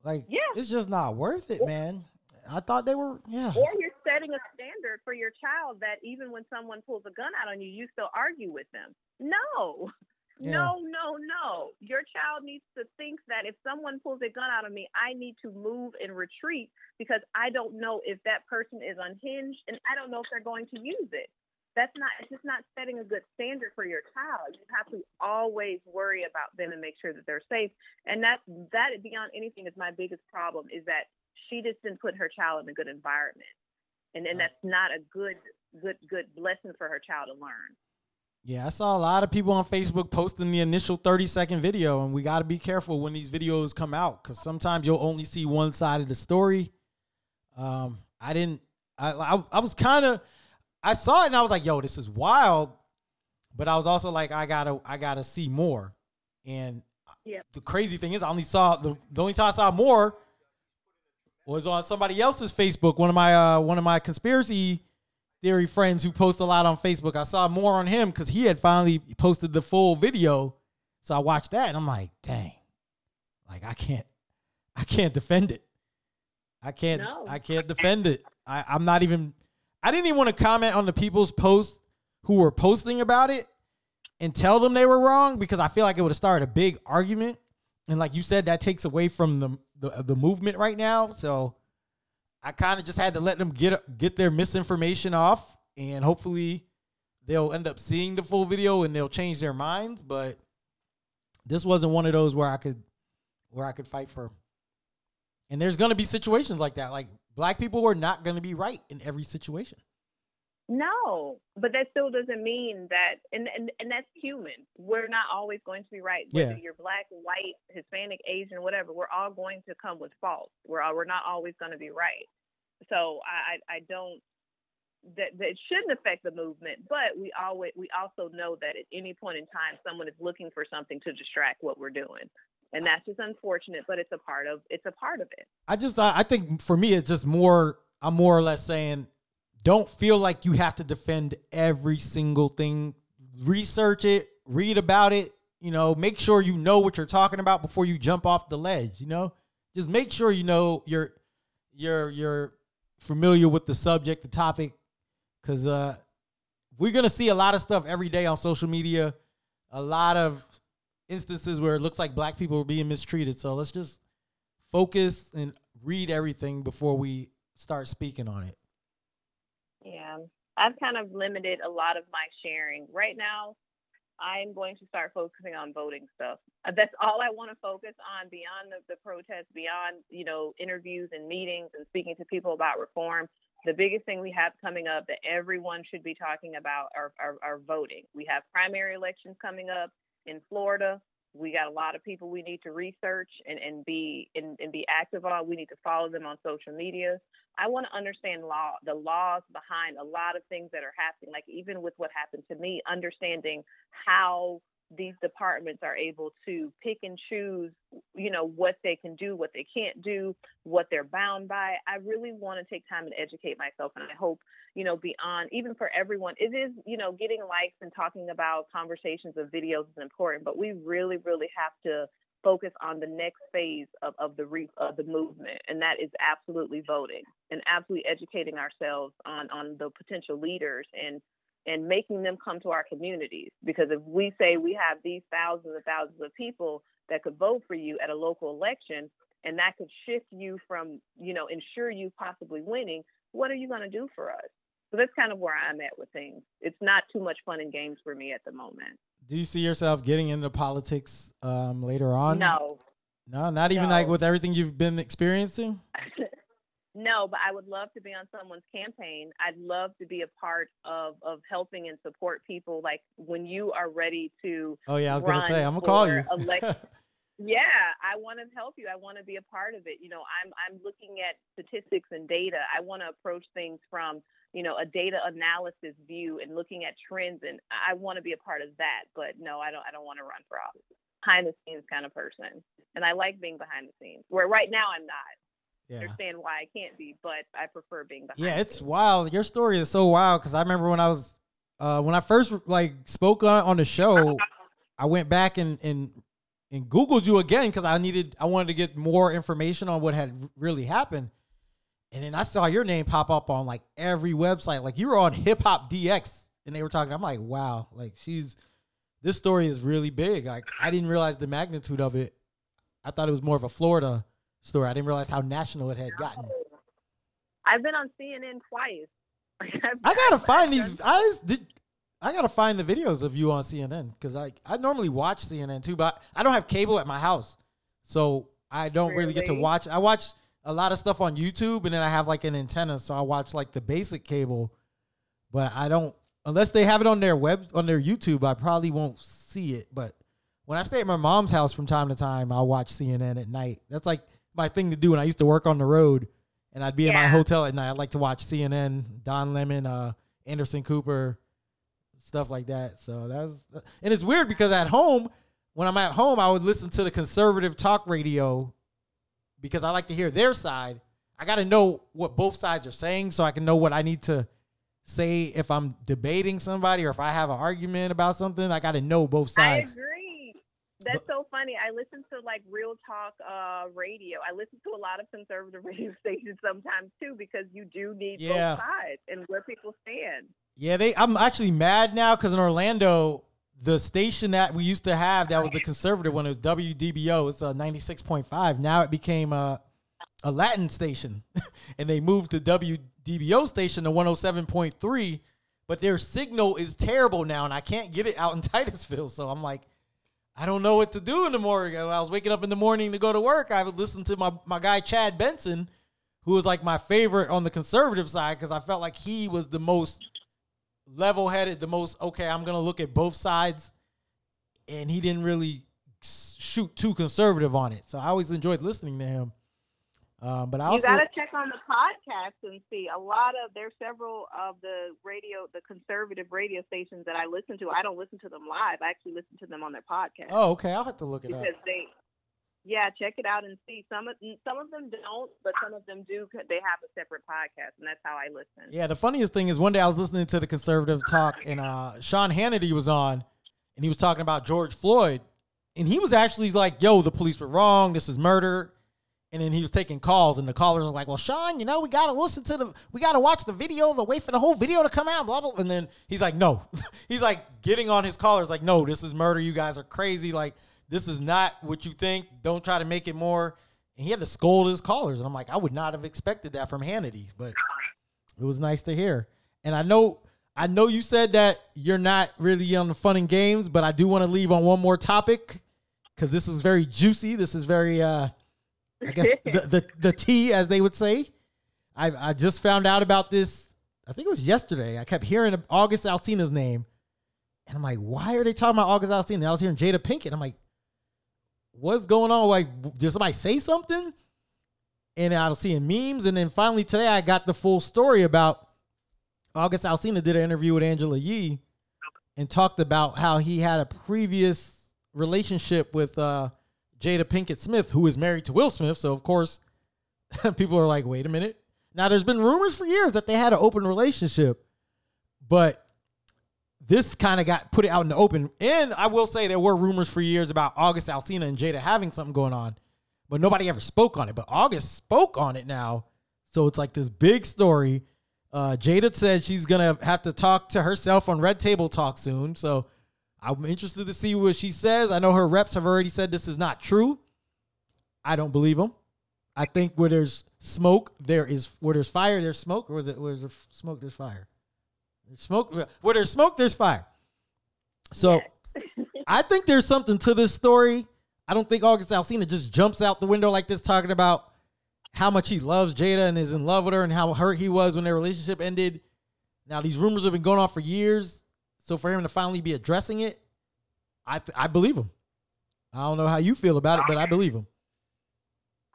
Like, Yeah. it's just not worth it, man. I thought they were, yeah. Or you're setting a standard for your child that even when someone pulls a gun out on you, you still argue with them. No. Yeah. No, no, no. Your child needs to think that if someone pulls a gun out on me, I need to move and retreat because I don't know if that person is unhinged and I don't know if they're going to use it. That's not it's just not setting a good standard for your child. You have to always worry about them and make sure that they're safe. And that that beyond anything is my biggest problem is that she just didn't put her child in a good environment. And and that's not a good good good lesson for her child to learn. Yeah, I saw a lot of people on Facebook posting the initial 30 second video, and we got to be careful when these videos come out because sometimes you'll only see one side of the story. Um, I didn't, I, I, I was kind of, I saw it and I was like, yo, this is wild. But I was also like, I gotta, I gotta see more. And Yeah. the crazy thing is, I only saw the, the only time I saw more was on somebody else's Facebook. One of my, uh, one of my conspiracy theory friends who post a lot on Facebook. I saw more on him because he had finally posted the full video. So I watched that and I'm like, dang. Like I can't, I can't defend it. I can't, No. I can't defend it. I, I'm not even. I didn't even want to comment on the people's posts who were posting about it and tell them they were wrong because I feel like it would have started a big argument. And like you said, that takes away from the the, the movement right now. So I kind of just had to let them get get their misinformation off, and hopefully they'll end up seeing the full video and they'll change their minds. But this wasn't one of those where I could where I could fight for. And there's gonna be situations like that. Like black people are not gonna be right in every situation. No, but that still doesn't mean that, and, and and that's human. We're not always going to be right. Whether Yeah. you're black, white, Hispanic, Asian, whatever, we're all going to come with faults. We're all, we're not always going to be right. So I I don't that that it shouldn't affect the movement, but we always we also know that at any point in time, someone is looking for something to distract what we're doing, and that's just unfortunate. But it's a part of it's a part of it. I just I I think for me it's just more I'm more or less saying don't feel like you have to defend every single thing. Research it, read about it, you know, make sure you know what you're talking about before you jump off the ledge, you know? Just make sure you know you're you're you're familiar with the subject, the topic cuz uh we're going to see a lot of stuff every day on social media, a lot of instances where it looks like black people are being mistreated. So let's just focus and read everything before we start speaking on it. Yeah, I've kind of limited a lot of my sharing. Right now, I'm going to start focusing on voting stuff. Uh, That's all I want to focus on beyond the, the protests, beyond, you know, interviews and meetings and speaking to people about reform. The biggest thing we have coming up that everyone should be talking about are, are, are voting. We have primary elections coming up in Florida. We got a lot of people we need to research and, and be and, and be active on. We need to follow them on social media. I want to understand law, the laws behind a lot of things that are happening. Like even with what happened to me, understanding how these departments are able to pick and choose, you know, what they can do, what they can't do, what they're bound by. I really want to take time and educate myself, and I hope, you know, beyond even for everyone, it is, you know, getting likes and talking about conversations of videos is important, but we really, really have to focus on the next phase of, of the re, of the movement, and that is absolutely voting and absolutely educating ourselves on on the potential leaders and and making them come to our communities. Because if we say we have these thousands and thousands of people that could vote for you at a local election, and that could shift you from you know ensure you possibly winning, what are you going to do for us? So that's kind of where I'm at with things. It's not too much fun and games for me at the moment. Do you see yourself getting into politics um, later on? No, No, not even like with everything you've been experiencing? no, but I would love to be on someone's campaign. I'd love to be a part of of helping and support people. Like when you are ready to, Oh, yeah, I was going to say, I'm going to call you. elect- yeah, I want to help you. I want to be a part of it. You know, I'm I'm looking at statistics and data. I want to approach things from you know a data analysis view and looking at trends, and I want to be a part of that. But no, I don't. I don't want to run for office. Behind the scenes kind of person, and I like being behind the scenes. Where right now I'm not. yeah. understand why I can't be, but I prefer being behind. Yeah, it's wild. Your story is so wild because I remember when I was, uh, when I first like spoke on, on the show, I went back and, and, and Googled you again because I needed, I wanted to get more information on what had really happened. And then I saw your name pop up on like every website. Like you were on Hip Hop DX and they were talking. I'm like, wow, like she's, this story is really big. Like I didn't realize the magnitude of it. I thought it was more of a Florida story. I didn't realize how national it had gotten. I've been on CNN twice. I've- gotta find these. I just did. I gotta find the videos of you on CNN because I I normally watch CNN too, but I don't have cable at my house, so I don't really, get to watch. I watch a lot of stuff on YouTube, and then I have like an antenna, so I watch like the basic cable, but I don't unless they have it on their web on their YouTube. I probably won't see it, but when I stay at my mom's house from time to time, I'll watch CNN at night. That's like my thing to do when I used to work on the road and I'd be in my hotel at night. I'd like to watch CNN, Don Lemon, uh, Anderson Cooper, stuff like that. So that's and it's weird because at home, when I'm at home, I would listen to the conservative talk radio because I like to hear their side. I got to know what both sides are saying so I can know what I need to say if I'm debating somebody or if I have an argument about something. I got to know both I sides. agree. That's so funny. I listen to like real talk uh, radio. I listen to a lot of conservative radio stations sometimes too because you do need Yeah. both sides and where people stand. Yeah, they. I'm actually mad now because in Orlando, the station that we used to have that was the conservative one. It was WDBO. It's a 96.5. Now it became a a Latin station, and they moved to WDBO station to 107.3. But their signal is terrible now, and I can't get it out in Titusville. So I'm like, I don't know what to do in the morning. When I was waking up in the morning to go to work, I would listen to my my guy Chad Benson, who was like my favorite on the conservative side because I felt like he was the most level headed, the most okay. I'm gonna look at both sides, and he didn't really shoot too conservative on it. So I always enjoyed listening to him. Um, but I You got to check on the podcast and see. A lot of there's several of the radio, the conservative radio stations that I listen to. I don't listen to them live. I actually listen to them on their podcast oh okay, I'll have to look it up. because they. Yeah, check it out and see. Some of some of them don't, but some of them do. They have a separate podcast, and that's how I listen. Yeah, the funniest thing is one day I was listening to the conservative talk, and uh, Sean Hannity was on, and he was talking about George Floyd, and he was actually like, "Yo, the police were wrong. This is murder." And then he was taking calls, and the callers were like, "Well, Sean, you know, we gotta listen to the, we gotta watch the video, the wait for the whole video to come out, blah blah." And then he's like, "No," he's like getting on his callers, like, "No, this is murder. You guys are crazy. Like, this is not what you think. Don't try to make it more." And he had to scold his callers, and I'm like, I would not have expected that from Hannity, but it was nice to hear. And I know I know you said that you're not really on the fun and games, but I do want to leave on one more topic because this is very juicy. This is very uh I guess the, the the tea as they would say. I I just found out about this. I think it was yesterday. I kept hearing August Alsina's name. And I'm like, why are they talking about August Alsina? I was hearing Jada Pinkett. I'm like, what's going on? Like, did somebody say something? And I was seeing memes. And then finally today I got the full story about August Alsina did an interview with Angela Yee and talked about how he had a previous relationship with uh, Jada Pinkett Smith, who is married to Will Smith. So of course, people are like, wait a minute. Now there's been rumors for years that they had an open relationship, but this kind of got put it out in the open. And I will say there were rumors for years about August Alsina and Jada having something going on, but nobody ever spoke on it. But August spoke on it now. So it's like this big story. Uh, Jada said she's gonna have to talk to herself on Red Table Talk soon. So I'm interested to see what she says. I know her reps have already said this is not true. I don't believe them. I think where there's smoke, there is where there's fire, there's smoke, or is it where there's smoke, there's fire? There's smoke. Where there's smoke, there's fire. So I think there's something to this story. I don't think August Alsina just jumps out the window like this talking about how much he loves Jada and is in love with her and how hurt he was when their relationship ended. Now these rumors have been going on for years, so for him to finally be addressing it, I th- I believe him. I don't know how you feel about it, but I believe him.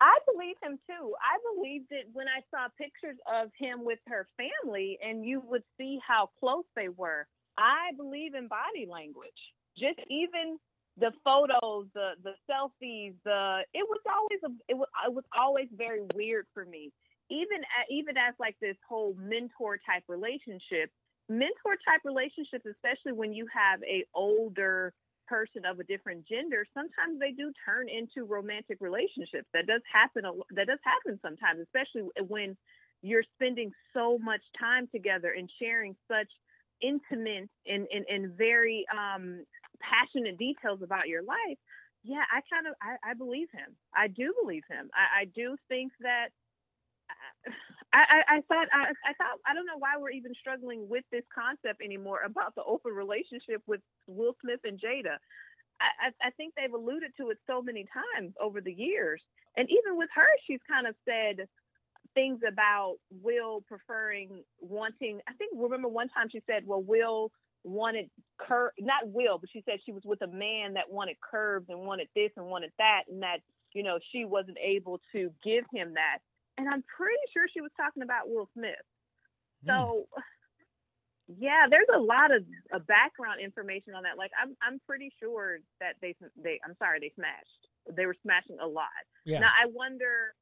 I believe him too. I believed it when I saw pictures of him with her family, and you would see how close they were. I believe in body language. Just even the photos, the the selfies, the it was always a it was it was always very weird for me. Even a- even as like this whole mentor type relationship, mentor type relationships, especially when you have a older person of a different gender, sometimes they do turn into romantic relationships. That does happen. That does happen sometimes, especially when you're spending so much time together and sharing such intimate and, and, and very um, passionate details about your life. Yeah, I kind of I, I believe him. I do believe him. I, I do think that I, I, thought I, I thought I don't know why we're even struggling with this concept anymore about the open relationship with Will Smith and Jada. I, I, think they've alluded to it so many times over the years, and even with her, she's kind of said things about Will preferring wanting. I think remember one time she said, "Well, Will wanted cur not Will, but she said she was with a man that wanted curves and wanted this and wanted that, and that you know she wasn't able to give him that." And I'm pretty sure she was talking about Will Smith. Hmm. So, yeah, there's a lot of background information on that. Like, I'm I'm pretty sure that they they I'm sorry they smashed. They were smashing a lot. Yeah. Now I wonder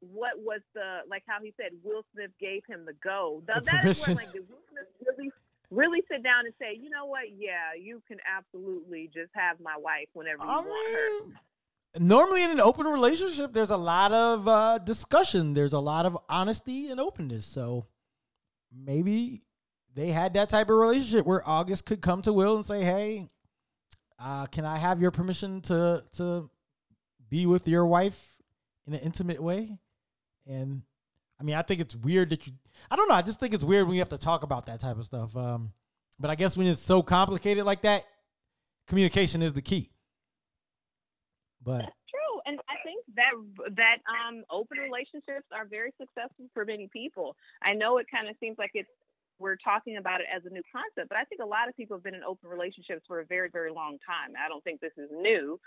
what was the like how he said Will Smith gave him the go. Th- The that is where like did Will Smith really really sit down and say, you know what? Yeah, you can absolutely just have my wife whenever you I want her. Normally in an open relationship, there's a lot of uh, discussion. There's a lot of honesty and openness. So maybe they had that type of relationship where August could come to Will and say, "Hey, uh, can I have your permission to to be with your wife in an intimate way?" And I mean, I think it's weird that you. I don't know. I just think it's weird when you have to talk about that type of stuff. Um, but I guess when it's so complicated like that, communication is the key. But That's true, and I think that that um, open relationships are very successful for many people. I know it kind of seems like it's we're talking about it as a new concept, but I think a lot of people have been in open relationships for a very, very long time. I don't think this is new.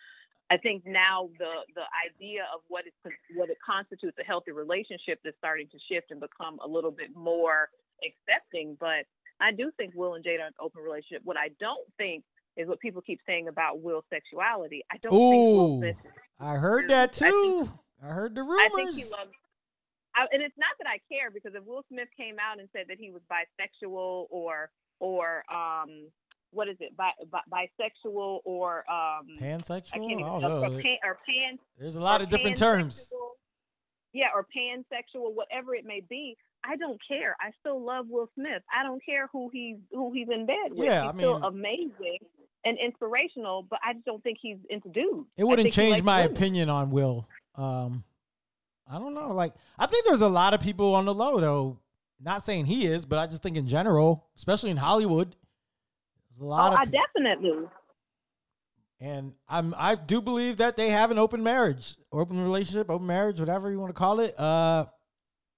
I think now the the idea of what is what it constitutes a healthy relationship is starting to shift and become a little bit more accepting. But I do think Will and Jada are an open relationship. What I don't think is what people keep saying about Will's sexuality. I don't think Will Ooh, Smith. I heard that I think- too. I heard the rumors. I think he loves. I, and it's not that I care because if Will Smith came out and said that he was bisexual or or um what is it bi, bi, bisexual or um I pansexual. even don't know, or, pan, or pan There's a lot of different terms. Yeah, or pansexual, whatever it may be. I don't care. I still love Will Smith. I don't care who he's who he's in bed with. Yeah, he's I still amazing and inspirational, but I just don't think he's into dudes. It wouldn't change my women. opinion on Will. Um, I don't know. Like, I think there's a lot of people on the low though. Not saying he is, but I just think in general, especially in Hollywood, there's a Oh, lot I of. pe- definitely. and I'm I do believe that they have an open marriage, open relationship, open marriage, whatever you want to call it. Uh,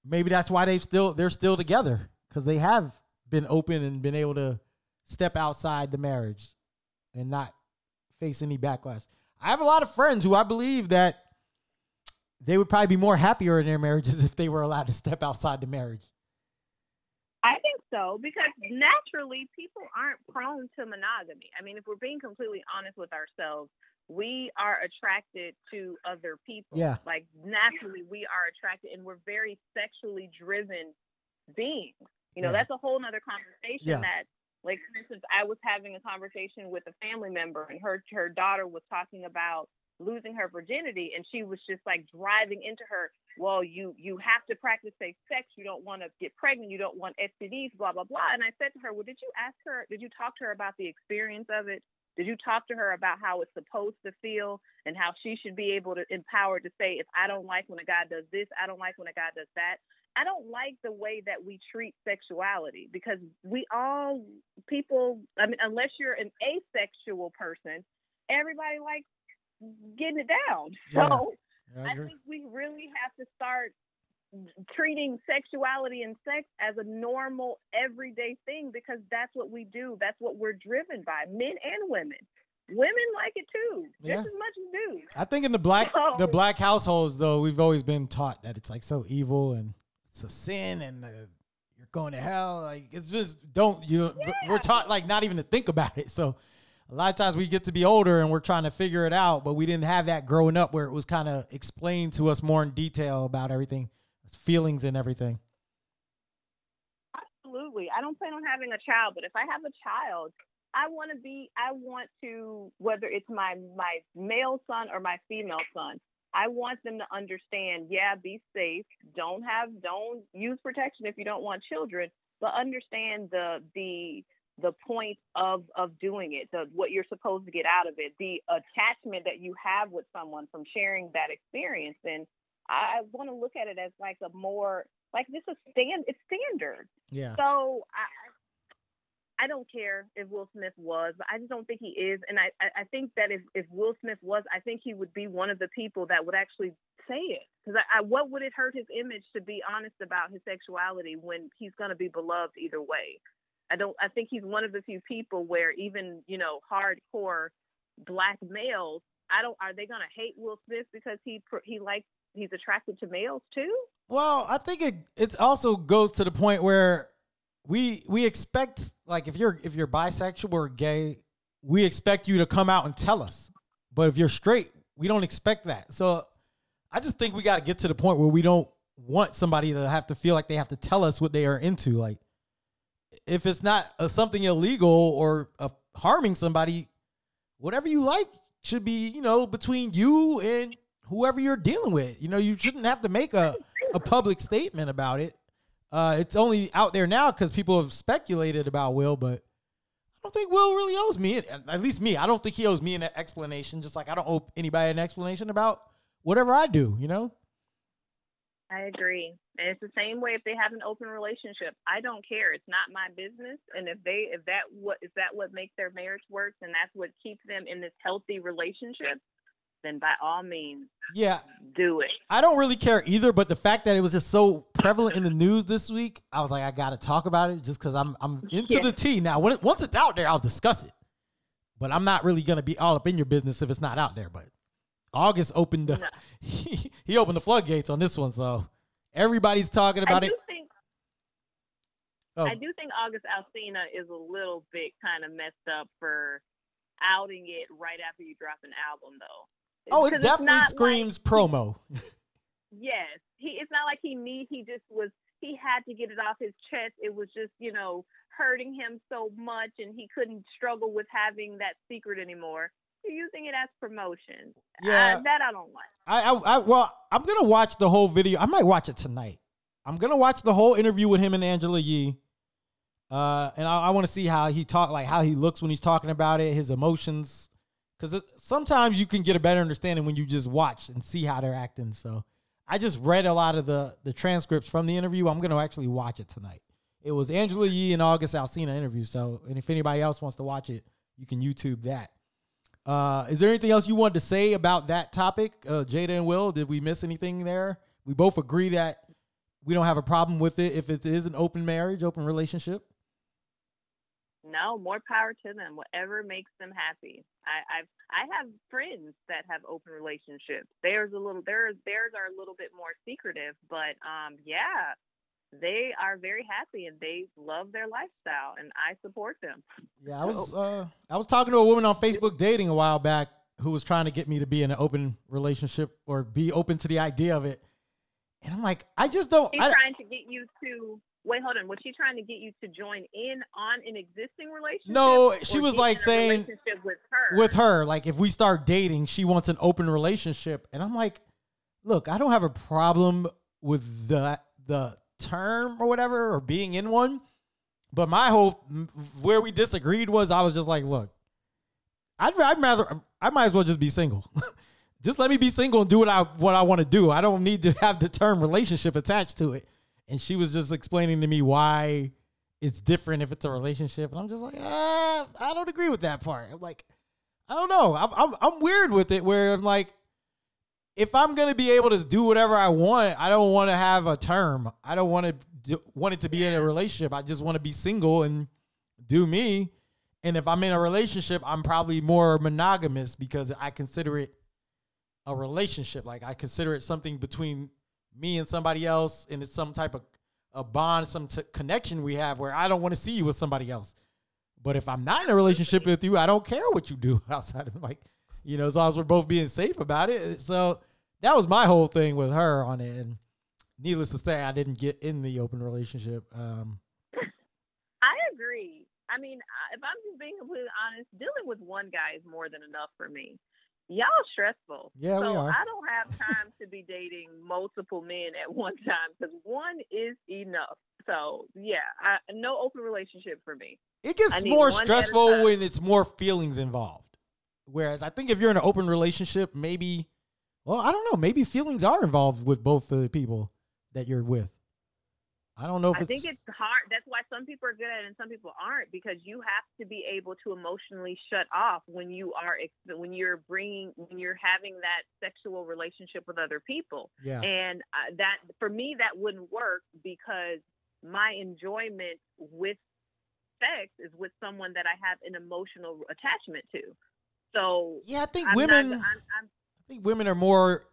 maybe that's why they've still they're still together because they have been open and been able to step outside the marriage and not face any backlash. I have a lot of friends who I believe that they would probably be more happier in their marriages if they were allowed to step outside the marriage. I think so because naturally people aren't prone to monogamy. I mean, if we're being completely honest with ourselves, we are attracted to other people. Yeah. Like naturally we are attracted and we're very sexually driven beings. You know, Yeah. that's a whole nother conversation Yeah. that like for instance, I was having a conversation with a family member and her her daughter was talking about losing her virginity and she was just like driving into her well you you have to practice safe sex. You don't want to get pregnant. You don't want stds blah blah blah. And i said to her well did you ask her did you talk to her about the experience of it? Did you talk to her about how it's supposed to feel and how she should be able to empowered to say if i don't like when a guy does this i don't like when a guy does that i don't like the way that we treat sexuality because we all people i mean unless you're an asexual person everybody likes getting it down Yeah. so I I think we really have to start treating sexuality and sex as a normal everyday thing because that's what we do. That's what we're driven by, men and women. Women like it too, just Yeah. as much as dudes. I think in the black So- the black households though, we've always been taught that it's like so evil and it's a sin and uh, you're going to hell. Like it's just don't you. We're taught like not even to think about it. So a lot of times we get to be older and we're trying to figure it out, but we didn't have that growing up where it was kind of explained to us more in detail about everything, feelings and everything. Absolutely. I don't plan on having a child, but if I have a child, I want to be I want to whether it's my my male son or my female son, I want them to understand, yeah, be safe, don't have don't use protection if you don't want children, but understand the the the point of of doing it, the what you're supposed to get out of it, the attachment that you have with someone from sharing that experience and I want to look at it as like a more like this is stand it's standard. Yeah. So I don't care if Will Smith was, but I just don't think he is. And I, I think that if, if Will Smith was, I think he would be one of the people that would actually say it. Because I, I, what would it hurt his image to be honest about his sexuality when he's going to be beloved either way? I don't. I think he's one of the few people where even you know hardcore black males. I don't. Are they going to hate Will Smith because he he likes he's attracted to males too? Well, I think it it also goes to the point where we we expect like if you're if you're bisexual or gay, we expect you to come out and tell us. But if you're straight, we don't expect that. So I just think we got to get to the point where we don't want somebody to have to feel like they have to tell us what they are into. Like if it's not uh, something illegal or uh, harming somebody, whatever you like should be, you know, between you and whoever you're dealing with. You know, you shouldn't have to make a, a public statement about it. Uh, it's only out there now because people have speculated about Will, but I don't think Will really owes me, at least me. I don't think he owes me an explanation. Just like I don't owe anybody an explanation about whatever I do. You know. I agree. And it's the same way if they have an open relationship. I don't care. It's not my business. And if they if that what is that what makes their marriage work and that's what keeps them in this healthy relationship, then by all means yeah do it. I don't really care either, but the fact that it was just so prevalent in the news this week, I was like, I gotta talk about it just because I'm I'm into yeah. the tea. Now when it, once it's out there, I'll discuss it. But I'm not really gonna be all up in your business if it's not out there. But August opened the, no. he, he opened the floodgates on this one, so everybody's talking about it. Think, oh. I do think August Alsina is a little bit kind of messed up for outing it right after you drop an album, though. Oh, it definitely screams like, promo. yes, he. It's not like he need. He just was. He had to get it off his chest. It was just, you know, hurting him so much, and he couldn't struggle with having that secret anymore. You're using it as promotion. Yeah, uh, that I don't like. I, I, I, well, I'm gonna watch the whole video. I might watch it tonight. I'm gonna watch the whole interview with him and Angela Yee. Uh, and I, I want to see how he talk, like how he looks when he's talking about it, his emotions, because sometimes you can get a better understanding when you just watch and see how they're acting. So I just read a lot of the the transcripts from the interview. I'm gonna actually watch it tonight. It was Angela Yee and August Alsina interview. So, and if anybody else wants to watch it, you can YouTube that. Uh, is there anything else you wanted to say about that topic, uh, Jada and Will? Did we miss anything there? We both agree that we don't have a problem with it if it is an open marriage, open relationship. No, more power to them. Whatever makes them happy. I, I've I have friends that have open relationships. Theirs a little theirs theirs are a little bit more secretive, but um yeah, they are very happy and they love their lifestyle and I support them. Yeah, I was uh, I was talking to a woman on Facebook dating a while back who was trying to get me to be in an open relationship or be open to the idea of it. And I'm like, I just don't She's I, trying to get you to wait, hold on. Was she trying to get you to join in on an existing relationship? No, she was like saying with her. With her, like if we start dating, she wants an open relationship. And I'm like, look, I don't have a problem with the the term or whatever or being in one. But my whole where we disagreed was I was just like, look, I'd, I'd rather I might as well just be single. just let me be single and do what I what I want to do. I don't need to have the term relationship attached to it. And she was just explaining to me why it's different if it's a relationship, and I'm just like, ah, I don't agree with that part. I'm like, I don't know. I'm I'm, I'm weird with it where I'm like, if I'm gonna be able to do whatever I want, I don't want to have a term. I don't want to want it to be in a relationship. I just want to be single and do me. And if I'm in a relationship, I'm probably more monogamous because I consider it a relationship. Like I consider it something between me and somebody else, and it's some type of a bond, some t- connection we have where I don't want to see you with somebody else. But if I'm not in a relationship with you, I don't care what you do outside of like, you know, as long as we're both being safe about it. So that was my whole thing with her on it. And needless to say, I didn't get in the open relationship. Um, I agree. I mean, if I'm just being completely honest, dealing with one guy is more than enough for me. Y'all stressful. Yeah, so we are. I don't have time to be dating multiple men at one time because one is enough. So yeah, I, no open relationship for me. It gets more stressful when it's more feelings involved. Whereas I think if you're in an open relationship, maybe well, I don't know. Maybe feelings are involved with both the people that you're with. I don't know if I think it's hard. That's why some people are good at it and some people aren't because you have to be able to emotionally shut off when you are when you're bringing when you're having that sexual relationship with other people. Yeah. And uh, that for me that wouldn't work because my enjoyment with sex is with someone that I have an emotional attachment to. So yeah, I think I'm women. Not, I'm, I'm, think women are more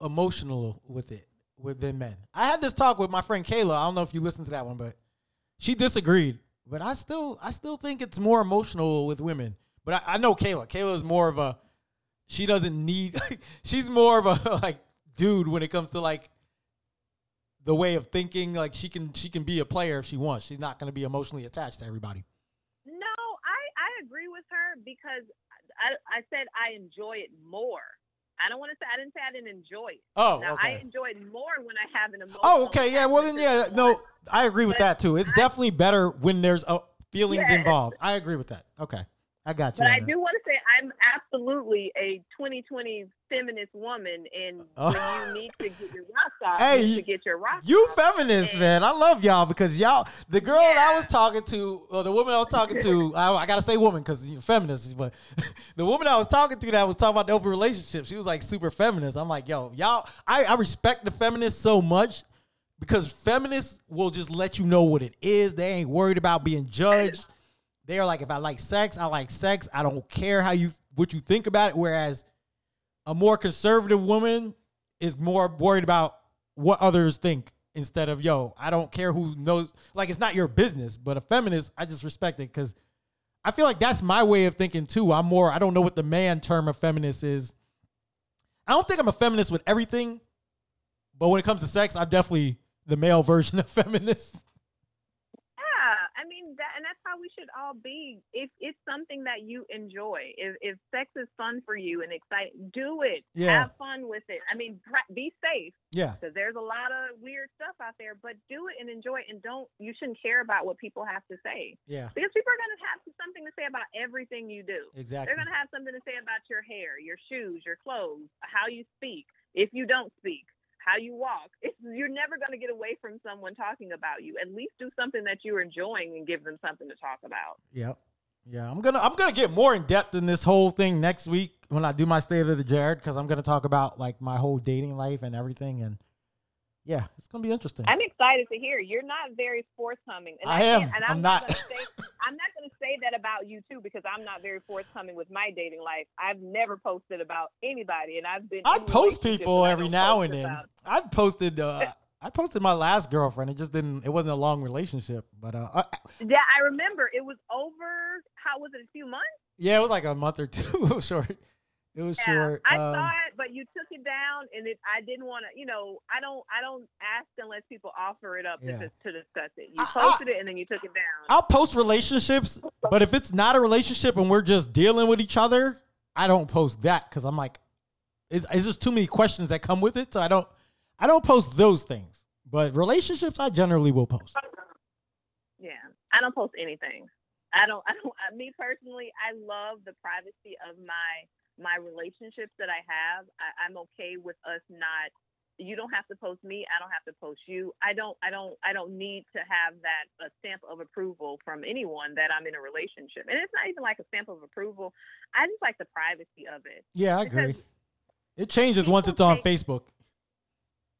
emotional with it with than men. I had this talk with my friend Kayla. I don't know if you listened to that one, but she disagreed. But I still I still think it's more emotional with women. But I, I know Kayla. Kayla is more of a she doesn't need she's more of a like dude when it comes to like the way of thinking. Like she can she can be a player if she wants. She's not going to be emotionally attached to everybody. No, I I agree with her because I I said I enjoy it more. I don't want to say I didn't say I didn't enjoy it. Oh, Now, okay. I enjoy it more when I have an emotional. Oh, okay. Yeah. Well, then, yeah. No. I agree with But that too. It's I- definitely better when there's a, feelings Yeah. involved. I agree with that. Okay, I got you. But I that. do want to say I'm absolutely a 2020 feminist woman, and Oh. when you need to get your rock off, Hey, you should get your rock You feminists, man. I love y'all because y'all, the girl that I was talking to, or the woman I was talking to, I, I gotta say woman because you're feminists, but the woman I was talking to that was talking about the open relationship, she was like super feminist. I'm like, yo, y'all, I, I respect the feminists so much because feminists will just let you know what it is. They ain't worried about being judged. They are like, if I like sex, I like sex. I don't care how you what you think about it. Whereas a more conservative woman is more worried about what others think instead of yo i don't care who knows like it's not your business but a feminist i just respect it because i feel like that's my way of thinking too i'm more i don't know what the man term of feminist is i don't think i'm a feminist with everything but when it comes to sex i'm definitely the male version of feminist Yeah, I mean that, and that's how we should all be. If it's something that you enjoy, if if sex is fun for you and exciting, do it. Yeah. Have fun with it. I mean, be safe yeah because there's a lot of weird stuff out there. But do it and enjoy it, and don't. You shouldn't care about what people have to say yeah because people are gonna have something to say about everything you do. exactly They're gonna have something to say about your hair, your shoes, your clothes, how you speak. If you don't speak, how you walk. It's, you're never gonna get away from someone talking about you. At least do something that you're enjoying and give them something to talk about. Yep. Yeah, I'm gonna I'm gonna get more in depth in this whole thing next week when I do my state of the Jared because I'm gonna talk about like my whole dating life and everything and yeah, it's gonna be interesting. I'm excited to hear. You're not very forthcoming. And I can't- am. And I'm I'm, not. Gonna say, I'm not going to say that about you too because I'm not very forthcoming with my dating life. I've never posted about anybody, and I've been. I post people every now and then. I've posted uh I posted my last girlfriend. It just didn't it wasn't a long relationship, but uh, uh Yeah, I remember it was over. How was it? A few months. yeah, it was like a month or two. short. It was Yeah, short. I um, saw it, but you took it down, and it. I didn't want to. You know, I don't. I don't ask unless people offer it up Yeah. to, to discuss it. You I- I- posted it, and then you took it down. I'll post relationships, but if it's not a relationship and we're just dealing with each other, I don't post that because I'm like, it's, it's just too many questions that come with it. So I don't, I don't post those things. But relationships, I generally will post. Yeah, I don't post anything. I don't. I don't. Me personally, I love the privacy of my my relationships that I have. I, I'm okay with us not. You don't have to post me. I don't have to post you. I don't. I don't. I don't need to have that a stamp of approval from anyone that I'm in a relationship. And it's not even like a stamp of approval. I just like the privacy of it. Yeah, I Because agree. It changes once it's on take- Facebook.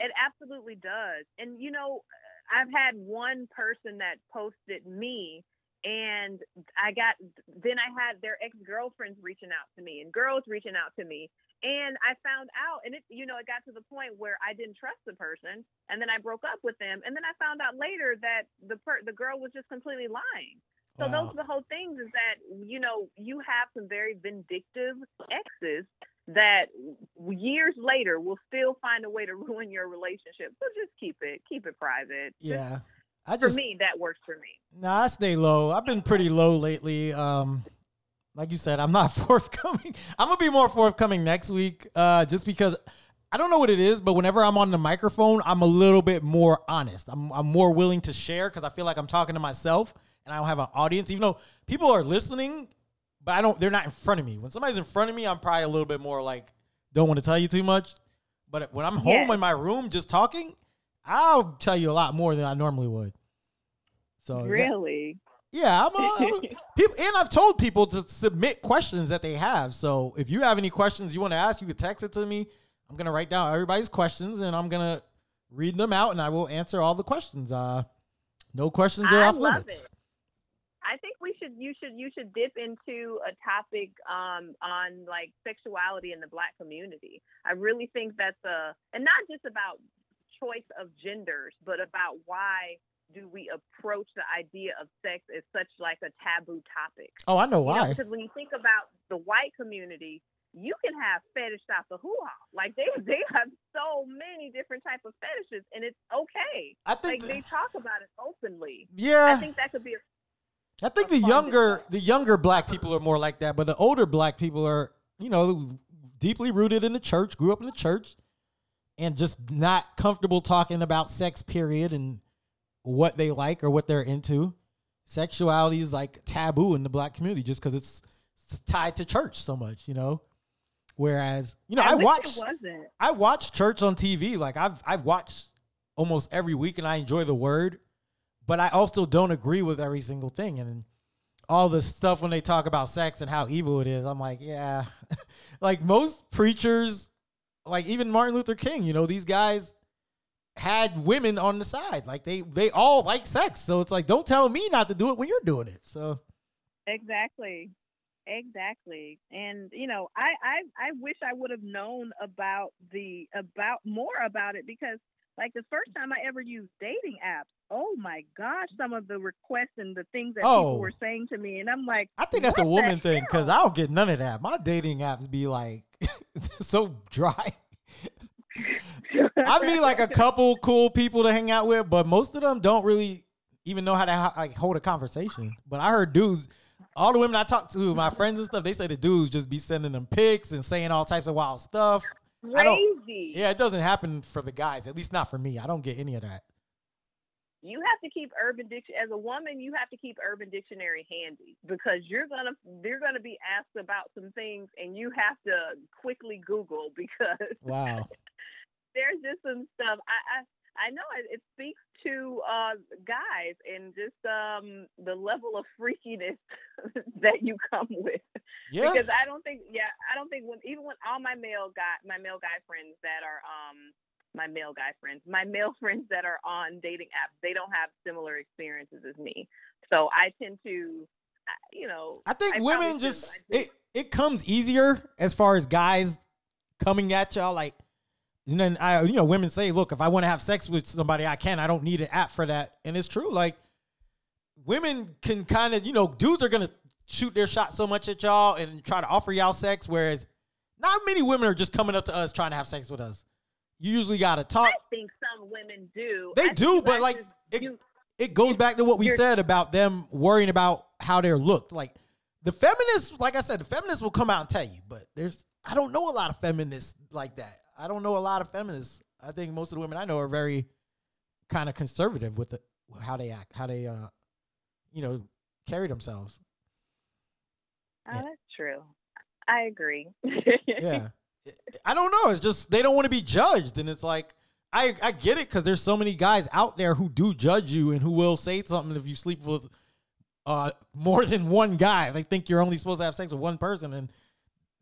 It absolutely does. And you know, I've had one person that posted me and I got then I had their ex-girlfriends reaching out to me and girls reaching out to me and I found out and it you know it got to the point where I didn't trust the person and then I broke up with them and then I found out later that the per- the girl was just completely lying. So Wow. those are the whole things is that you know you have some very vindictive exes that years later will still find a way to ruin your relationship. So just keep it keep it private. Just- I for just, me that works for me. nah, I stay low. I've been pretty low lately. Um, like you said, I'm not forthcoming. I'm gonna be more forthcoming next week. Uh, just because I don't know what it is, but whenever I'm on the microphone, I'm a little bit more honest. I'm I'm more willing to share because I feel like I'm talking to myself and I don't have an audience, even though people are listening, but I don't. They're not in front of me. When somebody's in front of me, I'm probably a little bit more like don't want to tell you too much. But when I'm home Yeah. in my room just talking, I'll tell you a lot more than I normally would. So really? Yeah, I'm, uh, I'm people, and I've told people to submit questions that they have. So if you have any questions you want to ask, you can text it to me. I'm gonna write down everybody's questions and I'm gonna read them out, and I will answer all the questions. Uh, no questions are I off limits. it. I think we should you should you should dip into a topic um, on like sexuality in the black community. I really think that's a and not just about choice of genders, but about why do we approach the idea of sex as such like a taboo topic? Oh, I know You know, why. because when you think about the white community, you can have fetish out the hoo ha. Like they they have so many different types of fetishes, and it's okay. I think Like th- they talk about it openly. yeah. I think that could be a I think the younger discussion. the younger black people are more like that, but the older black people are, you know, deeply rooted in the church, grew up in the church, and just not comfortable talking about sex period and what they like or what they're into. Sexuality is like taboo in the black community just because it's, it's tied to church so much, you know. Whereas, you know, I, wish watch. I watch church on TV. Like I've I've watched almost every week, and I enjoy the word, but I also don't agree with every single thing. And all the stuff when they talk about sex and how evil it is, I'm like, yeah. like most preachers, like even Martin Luther King, you know, these guys had women on the side. Like they they all like sex. So it's like, don't tell me not to do it when you're doing it. So Exactly. Exactly. And you know, I I I wish I would have known about the about more about it because like the first time I ever used dating apps, oh my gosh, some of the requests and the things that Oh. people were saying to me and I'm like I think that's a woman thing because? I don't get none of that. My dating apps be like so dry. I mean, like a couple cool people to hang out with, but most of them don't really even know how to like hold a conversation. But I heard dudes, all the women I talk to, my friends and stuff, they say the dudes just be sending them pics and saying all types of wild stuff. Crazy. Yeah, it doesn't happen for the guys, at least not for me. I don't get any of that. you have to keep urban dictionary as a woman you have to keep urban dictionary handy because you're gonna you're gonna be asked about some things and you have to quickly google because Wow. There's just some stuff i i, I know it, it speaks to uh guys and just um the level of freakiness that you come with Yeah. because i don't think yeah i don't think when even when all my male guy my male guy friends that are um my male guy friends, my male friends that are on dating apps, they don't have similar experiences as me. So I tend to, you know, I think I women just should, it it comes easier as far as guys coming at y'all like and then I you know women say look if I want to have sex with somebody I can I don't need an app for that and it's true like women can kind of you know dudes are gonna shoot their shot so much at y'all and try to offer y'all sex whereas not many women are just coming up to us trying to have sex with us you usually gotta talk I think some women do. They I do, but, like, it- you- it goes back to what we said about them worrying about how they're looked. Like the feminists, like I said, the feminists will come out and tell you, but there's I don't know a lot of feminists like that. I don't know a lot of feminists. I think most of the women I know are very kind of conservative with the, how they act, how they uh you know carry themselves. oh, yeah. that's true. I agree. Yeah. I don't know. It's just they don't want to be judged, and it's like I I get it because there's so many guys out there who do judge you and who will say something if you sleep with uh more than one guy. They think you're only supposed to have sex with one person, and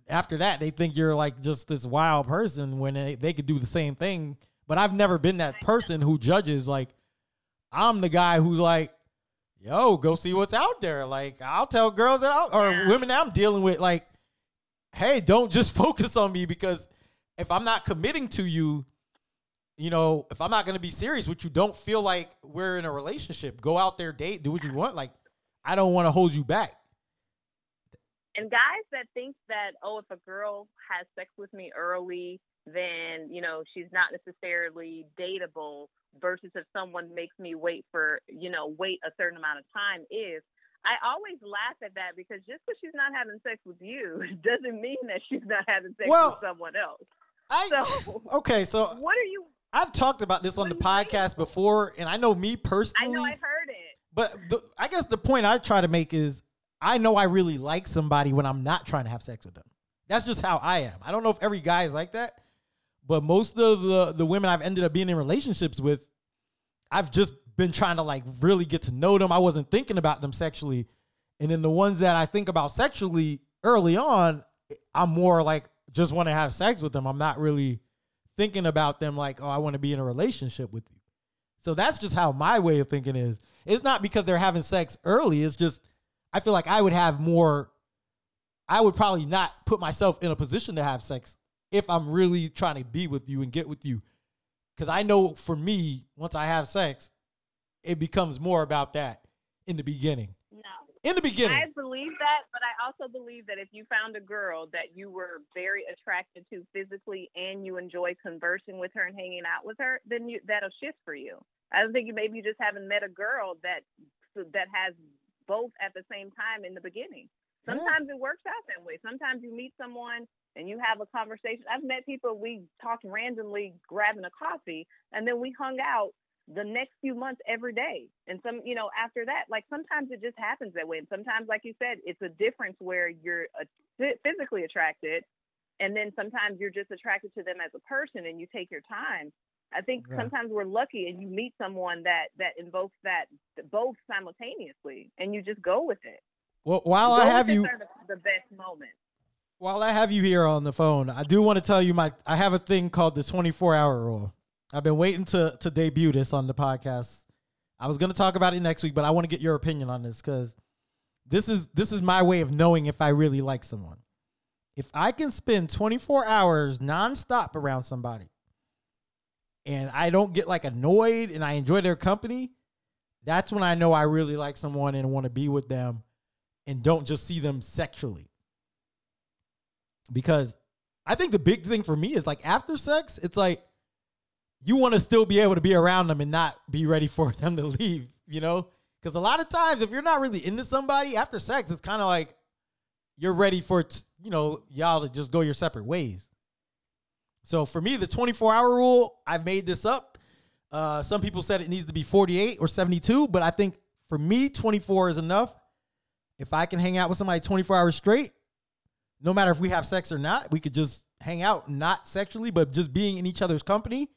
after that, they think you're like just this wild person when they, they could do the same thing. But I've never been that person who judges. Like I'm the guy who's like, yo, go see what's out there. Like I'll tell girls that I, or Yeah. women that I'm dealing with, like hey, don't just focus on me because if I'm not committing to you, you know, if I'm not going to be serious with you, don't feel like we're in a relationship. Go out there, date, do what you want. Like, I don't want to hold you back. And guys that think that oh if a girl has sex with me early then you know she's not necessarily dateable versus if someone makes me wait for you know wait a certain amount of time is i always laugh at that because just because she's not having sex with you doesn't mean that she's not having sex Well, with someone else I So- okay, so what are you I've talked about this on the What are you podcast before, and I know me personally. i know i heard it But the, I guess the point I try to make is I know I really like somebody when I'm not trying to have sex with them. That's just how I am. I don't know if every guy is like that, but most of the the women I've ended up being in relationships with, I've just been trying to like really get to know them. I wasn't thinking about them sexually. And then the ones that I think about sexually early on, I'm more like just want to have sex with them. I'm not really thinking about them like, oh, I want to be in a relationship with you. So that's just how my way of thinking is. It's not because they're having sex early. It's just I feel like I would have more. I would probably not put myself in a position to have sex if I'm really trying to be with you and get with you. Because I know for me, once I have sex, it becomes more about that in the beginning. no in the beginning. I believe that, but I also believe that if you found a girl that you were very attracted to physically and you enjoy conversing with her and hanging out with her, then you, that'll shift for you. I don't think you maybe you just haven't met a girl that that has both at the same time in the beginning. Sometimes yeah. it works out that way. Sometimes you meet someone and you have a conversation. I've met people we talked randomly grabbing a coffee and then we hung out the next few months every day. And some, you know, after that, like sometimes it just happens that way. And sometimes, like you said, it's a difference where you're physically attracted, and then sometimes you're just attracted to them as a person, and you take your time. I think yeah. sometimes we're lucky, and you meet someone that that invokes that both simultaneously, and you just go with it. Well, while I have you, the, the best moment. While I have you here on the phone, I do want to tell you my I have a thing called the 24 hour rule. I've been waiting to to debut this on the podcast. I was going to talk about it next week, but I want to get your opinion on this cuz this is this is my way of knowing if I really like someone. If I can spend 24 hours nonstop around somebody and I don't get like annoyed and I enjoy their company, that's when I know I really like someone and want to be with them and don't just see them sexually. Because I think the big thing for me is like after sex, it's like you want to still be able to be around them and not be ready for them to leave, you know? Because a lot of times, if you're not really into somebody after sex, it's kind of like you're ready for, you know, y'all to just go your separate ways. So for me, the 24 hour rule, I've made this up. Uh, some people said it needs to be 48 or 72, but I think for me, 24 is enough. If I can hang out with somebody 24 hours straight, no matter if we have sex or not, we could just hang out, not sexually, but just being in each other's company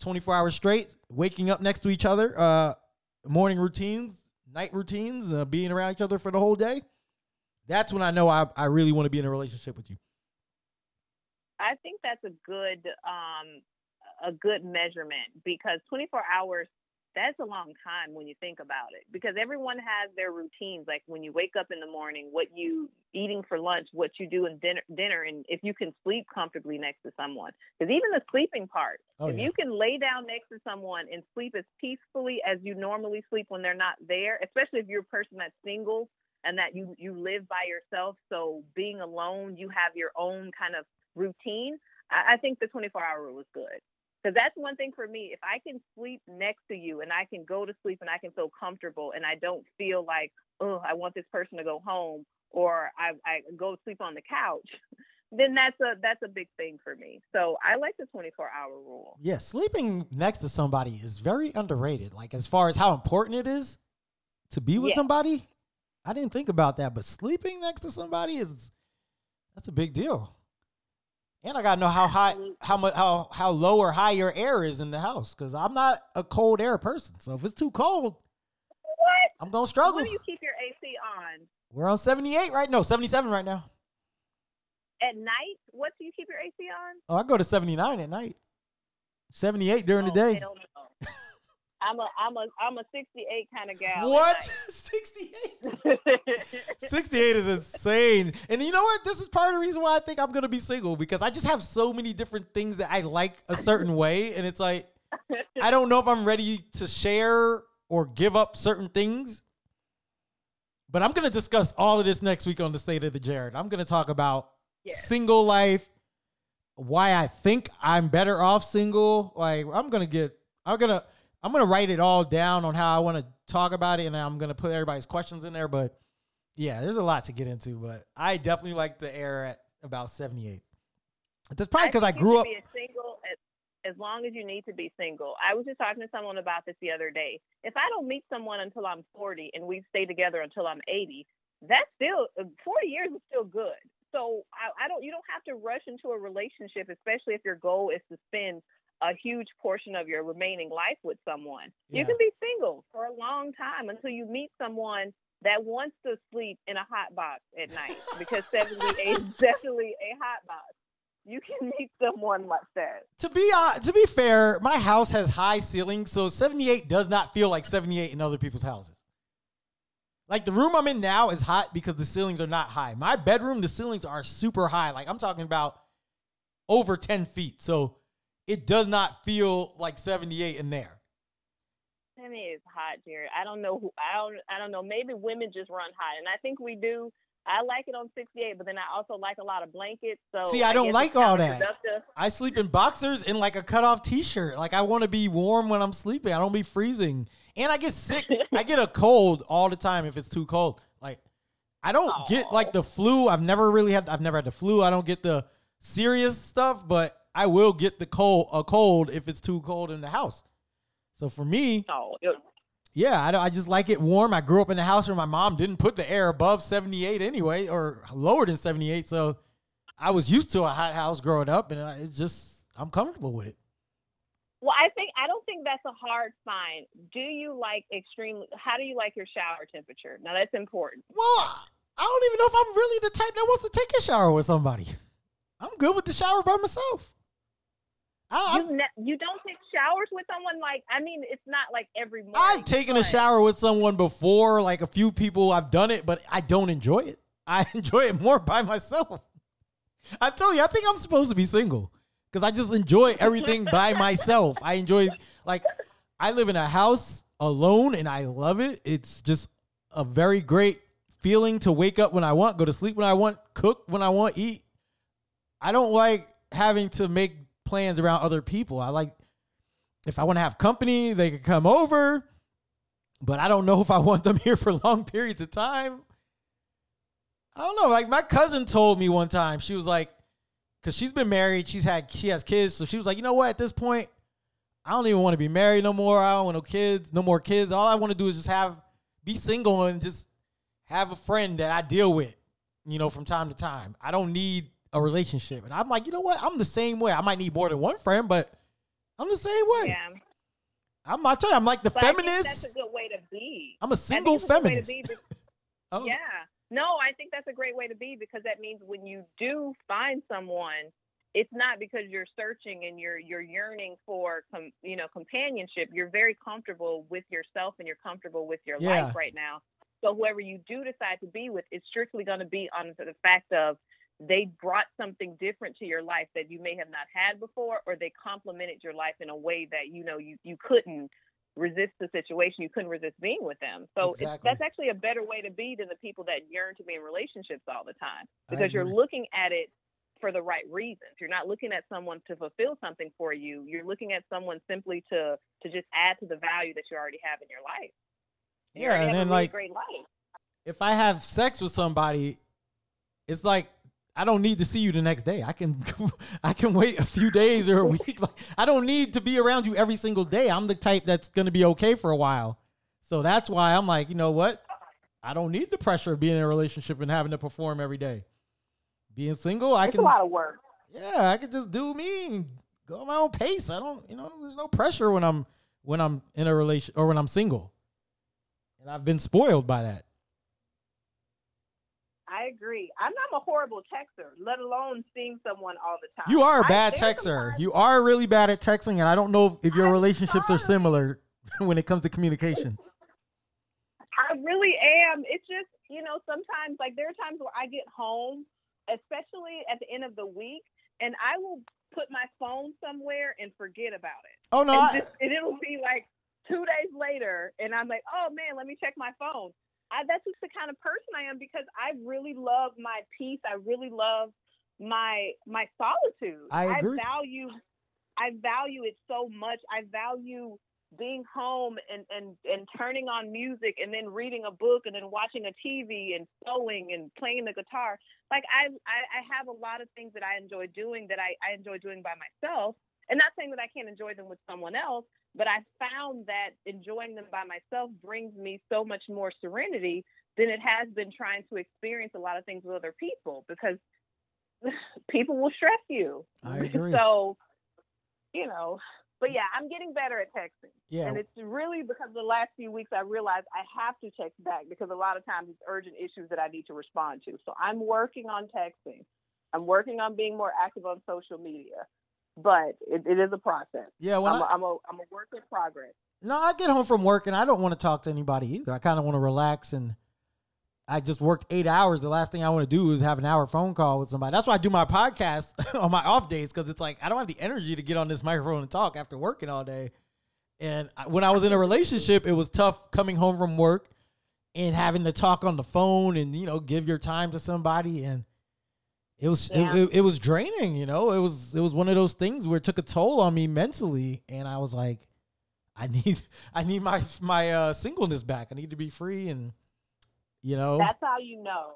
24 hours straight, waking up next to each other, uh, morning routines, night routines, uh, being around each other for the whole day. That's when I know I, I really want to be in a relationship with you. I think that's a good um, a good measurement because 24 hours that's a long time when you think about it because everyone has their routines. Like when you wake up in the morning what you eating for lunch what you do in dinner dinner and if you can sleep comfortably next to someone. Because even the sleeping part oh, if yeah. you can lay down next to someone and sleep as peacefully as you normally sleep when they're not there especially if you're a person that's single and that you you live by yourself. So being alone you have your own kind of routine i, I think the 24 hour rule is good because that's one thing for me. If I can sleep next to you and I can go to sleep and I can feel comfortable and I don't feel like, oh, I want this person to go home or I, I go sleep on the couch, then that's a that's a big thing for me. So I like the 24 hour rule. Yeah, sleeping next to somebody is very underrated. Like as far as how important it is to be with yeah. somebody, I didn't think about that, but sleeping next to somebody is that's a big deal. And I gotta know how high, how much, how how low or high your air is in the house, because I'm not a cold air person. So if it's too cold, what? I'm gonna struggle. When do you keep your AC on? We're on 78 right now, 77 right now. At night, what do you keep your AC on? Oh, I go to 79 at night. 78 during oh, the day. I'm a I'm a I'm a 68 kind of gal. What? 68? 68 is insane. And you know what? This is part of the reason why I think I'm gonna be single because I just have so many different things that I like a certain way, and it's like I don't know if I'm ready to share or give up certain things. But I'm gonna discuss all of this next week on the state of the Jared. I'm gonna talk about yeah. single life, why I think I'm better off single. Like I'm gonna get I'm gonna I'm gonna write it all down on how I want to talk about it, and I'm gonna put everybody's questions in there. But yeah, there's a lot to get into. But I definitely like the air at about 78. That's probably because I, I, grew up. single as, as long as you need to be single. I was just talking to someone about this the other day. If I don't meet someone until I'm 40 and we stay together until I'm 80, that's still 40 years is still good. So I, I don't. You don't have to rush into a relationship, especially if your goal is to spend a huge portion of your remaining life with someone. Yeah. You can be single for a long time until you meet someone that wants to sleep in a hot box at night because 78 is definitely a hot box. You can meet someone like that. To be uh, to be fair, my house has high ceilings, so 78 does not feel like 78 in other people's houses. Like the room I'm in now is hot because the ceilings are not high. My bedroom, the ceilings are super high. Like I'm talking about over 10 feet. So it does not feel like 78 in there. Miami is hot, Jared. I don't know who. I don't. I don't know. Maybe women just run hot, and I think we do. I like it on 68, but then I also like a lot of blankets. So See, I don't like all that. I sleep in boxers and like a cutoff t-shirt. Like I want to be warm when I'm sleeping. I don't be freezing. And I get sick. I get a cold all the time if it's too cold. Like I don't get like the flu. I've never really had I've never had the flu. I don't get the serious stuff, but I will get the cold a cold if it's too cold in the house. So for me, Oh, it- yeah, I, I just like it warm. I grew up in a house where my mom didn't put the air above 78 anyway, or lower than 78. So I was used to a hot house growing up, and I, it's just I'm comfortable with it. well, I think I don't think that's a hard sign. Do you like extremely? How do you like your shower temperature? Now that's important. Well, I don't even know if I'm really the type that wants to take a shower with somebody. I'm good with the shower by myself. I, You ne- you don't take showers with someone like I mean it's not like every morning. I've taken a shower with someone before, like a few people. I've done it, but I don't enjoy it. I enjoy it more by myself. I tell you, I think I'm supposed to be single because I just enjoy everything by myself. I enjoy like I live in a house alone and I love it. It's just a very great feeling to wake up when I want, go to sleep when I want, cook when I want, eat. I don't like having to make plans around other people. I like if I want to have company, they can come over, but I don't know if I want them here for long periods of time. I don't know. Like my cousin told me one time, she was like, because she's been married, she's had she has kids, so she was like, you know what? At this point, I don't even want to be married no more. I don't want no kids, no more kids. All I want to do is just have be single and just have a friend that I deal with, you know, from time to time. I don't need a relationship. And I'm like, you know what? I'm the same way. I might need more than one friend, but I'm the same way. Yeah, I'm not you, I'm like the but feminist. that's a good way to be. I'm a single a feminist. be- Oh, Yeah. No, I think that's a great way to be because that means when you do find someone, it's not because you're searching and you're you're yearning for com, you know companionship. You're very comfortable with yourself and you're comfortable with your Yeah. life right now. So whoever you do decide to be with is strictly going to be on the fact of they brought something different to your life that you may have not had before, or they complemented your life in a way that you know you you couldn't resist the situation. You couldn't resist being with them. So it's, Exactly. that's actually a better way to be than the people that yearn to be in relationships all the time because you're looking at it for the right reasons. You're not looking at someone to fulfill something for you. You're looking at someone simply to to just add to the value that you already have in your life. You Yeah, and then, really like, great life. if I have sex with somebody, it's like I don't need to see you the next day. I can I can wait a few days or a week. Like, I don't need to be around you every single day. I'm the type that's gonna be okay for a while. So that's why I'm like, you know what? I don't need the pressure of being in a relationship and having to perform every day. Being single, I It's can a lot of work. yeah, I could just do me and go at my own pace. I don't, you know, there's no pressure when I'm when I'm in a relation or when I'm single. And I've been spoiled by that. I agree. I'm not a horrible texter, let alone seeing someone all the time. You are a bad there's texter. You are really bad at texting, and I don't know if your I'm relationships are similar when it comes to communication. I really am. It's just, you know, sometimes like there are times where I get home, especially at the end of the week, and I will put my phone somewhere and forget about it. Oh no, and, I, just, and it'll be like two days later, and I'm like, oh man, let me check my phone. I, that's just the kind of person I am because I really love my peace. I really love my my solitude. I agree. value I value it so much. I value being home and, and, and turning on music and then reading a book and then watching a TV and sewing and playing the guitar. Like I, I, I have a lot of things that I enjoy doing that I, I enjoy doing by myself. And not saying that I can't enjoy them with someone else, but I found that enjoying them by myself brings me so much more serenity than it has been trying to experience a lot of things with other people because people will stress you. I agree. So, you know, but yeah, I'm getting better at texting. yeah, And it's really because the last few weeks I realized I have to text back because a lot of times it's urgent issues that I need to respond to. So I'm working on texting. I'm working on being more active on social media, but it, it is a process. yeah. When I'm, I, a, I'm, a, I'm a work in progress. no, I get home from work and I don't want to talk to anybody either. I kind of want to relax and. I just worked eight hours. The last thing I want to do is have an hour phone call with somebody. That's why I do my podcast on my off days because it's like I don't have the energy to get on this microphone and talk after working all day. And when I was in a relationship, it was tough coming home from work and having to talk on the phone and you know give your time to somebody and it was it- Yeah. it, it, was draining you know it was it was one of those things where it took a toll on me mentally and i was like i need i need my my uh singleness back i need to be free and you know That's how you know.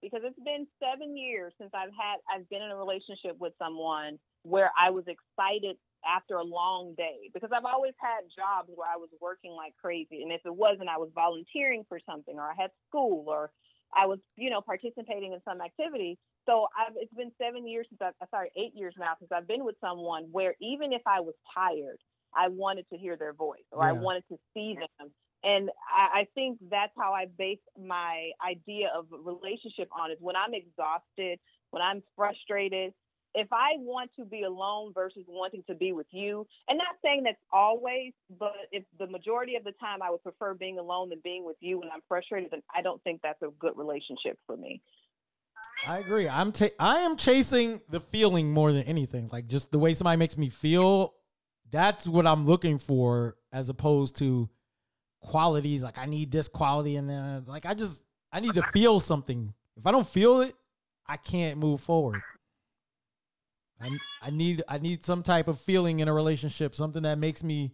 Because it's been seven years since I've had I've been in a relationship with someone where I was excited after a long day. Because I've always had jobs where I was working like crazy. And if it wasn't, I was volunteering for something or I had school or I was, you know, participating in some activity. So I've it's been seven years since I've uh, sorry, eight years now since I've been with someone where even if I was tired, I wanted to hear their voice or I wanted to see them. And I, I think that's how I base my idea of a relationship on is when I'm exhausted, when I'm frustrated, if I want to be alone versus wanting to be with you, and not saying that's always, but if the majority of the time I would prefer being alone than being with you when I'm frustrated, then I don't think that's a good relationship for me. I agree. I'm ta- I am chasing the feeling more than anything. Like just the way somebody makes me feel. That's what I'm looking for, as opposed to qualities. Like I need this quality, and then like I just I need to feel something. If I don't feel it, I can't move forward. I I need I need some type of feeling in a relationship, something that makes me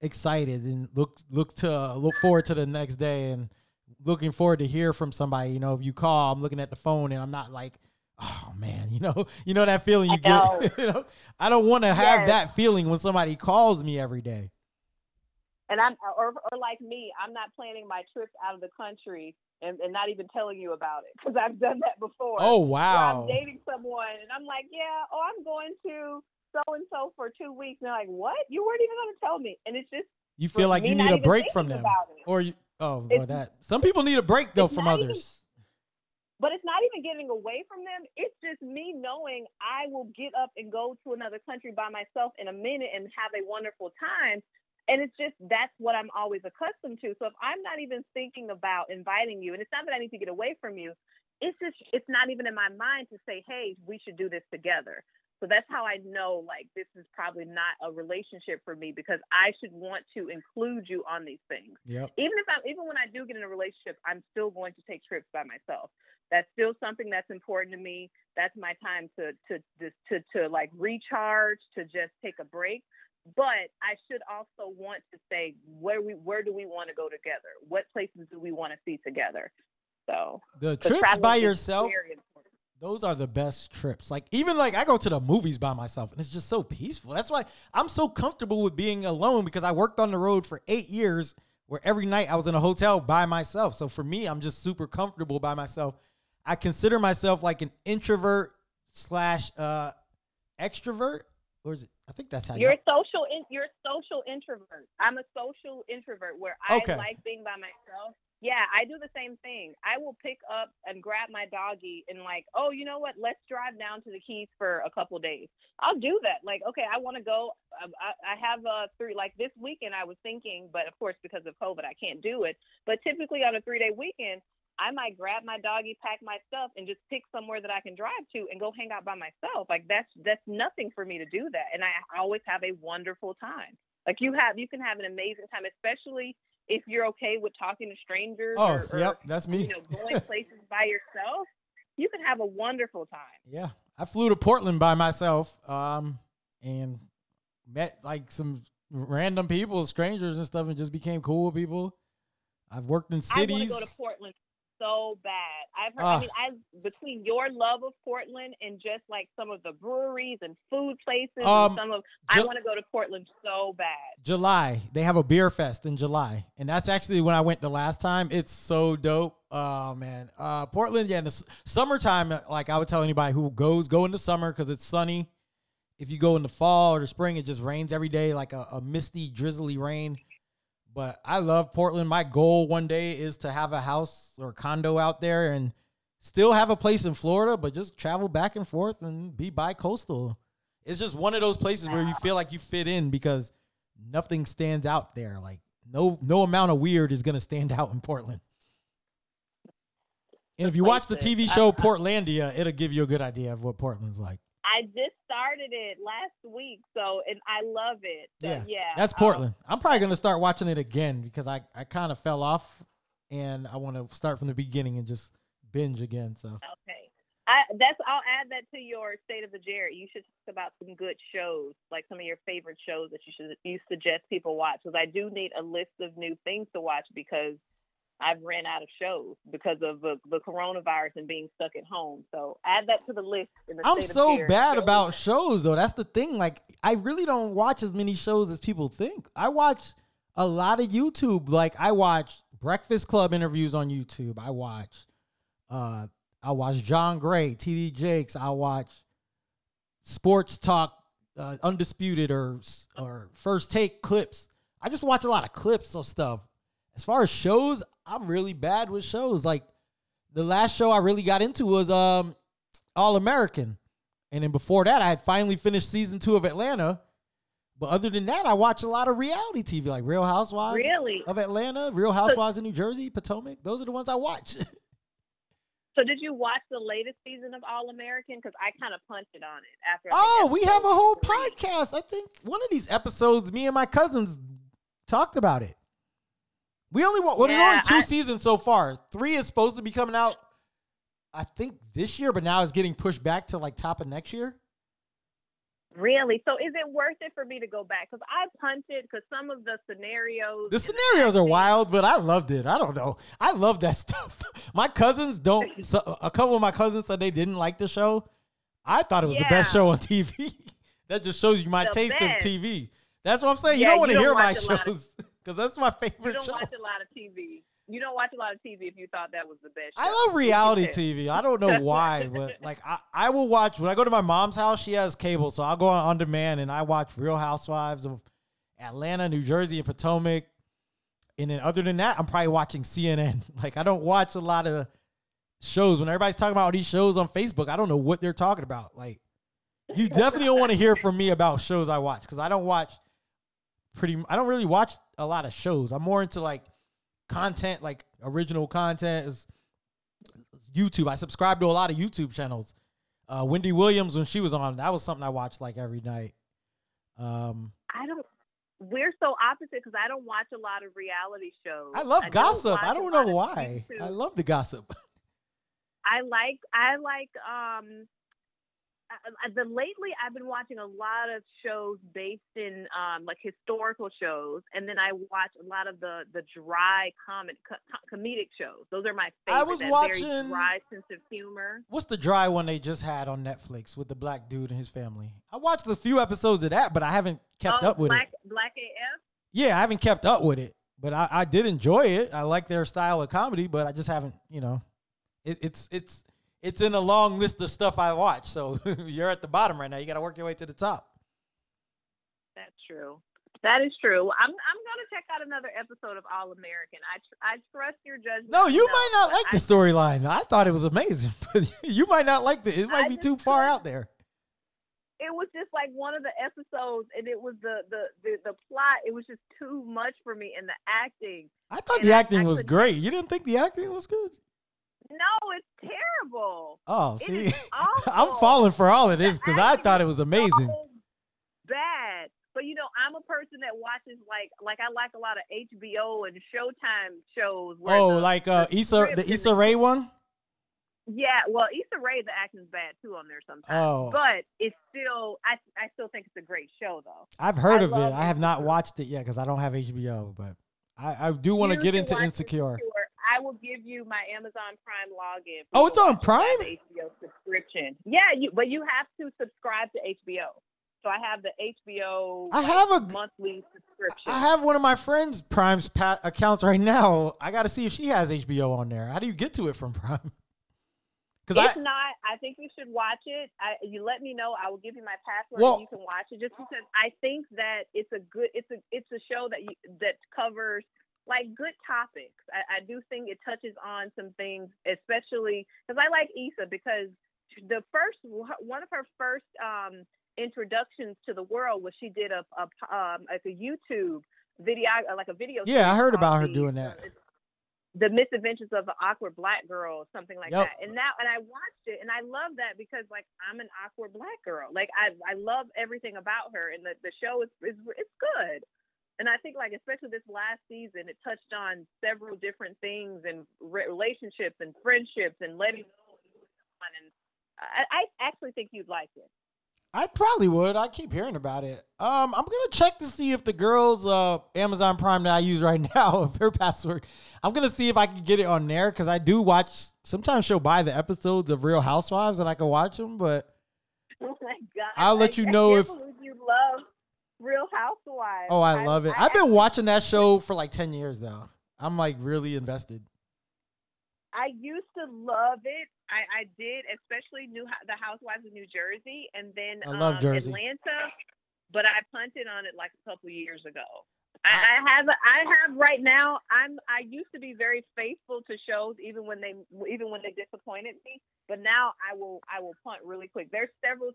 excited and look look to look forward to the next day and looking forward to hear from somebody. You know, if you call, I'm looking at the phone and I'm not like, oh man, you know, you know that feeling you know. get. you know, I don't want to have Yes. that feeling when somebody calls me every day. And I'm, or, or like me, I'm not planning my trips out of the country and, and not even telling you about it because I've done that before. Oh wow, I'm dating someone and I'm like, yeah, oh, I'm going to so and so for two weeks. And they're like, what? You weren't even going to tell me. And it's just, you feel like you need a break from them, or you. Oh, well, that some people need a break though from not even- others. but it's not even getting away from them. It's just me knowing I will get up and go to another country by myself in a minute and have a wonderful time. And it's just that's what I'm always accustomed to. So if I'm not even thinking about inviting you, and it's not that I need to get away from you, it's just it's not even in my mind to say, hey, we should do this together. So that's how I know like this is probably not a relationship for me because I should want to include you on these things Yep. even if I'm even when I do get in a relationship, I'm still going to take trips by myself. That's still something that's important to me. That's my time to to to to, to like recharge, to just take a break. But I should also want to say where we where do we want to go together? What places do we want to see together? So The trips by yourself, important. Those are the best trips. Like even like I go to the movies by myself and it's just so peaceful. That's why I'm so comfortable with being alone because I worked on the road for 8 years where every night I was in a hotel by myself. So for me, I'm just super comfortable by myself. I consider myself like an introvert slash uh extrovert or is it I think that's how You're you a social in, you're a social introvert. I'm a social introvert where I Okay. like being by myself. Yeah, I do the same thing. I will pick up and grab my doggy and like, oh, you know what? Let's drive down to the Keys for a couple days. I'll do that. Like, okay, I want to go. I, I I have a three like this weekend. I was thinking, but of course because of COVID, I can't do it. But typically on a three day weekend, I might grab my doggy, pack my stuff, and just pick somewhere that I can drive to and go hang out by myself. Like that's that's nothing for me to do that, and I always have a wonderful time. Like you have, you can have an amazing time, especially if you're okay with talking to strangers. Oh, or, or, yep, that's me. You know, going places by yourself, you can have a wonderful time. Yeah, I flew to Portland by myself, um, and met like some random people, strangers and stuff, and just became cool with people. I've worked in cities. I want to go to Portland so bad. I've heard. Ah. I mean, I between your love of Portland and just like some of the breweries and food places Um, and some of, I want to go to Portland so bad. July, they have a beer fest in July, and that's actually when I went the last time. It's so dope. Oh man, uh, Portland, yeah, in the s- summertime, uh, like I would tell anybody who goes, go in the summer because it's sunny. If you go in the fall or the spring, it just rains every day, like a, a misty, drizzly rain. But I love Portland. My goal one day is to have a house or condo out there and still have a place in Florida, but just travel back and forth and be bi-coastal. It's just one of those places where you feel like you fit in because nothing stands out there. Like no no amount of weird is gonna stand out in Portland. And if you watch the. TV show Portlandia, it'll give you a good idea of what Portland's like. I just started it last week, so and I love it. So, Yeah. yeah, That's um, Portland. I'm probably gonna start watching it again because I, I kind of fell off, and I want to start from the beginning and just binge again. So Okay. I that's I'll add that to your state of the Jared. You should talk about some good shows, like some of your favorite shows that you should you suggest people watch. Because I do need a list of new things to watch because I've ran out of shows because of the, the coronavirus and being stuck at home. So add that to the list. In the I'm so bad shows. about shows though. That's the thing. Like I really don't watch as many shows as people think. I watch a lot of YouTube. Like I watch Breakfast Club interviews on YouTube. I watch uh I watch John Gray, TD Jakes. I watch Sports Talk, uh, Undisputed or or First Take clips. I just watch a lot of clips of stuff. As far as shows, I'm really bad with shows. Like the last show I really got into was um All American. And then before that, I had finally finished season two of Atlanta. But other than that, I watch a lot of reality TV, like Real Housewives Really? of Atlanta, Real Housewives of New Jersey, Potomac. Those are the ones I watch. So did you watch the latest season of All American? Because I kind of punted on it after. Oh, we have a whole three. podcast. I think one of these episodes, me and my cousins talked about it. We only want well, there's only two I- seasons so far. Three is supposed to be coming out, I think this year, but now it's getting pushed back to like top of next year. Really? So is it worth it for me to go back? Because I punted because some of the scenarios. The and scenarios are wild, but I loved it. I don't know. I love that stuff. My cousins don't. So a couple of my cousins said they didn't like the show. I thought it was the best show on TV. that just shows you my The taste best. of TV. That's what I'm saying. Yeah, you don't want to hear my watch of- shows because that's my favorite. You don't show. watch a lot of TV. You don't watch a lot of TV if you thought that was the best. I love reality. TV. I don't know why, but like I, I will watch when I go to my mom's house. She has cable, so I'll go on on demand and I watch Real Housewives of Atlanta, New Jersey, and Potomac. And then other than that, I'm probably watching CNN. Like I don't watch a lot of shows. When everybody's talking about all these shows on Facebook, I don't know what they're talking about. Like you definitely don't want to hear from me about shows I watch because I don't watch pretty. I don't really watch a lot of shows. I'm more into like content, like original content is YouTube. I subscribe to a lot of YouTube channels. Uh, Wendy Williams when she was on, that was something I watched like every night. Um, I don't. We're so opposite because I don't watch a lot of reality shows. I love don't gossip. watch I don't know why. YouTube. I love the gossip. I like I like um I- the lately I've been watching a lot of shows based in um like historical shows and then I watch a lot of the the dry comic co- co- comedic shows. Those are my favorite. I was that watching- dry sense of humor. What's the dry one they just had on Netflix with the black dude and his family? I watched a few episodes of that, but I haven't kept oh, up with Black it. Black AF. Yeah, I haven't kept up with it, but I, I did enjoy it. I like their style of comedy, but I just haven't, you know, it, it's it's it's in a long list of stuff I watch. So you're at the bottom right now. You got to work your way to the top. That's true. That is true. I'm I'm gonna check out another episode of All American. I tr- I trust your judgment. No, you enough, might not like I- the storyline. I thought it was amazing, but you might not like the. It might I be too far out there. it was just like one of the episodes and it was the the the, the plot it was just too much for me and the acting I thought And the acting was great. You didn't think the acting was good? No it's terrible Oh, see. I'm falling for all of this because I thought it was amazing. so bad but you know i'm a person that watches like like i like a lot of hbo and showtime shows Oh, the- like uh, the Issa, the Issa Rae one. yeah well Issa Rae the acting's bad too on there sometimes Oh. but it's still i i still think it's a great show though I've heard I of it. I have not watched it yet because I don't have HBO, but I, I do want to get into watch Insecure. I will give you my Amazon Prime login. Oh, it's on watch it. I have Prime? HBO subscription. Yeah, you but you have to subscribe to HBO. So I have the HBO. I like, have a- monthly subscription. I have one of my friends' Prime's pa- accounts right now. I got to see if she has HBO on there. How do you get to it from Prime? Because If I not, I think you should watch it. I, you let me know. I will give you my password Well- and you can watch it. Just because I think that it's a good, it's a, it's a show that you that covers like good topics. I, I do think it touches on some things, especially because I like Issa because the first one of her first um, introductions to the world was she did a, a um, like a YouTube video, like a video. Yeah, I heard about her the- doing that. the misadventures of an awkward black girl, something like Yep. that. And now, and I watched it, and I love that because like I'm an awkward black girl. Like I, I love everything about her, and the the show is is it's good. And I think like especially this last season, it touched on several different things and re- relationships and friendships and letting go. and moving on. And I, I actually think you'd like it. I probably would. I keep hearing about it. Um, I'm gonna check to see if the girls' uh Amazon Prime that I use right now, if her password. I'm gonna see if I can get it on there because I do watch. Sometimes she'll buy the episodes of Real Housewives and I can watch them, but Oh my god! I'll let I- you know if- you love Real Housewives. oh, I love it. I I've been watching that show for like ten years now. I'm like really invested. I used to love it. I, I did, especially New the Housewives of New Jersey, and then I love um, Jersey. Atlanta. But I punted on it like a couple years ago. I, I have, I have right now. I'm. I used to be very faithful to shows, even when they, even when they disappointed me. But now I will, I will punt really quick. There's several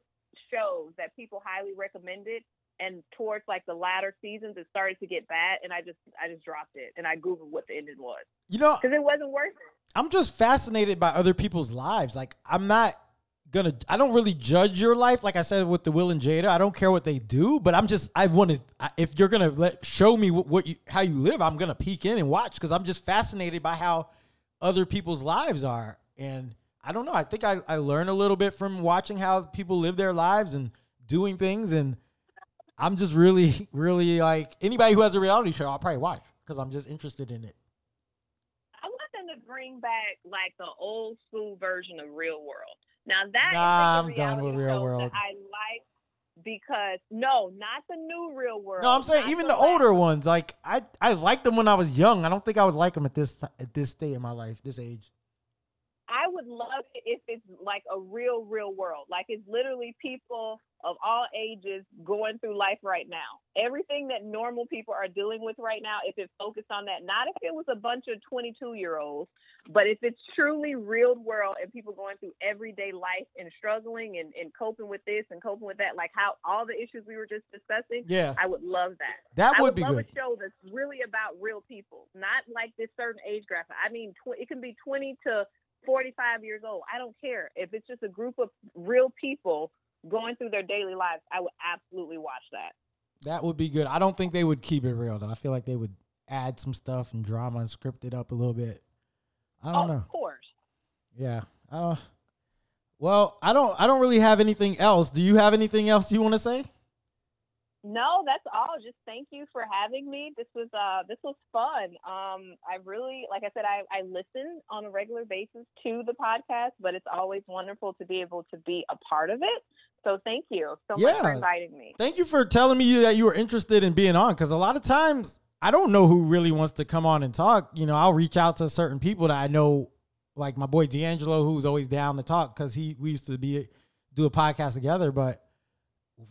shows that people highly recommended, and towards like the latter seasons, it started to get bad, and I just, I just dropped it, and I googled what the ending was You know, because it wasn't worth it. I'm just fascinated by other people's lives. Like I'm not gonna I don't really judge your life like I said with the Will and Jada. I don't care what they do, but I'm just I want to if you're to let show me what, what you how you live, I'm to peek in and watch cuz I'm just fascinated by how other people's lives are and I don't know. I think I I learn a little bit from watching how people live their lives and doing things and I'm just really really like anybody who has a reality show, I'll probably watch cuz I'm just interested in it. I want them to bring back like the old school version of Real World. Now that is Nah, I'm done with Real World. I like because no, not the new Real World. No, I'm saying even the last- older ones. Like I, I liked them when I was young. I don't think I would like them at this at this state in my life, this age. I would love it if it's like a real, real world. Like it's literally people of all ages going through life right now. Everything that normal people are dealing with right now, if it focused on that, not if it was a bunch of 22 year olds, but if it's truly real world and people going through everyday life and struggling and, and coping with this and coping with that, like how all the issues we were just discussing, Yeah, I would love that. that I would would be love good. a show that's really about real people, not like this certain age graphic. I mean, tw- it can be 20 to 45 years old. I don't care. If it's just a group of real people going through their daily lives, I would absolutely watch that. That would be good. I don't think they would keep it real though. I feel like they would add some stuff and drama and script it up a little bit. I don't oh, know. Of course. Yeah. Uh, well, I don't. I don't really have anything else. Do you have anything else you want to say? No, that's all. Just thank you for having me. This was uh this was fun. Um I really like I said I I listen on a regular basis to the podcast, but it's always wonderful to be able to be a part of it. So thank you so much for inviting me. Thank you for telling me that you were interested in being on because a lot of times I don't know who really wants to come on and talk. You know, I'll reach out to certain people that I know, like my boy D'Angelo, who's always down to talk because he we used to be do a podcast together. But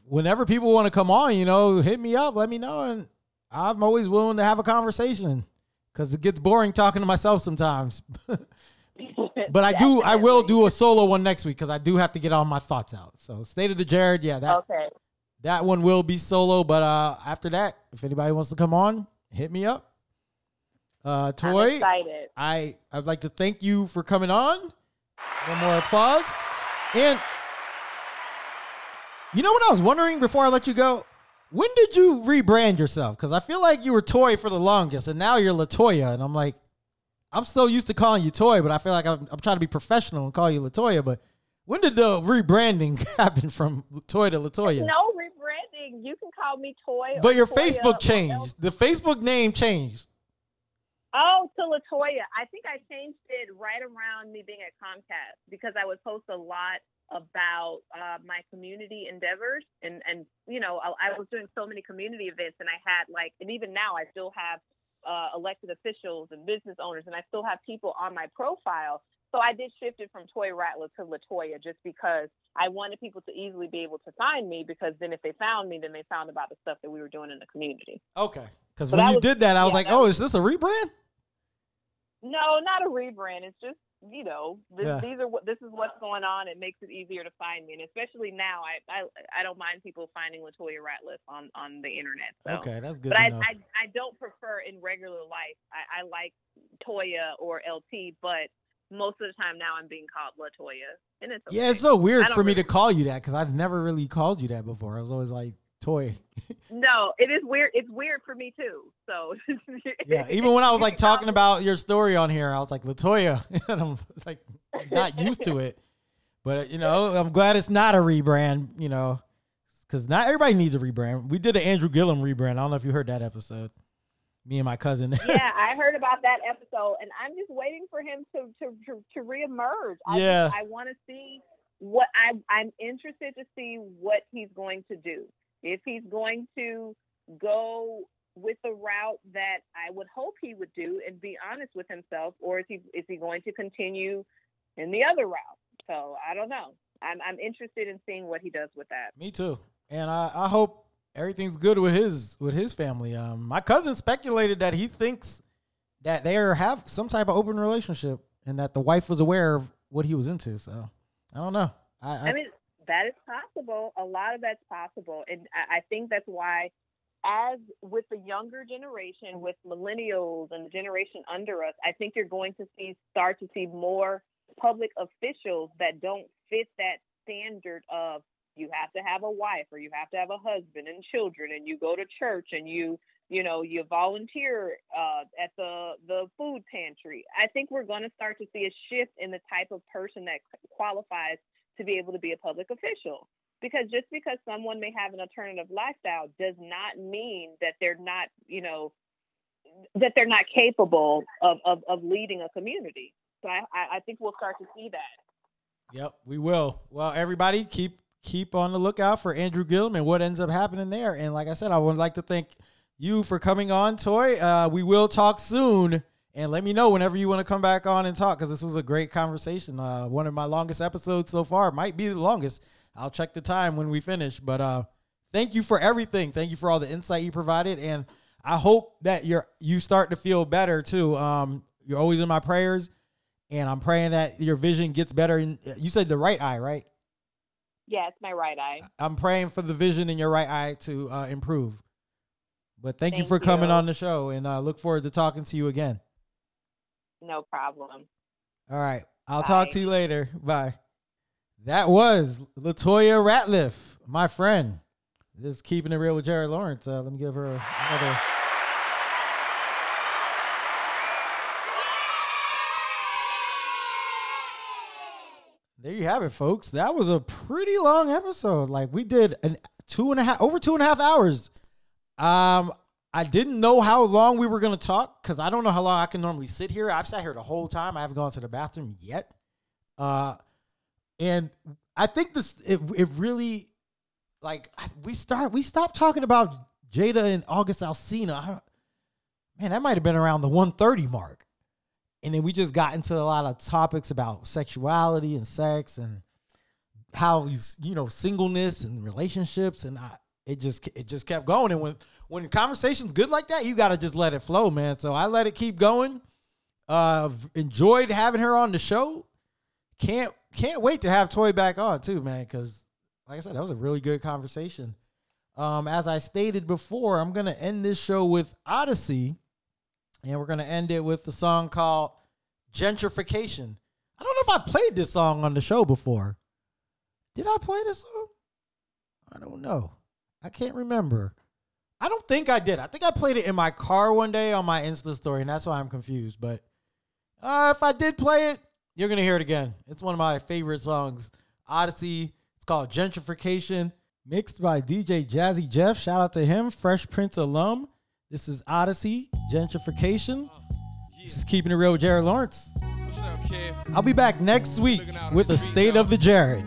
whenever people want to come on, you know, hit me up, let me know, and I'm always willing to have a conversation because it gets boring talking to myself sometimes. but I do, I will do a solo one next week because I do have to get all my thoughts out. So, State of the Jared, yeah, that Okay. that one will be solo, but uh, after that, if anybody wants to come on, hit me up. Uh, Toy. I I'd like to thank you for coming on. One more applause. And you know what I was wondering before I let you go? When did you rebrand yourself? Because I feel like you were Toy for the longest, and now you're Latoya, and I'm like, I'm still used to calling you Toy, but I feel like I'm, I'm trying to be professional and call you Latoya. But when did the rebranding happen from Toy to Latoya? No rebranding. You can call me Toy. But your Toya Facebook changed. The Facebook name changed. Oh, to Latoya. I think I changed it right around me being at Comcast because I would post a lot about uh, my community endeavors and and you know I, I was doing so many community events and I had like and even now I still have uh, elected officials and business owners and I still have people on my profile. So I did shift it from Toy Rattler to Latoya just because I wanted people to easily be able to find me because then if they found me, then they found about the stuff that we were doing in the community. Okay. Because when you was- did that, I was yeah, like, oh, is this a rebrand? No, not a rebrand. It's just you know this, Yeah. these are what this is what's going on. It makes it easier to find me, and especially now, I I, I don't mind people finding Latoya Ratliff on on the internet. So. Okay, that's good But I. I I don't prefer in regular life. I, I like Toya or LT, but most of the time now I'm being called Latoya, and it's okay. Yeah, it's so weird for me to call you that because I've never really called you that before. I was always like toy. no, it is weird. It's weird for me too. So Yeah, even when I was like talking about your story on here, I was like Latoya, and I'm like not used to it. But you know, I'm glad it's not a rebrand. You know, because not everybody needs a rebrand. We did an Andrew Gillum rebrand. I don't know if you heard that episode. Me and my cousin. yeah, I heard about that episode, and I'm just waiting for him to to to, to reemerge. I Yeah. just, I want to see what I I'm interested to see what he's going to do. If he's going to go with the route that I would hope he would do and be honest with himself, or is he is he going to continue in the other route? So I don't know. I'm I'm interested in seeing what he does with that. Me too. And I, I hope everything's good with his with his family. Um, my cousin speculated that he thinks that they are have some type of open relationship and that the wife was aware of what he was into. So I don't know. I, I, I mean, that is possible. A lot of that's possible. And I, think that's why, as with the younger generation, with millennials and the generation under us, I think you're going to see start to see more public officials that don't fit that standard of you have to have a wife or you have to have a husband and children and you go to church and you you know you volunteer uh, at the the food pantry i think we're going to start to see a shift in the type of person that qualifies to be able to be a public official because just because someone may have an alternative lifestyle does not mean that they're not you know that they're not capable of of, of leading a community so I, I think we'll start to see that Yep, we will. Well, everybody keep keep on the lookout for Andrew Gillum and what ends up happening there. And like I said, I would like to thank you for coming on, Toy. Uh, we will talk soon. And let me know whenever you want to come back on and talk because this was a great conversation. Uh, one of my longest episodes so far. Might be the longest. I'll check the time when we finish. But uh, thank you for everything. Thank you for all the insight you provided. And I hope that you're you start to feel better too. Um, you're always in my prayers and I'm praying that your vision gets better. In, you said the right eye, right? yeah it's my right eye I'm praying for the vision in your right eye to uh, improve. But thank, you for coming you. on the show, and uh, look forward to talking to you again. No problem All right, I'll talk to you later. Bye. That was Latoya Ratliff, my friend. Just keeping it real with Jared Lawrence. Uh, let me give her another. There you have it, folks. That was a pretty long episode. Like we did an two and a half, over two and a half hours. Um, I didn't know how long we were gonna talk because I don't know how long I can normally sit here. I've sat here the whole time. I haven't gone to the bathroom yet. Uh, and I think this it, it really like we start we stopped talking about Jada and August Alsina. I- Man, that might have been around the 130 mark. And then we just got into a lot of topics about sexuality and sex and how you you know singleness and relationships and I, it just it just kept going. And when when conversations good like that you got to just let it flow man. So I let it keep going. Uh enjoyed having her on the show. Can't can't wait to have Toy back on too man cuz like I said that was a really good conversation. Um as I stated before I'm to end this show with Oddisee and we're to end it with the song called Gentrification. I don't know if I played this song on the show before. Did I play this song? I don't know. I can't remember. I don't think I did. I think I played it in my car one day on my Insta story, and that's why I'm confused. But uh, if I did play it, you're gonna hear it again. It's one of my favorite songs. Oddisee. It's called Gentrification, mixed by DJ Jazzy Jeff. Shout out to him, Fresh Prince alum. This is Oddisee, Gentrification. This is keeping it real with Jared Lawrence. What's up? I'll be back next week Looking out on with the state of the Jared.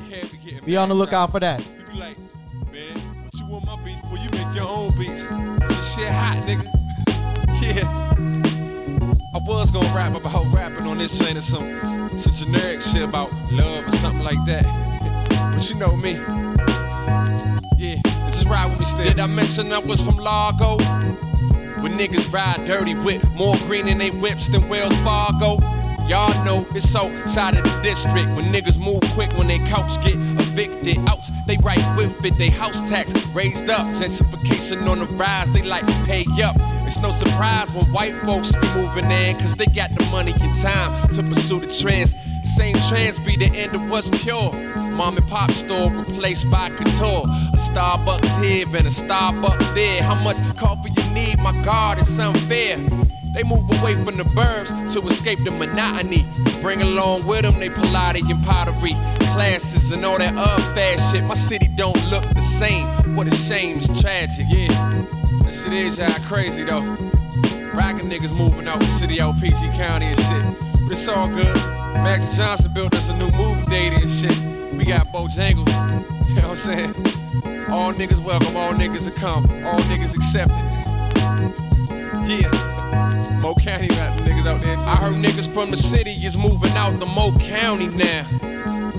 Be on the lookout for that. Your own beats. This shit hot, nigga. yeah. I was gonna rap about rapping on this chain or some some generic shit about love or something like that. but you know me. Yeah, just ride with me still. Did I mention I was from Largo? When niggas ride dirty with more green in they whips than Wells Fargo. Y'all know it's outside of the district. When niggas move quick when they couch get evicted. Outs, they right with it. They house tax raised up. Gentrification on the rise. They like to pay up. It's no surprise when white folks be moving in, cause they got the money and time to pursue the trends. Same trends be the end of what's pure. Mom and pop store replaced by couture. A Starbucks here and a Starbucks there. How much coffee you need? My God, it's unfair. They move away from the burbs to escape the monotony. Bring along with them they polity and pottery, classes and all that other fast shit. My city don't look the same. What a shame, it's tragic. Yeah, that shit is y'all crazy though. Rockin' niggas moving out the city out PG County and shit. It's all good. Magic Johnson built us a new movie theater and shit. We got Bojangles. You know what I'm saying? All niggas welcome, all niggas are come, all niggas accepted. Yeah. Mo County niggas out there too. I heard niggas from the city is moving out to Mo County now.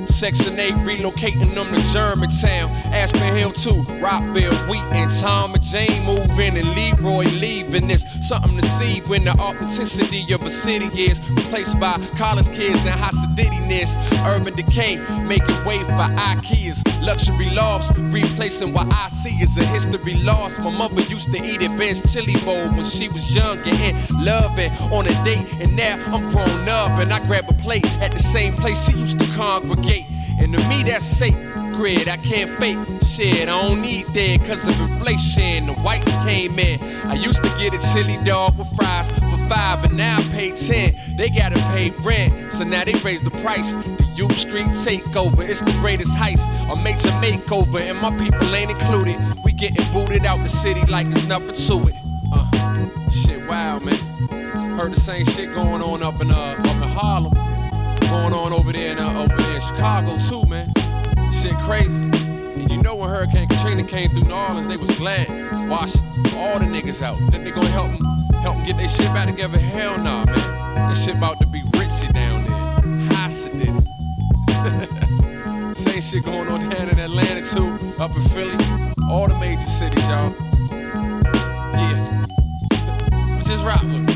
Section 8 relocating them to Germantown. Aspen Hill 2, Rockville, Wheaton, Tom and Jane moving, and Leroy leaving. This something to see when the authenticity of a city is replaced by college kids and hospitality Urban decay, making way for IKEAs. Luxury lofts, replacing what I see is a history lost. My mother used to eat at Ben's Chili Bowl when she was younger and loving on a date. And now I'm grown up and I grab a plate at the same place she used to congregate. And to me, that's sacred. I can't fake shit. I don't need that because of inflation. The whites came in. I used to get a chili dog with fries for five, and now I pay ten. They gotta pay rent, so now they raise the price. The U Street takeover, it's the greatest heist. A major makeover, and my people ain't included. We getting booted out the city like there's nothing to it. Uh, shit, wow, man. Heard the same shit going on up in uh up in Harlem going on over there in, uh, over there in Chicago too, man. Shit crazy. And you know when Hurricane Katrina came through New Orleans, they was glad. Wash all the niggas out. Then they gonna help them, help them get their shit back together. Hell nah, man. This shit about to be ritzy down there. Did. Same shit going on down in Atlanta too, up in Philly. All the major cities, y'all. Yeah. Just rock with me.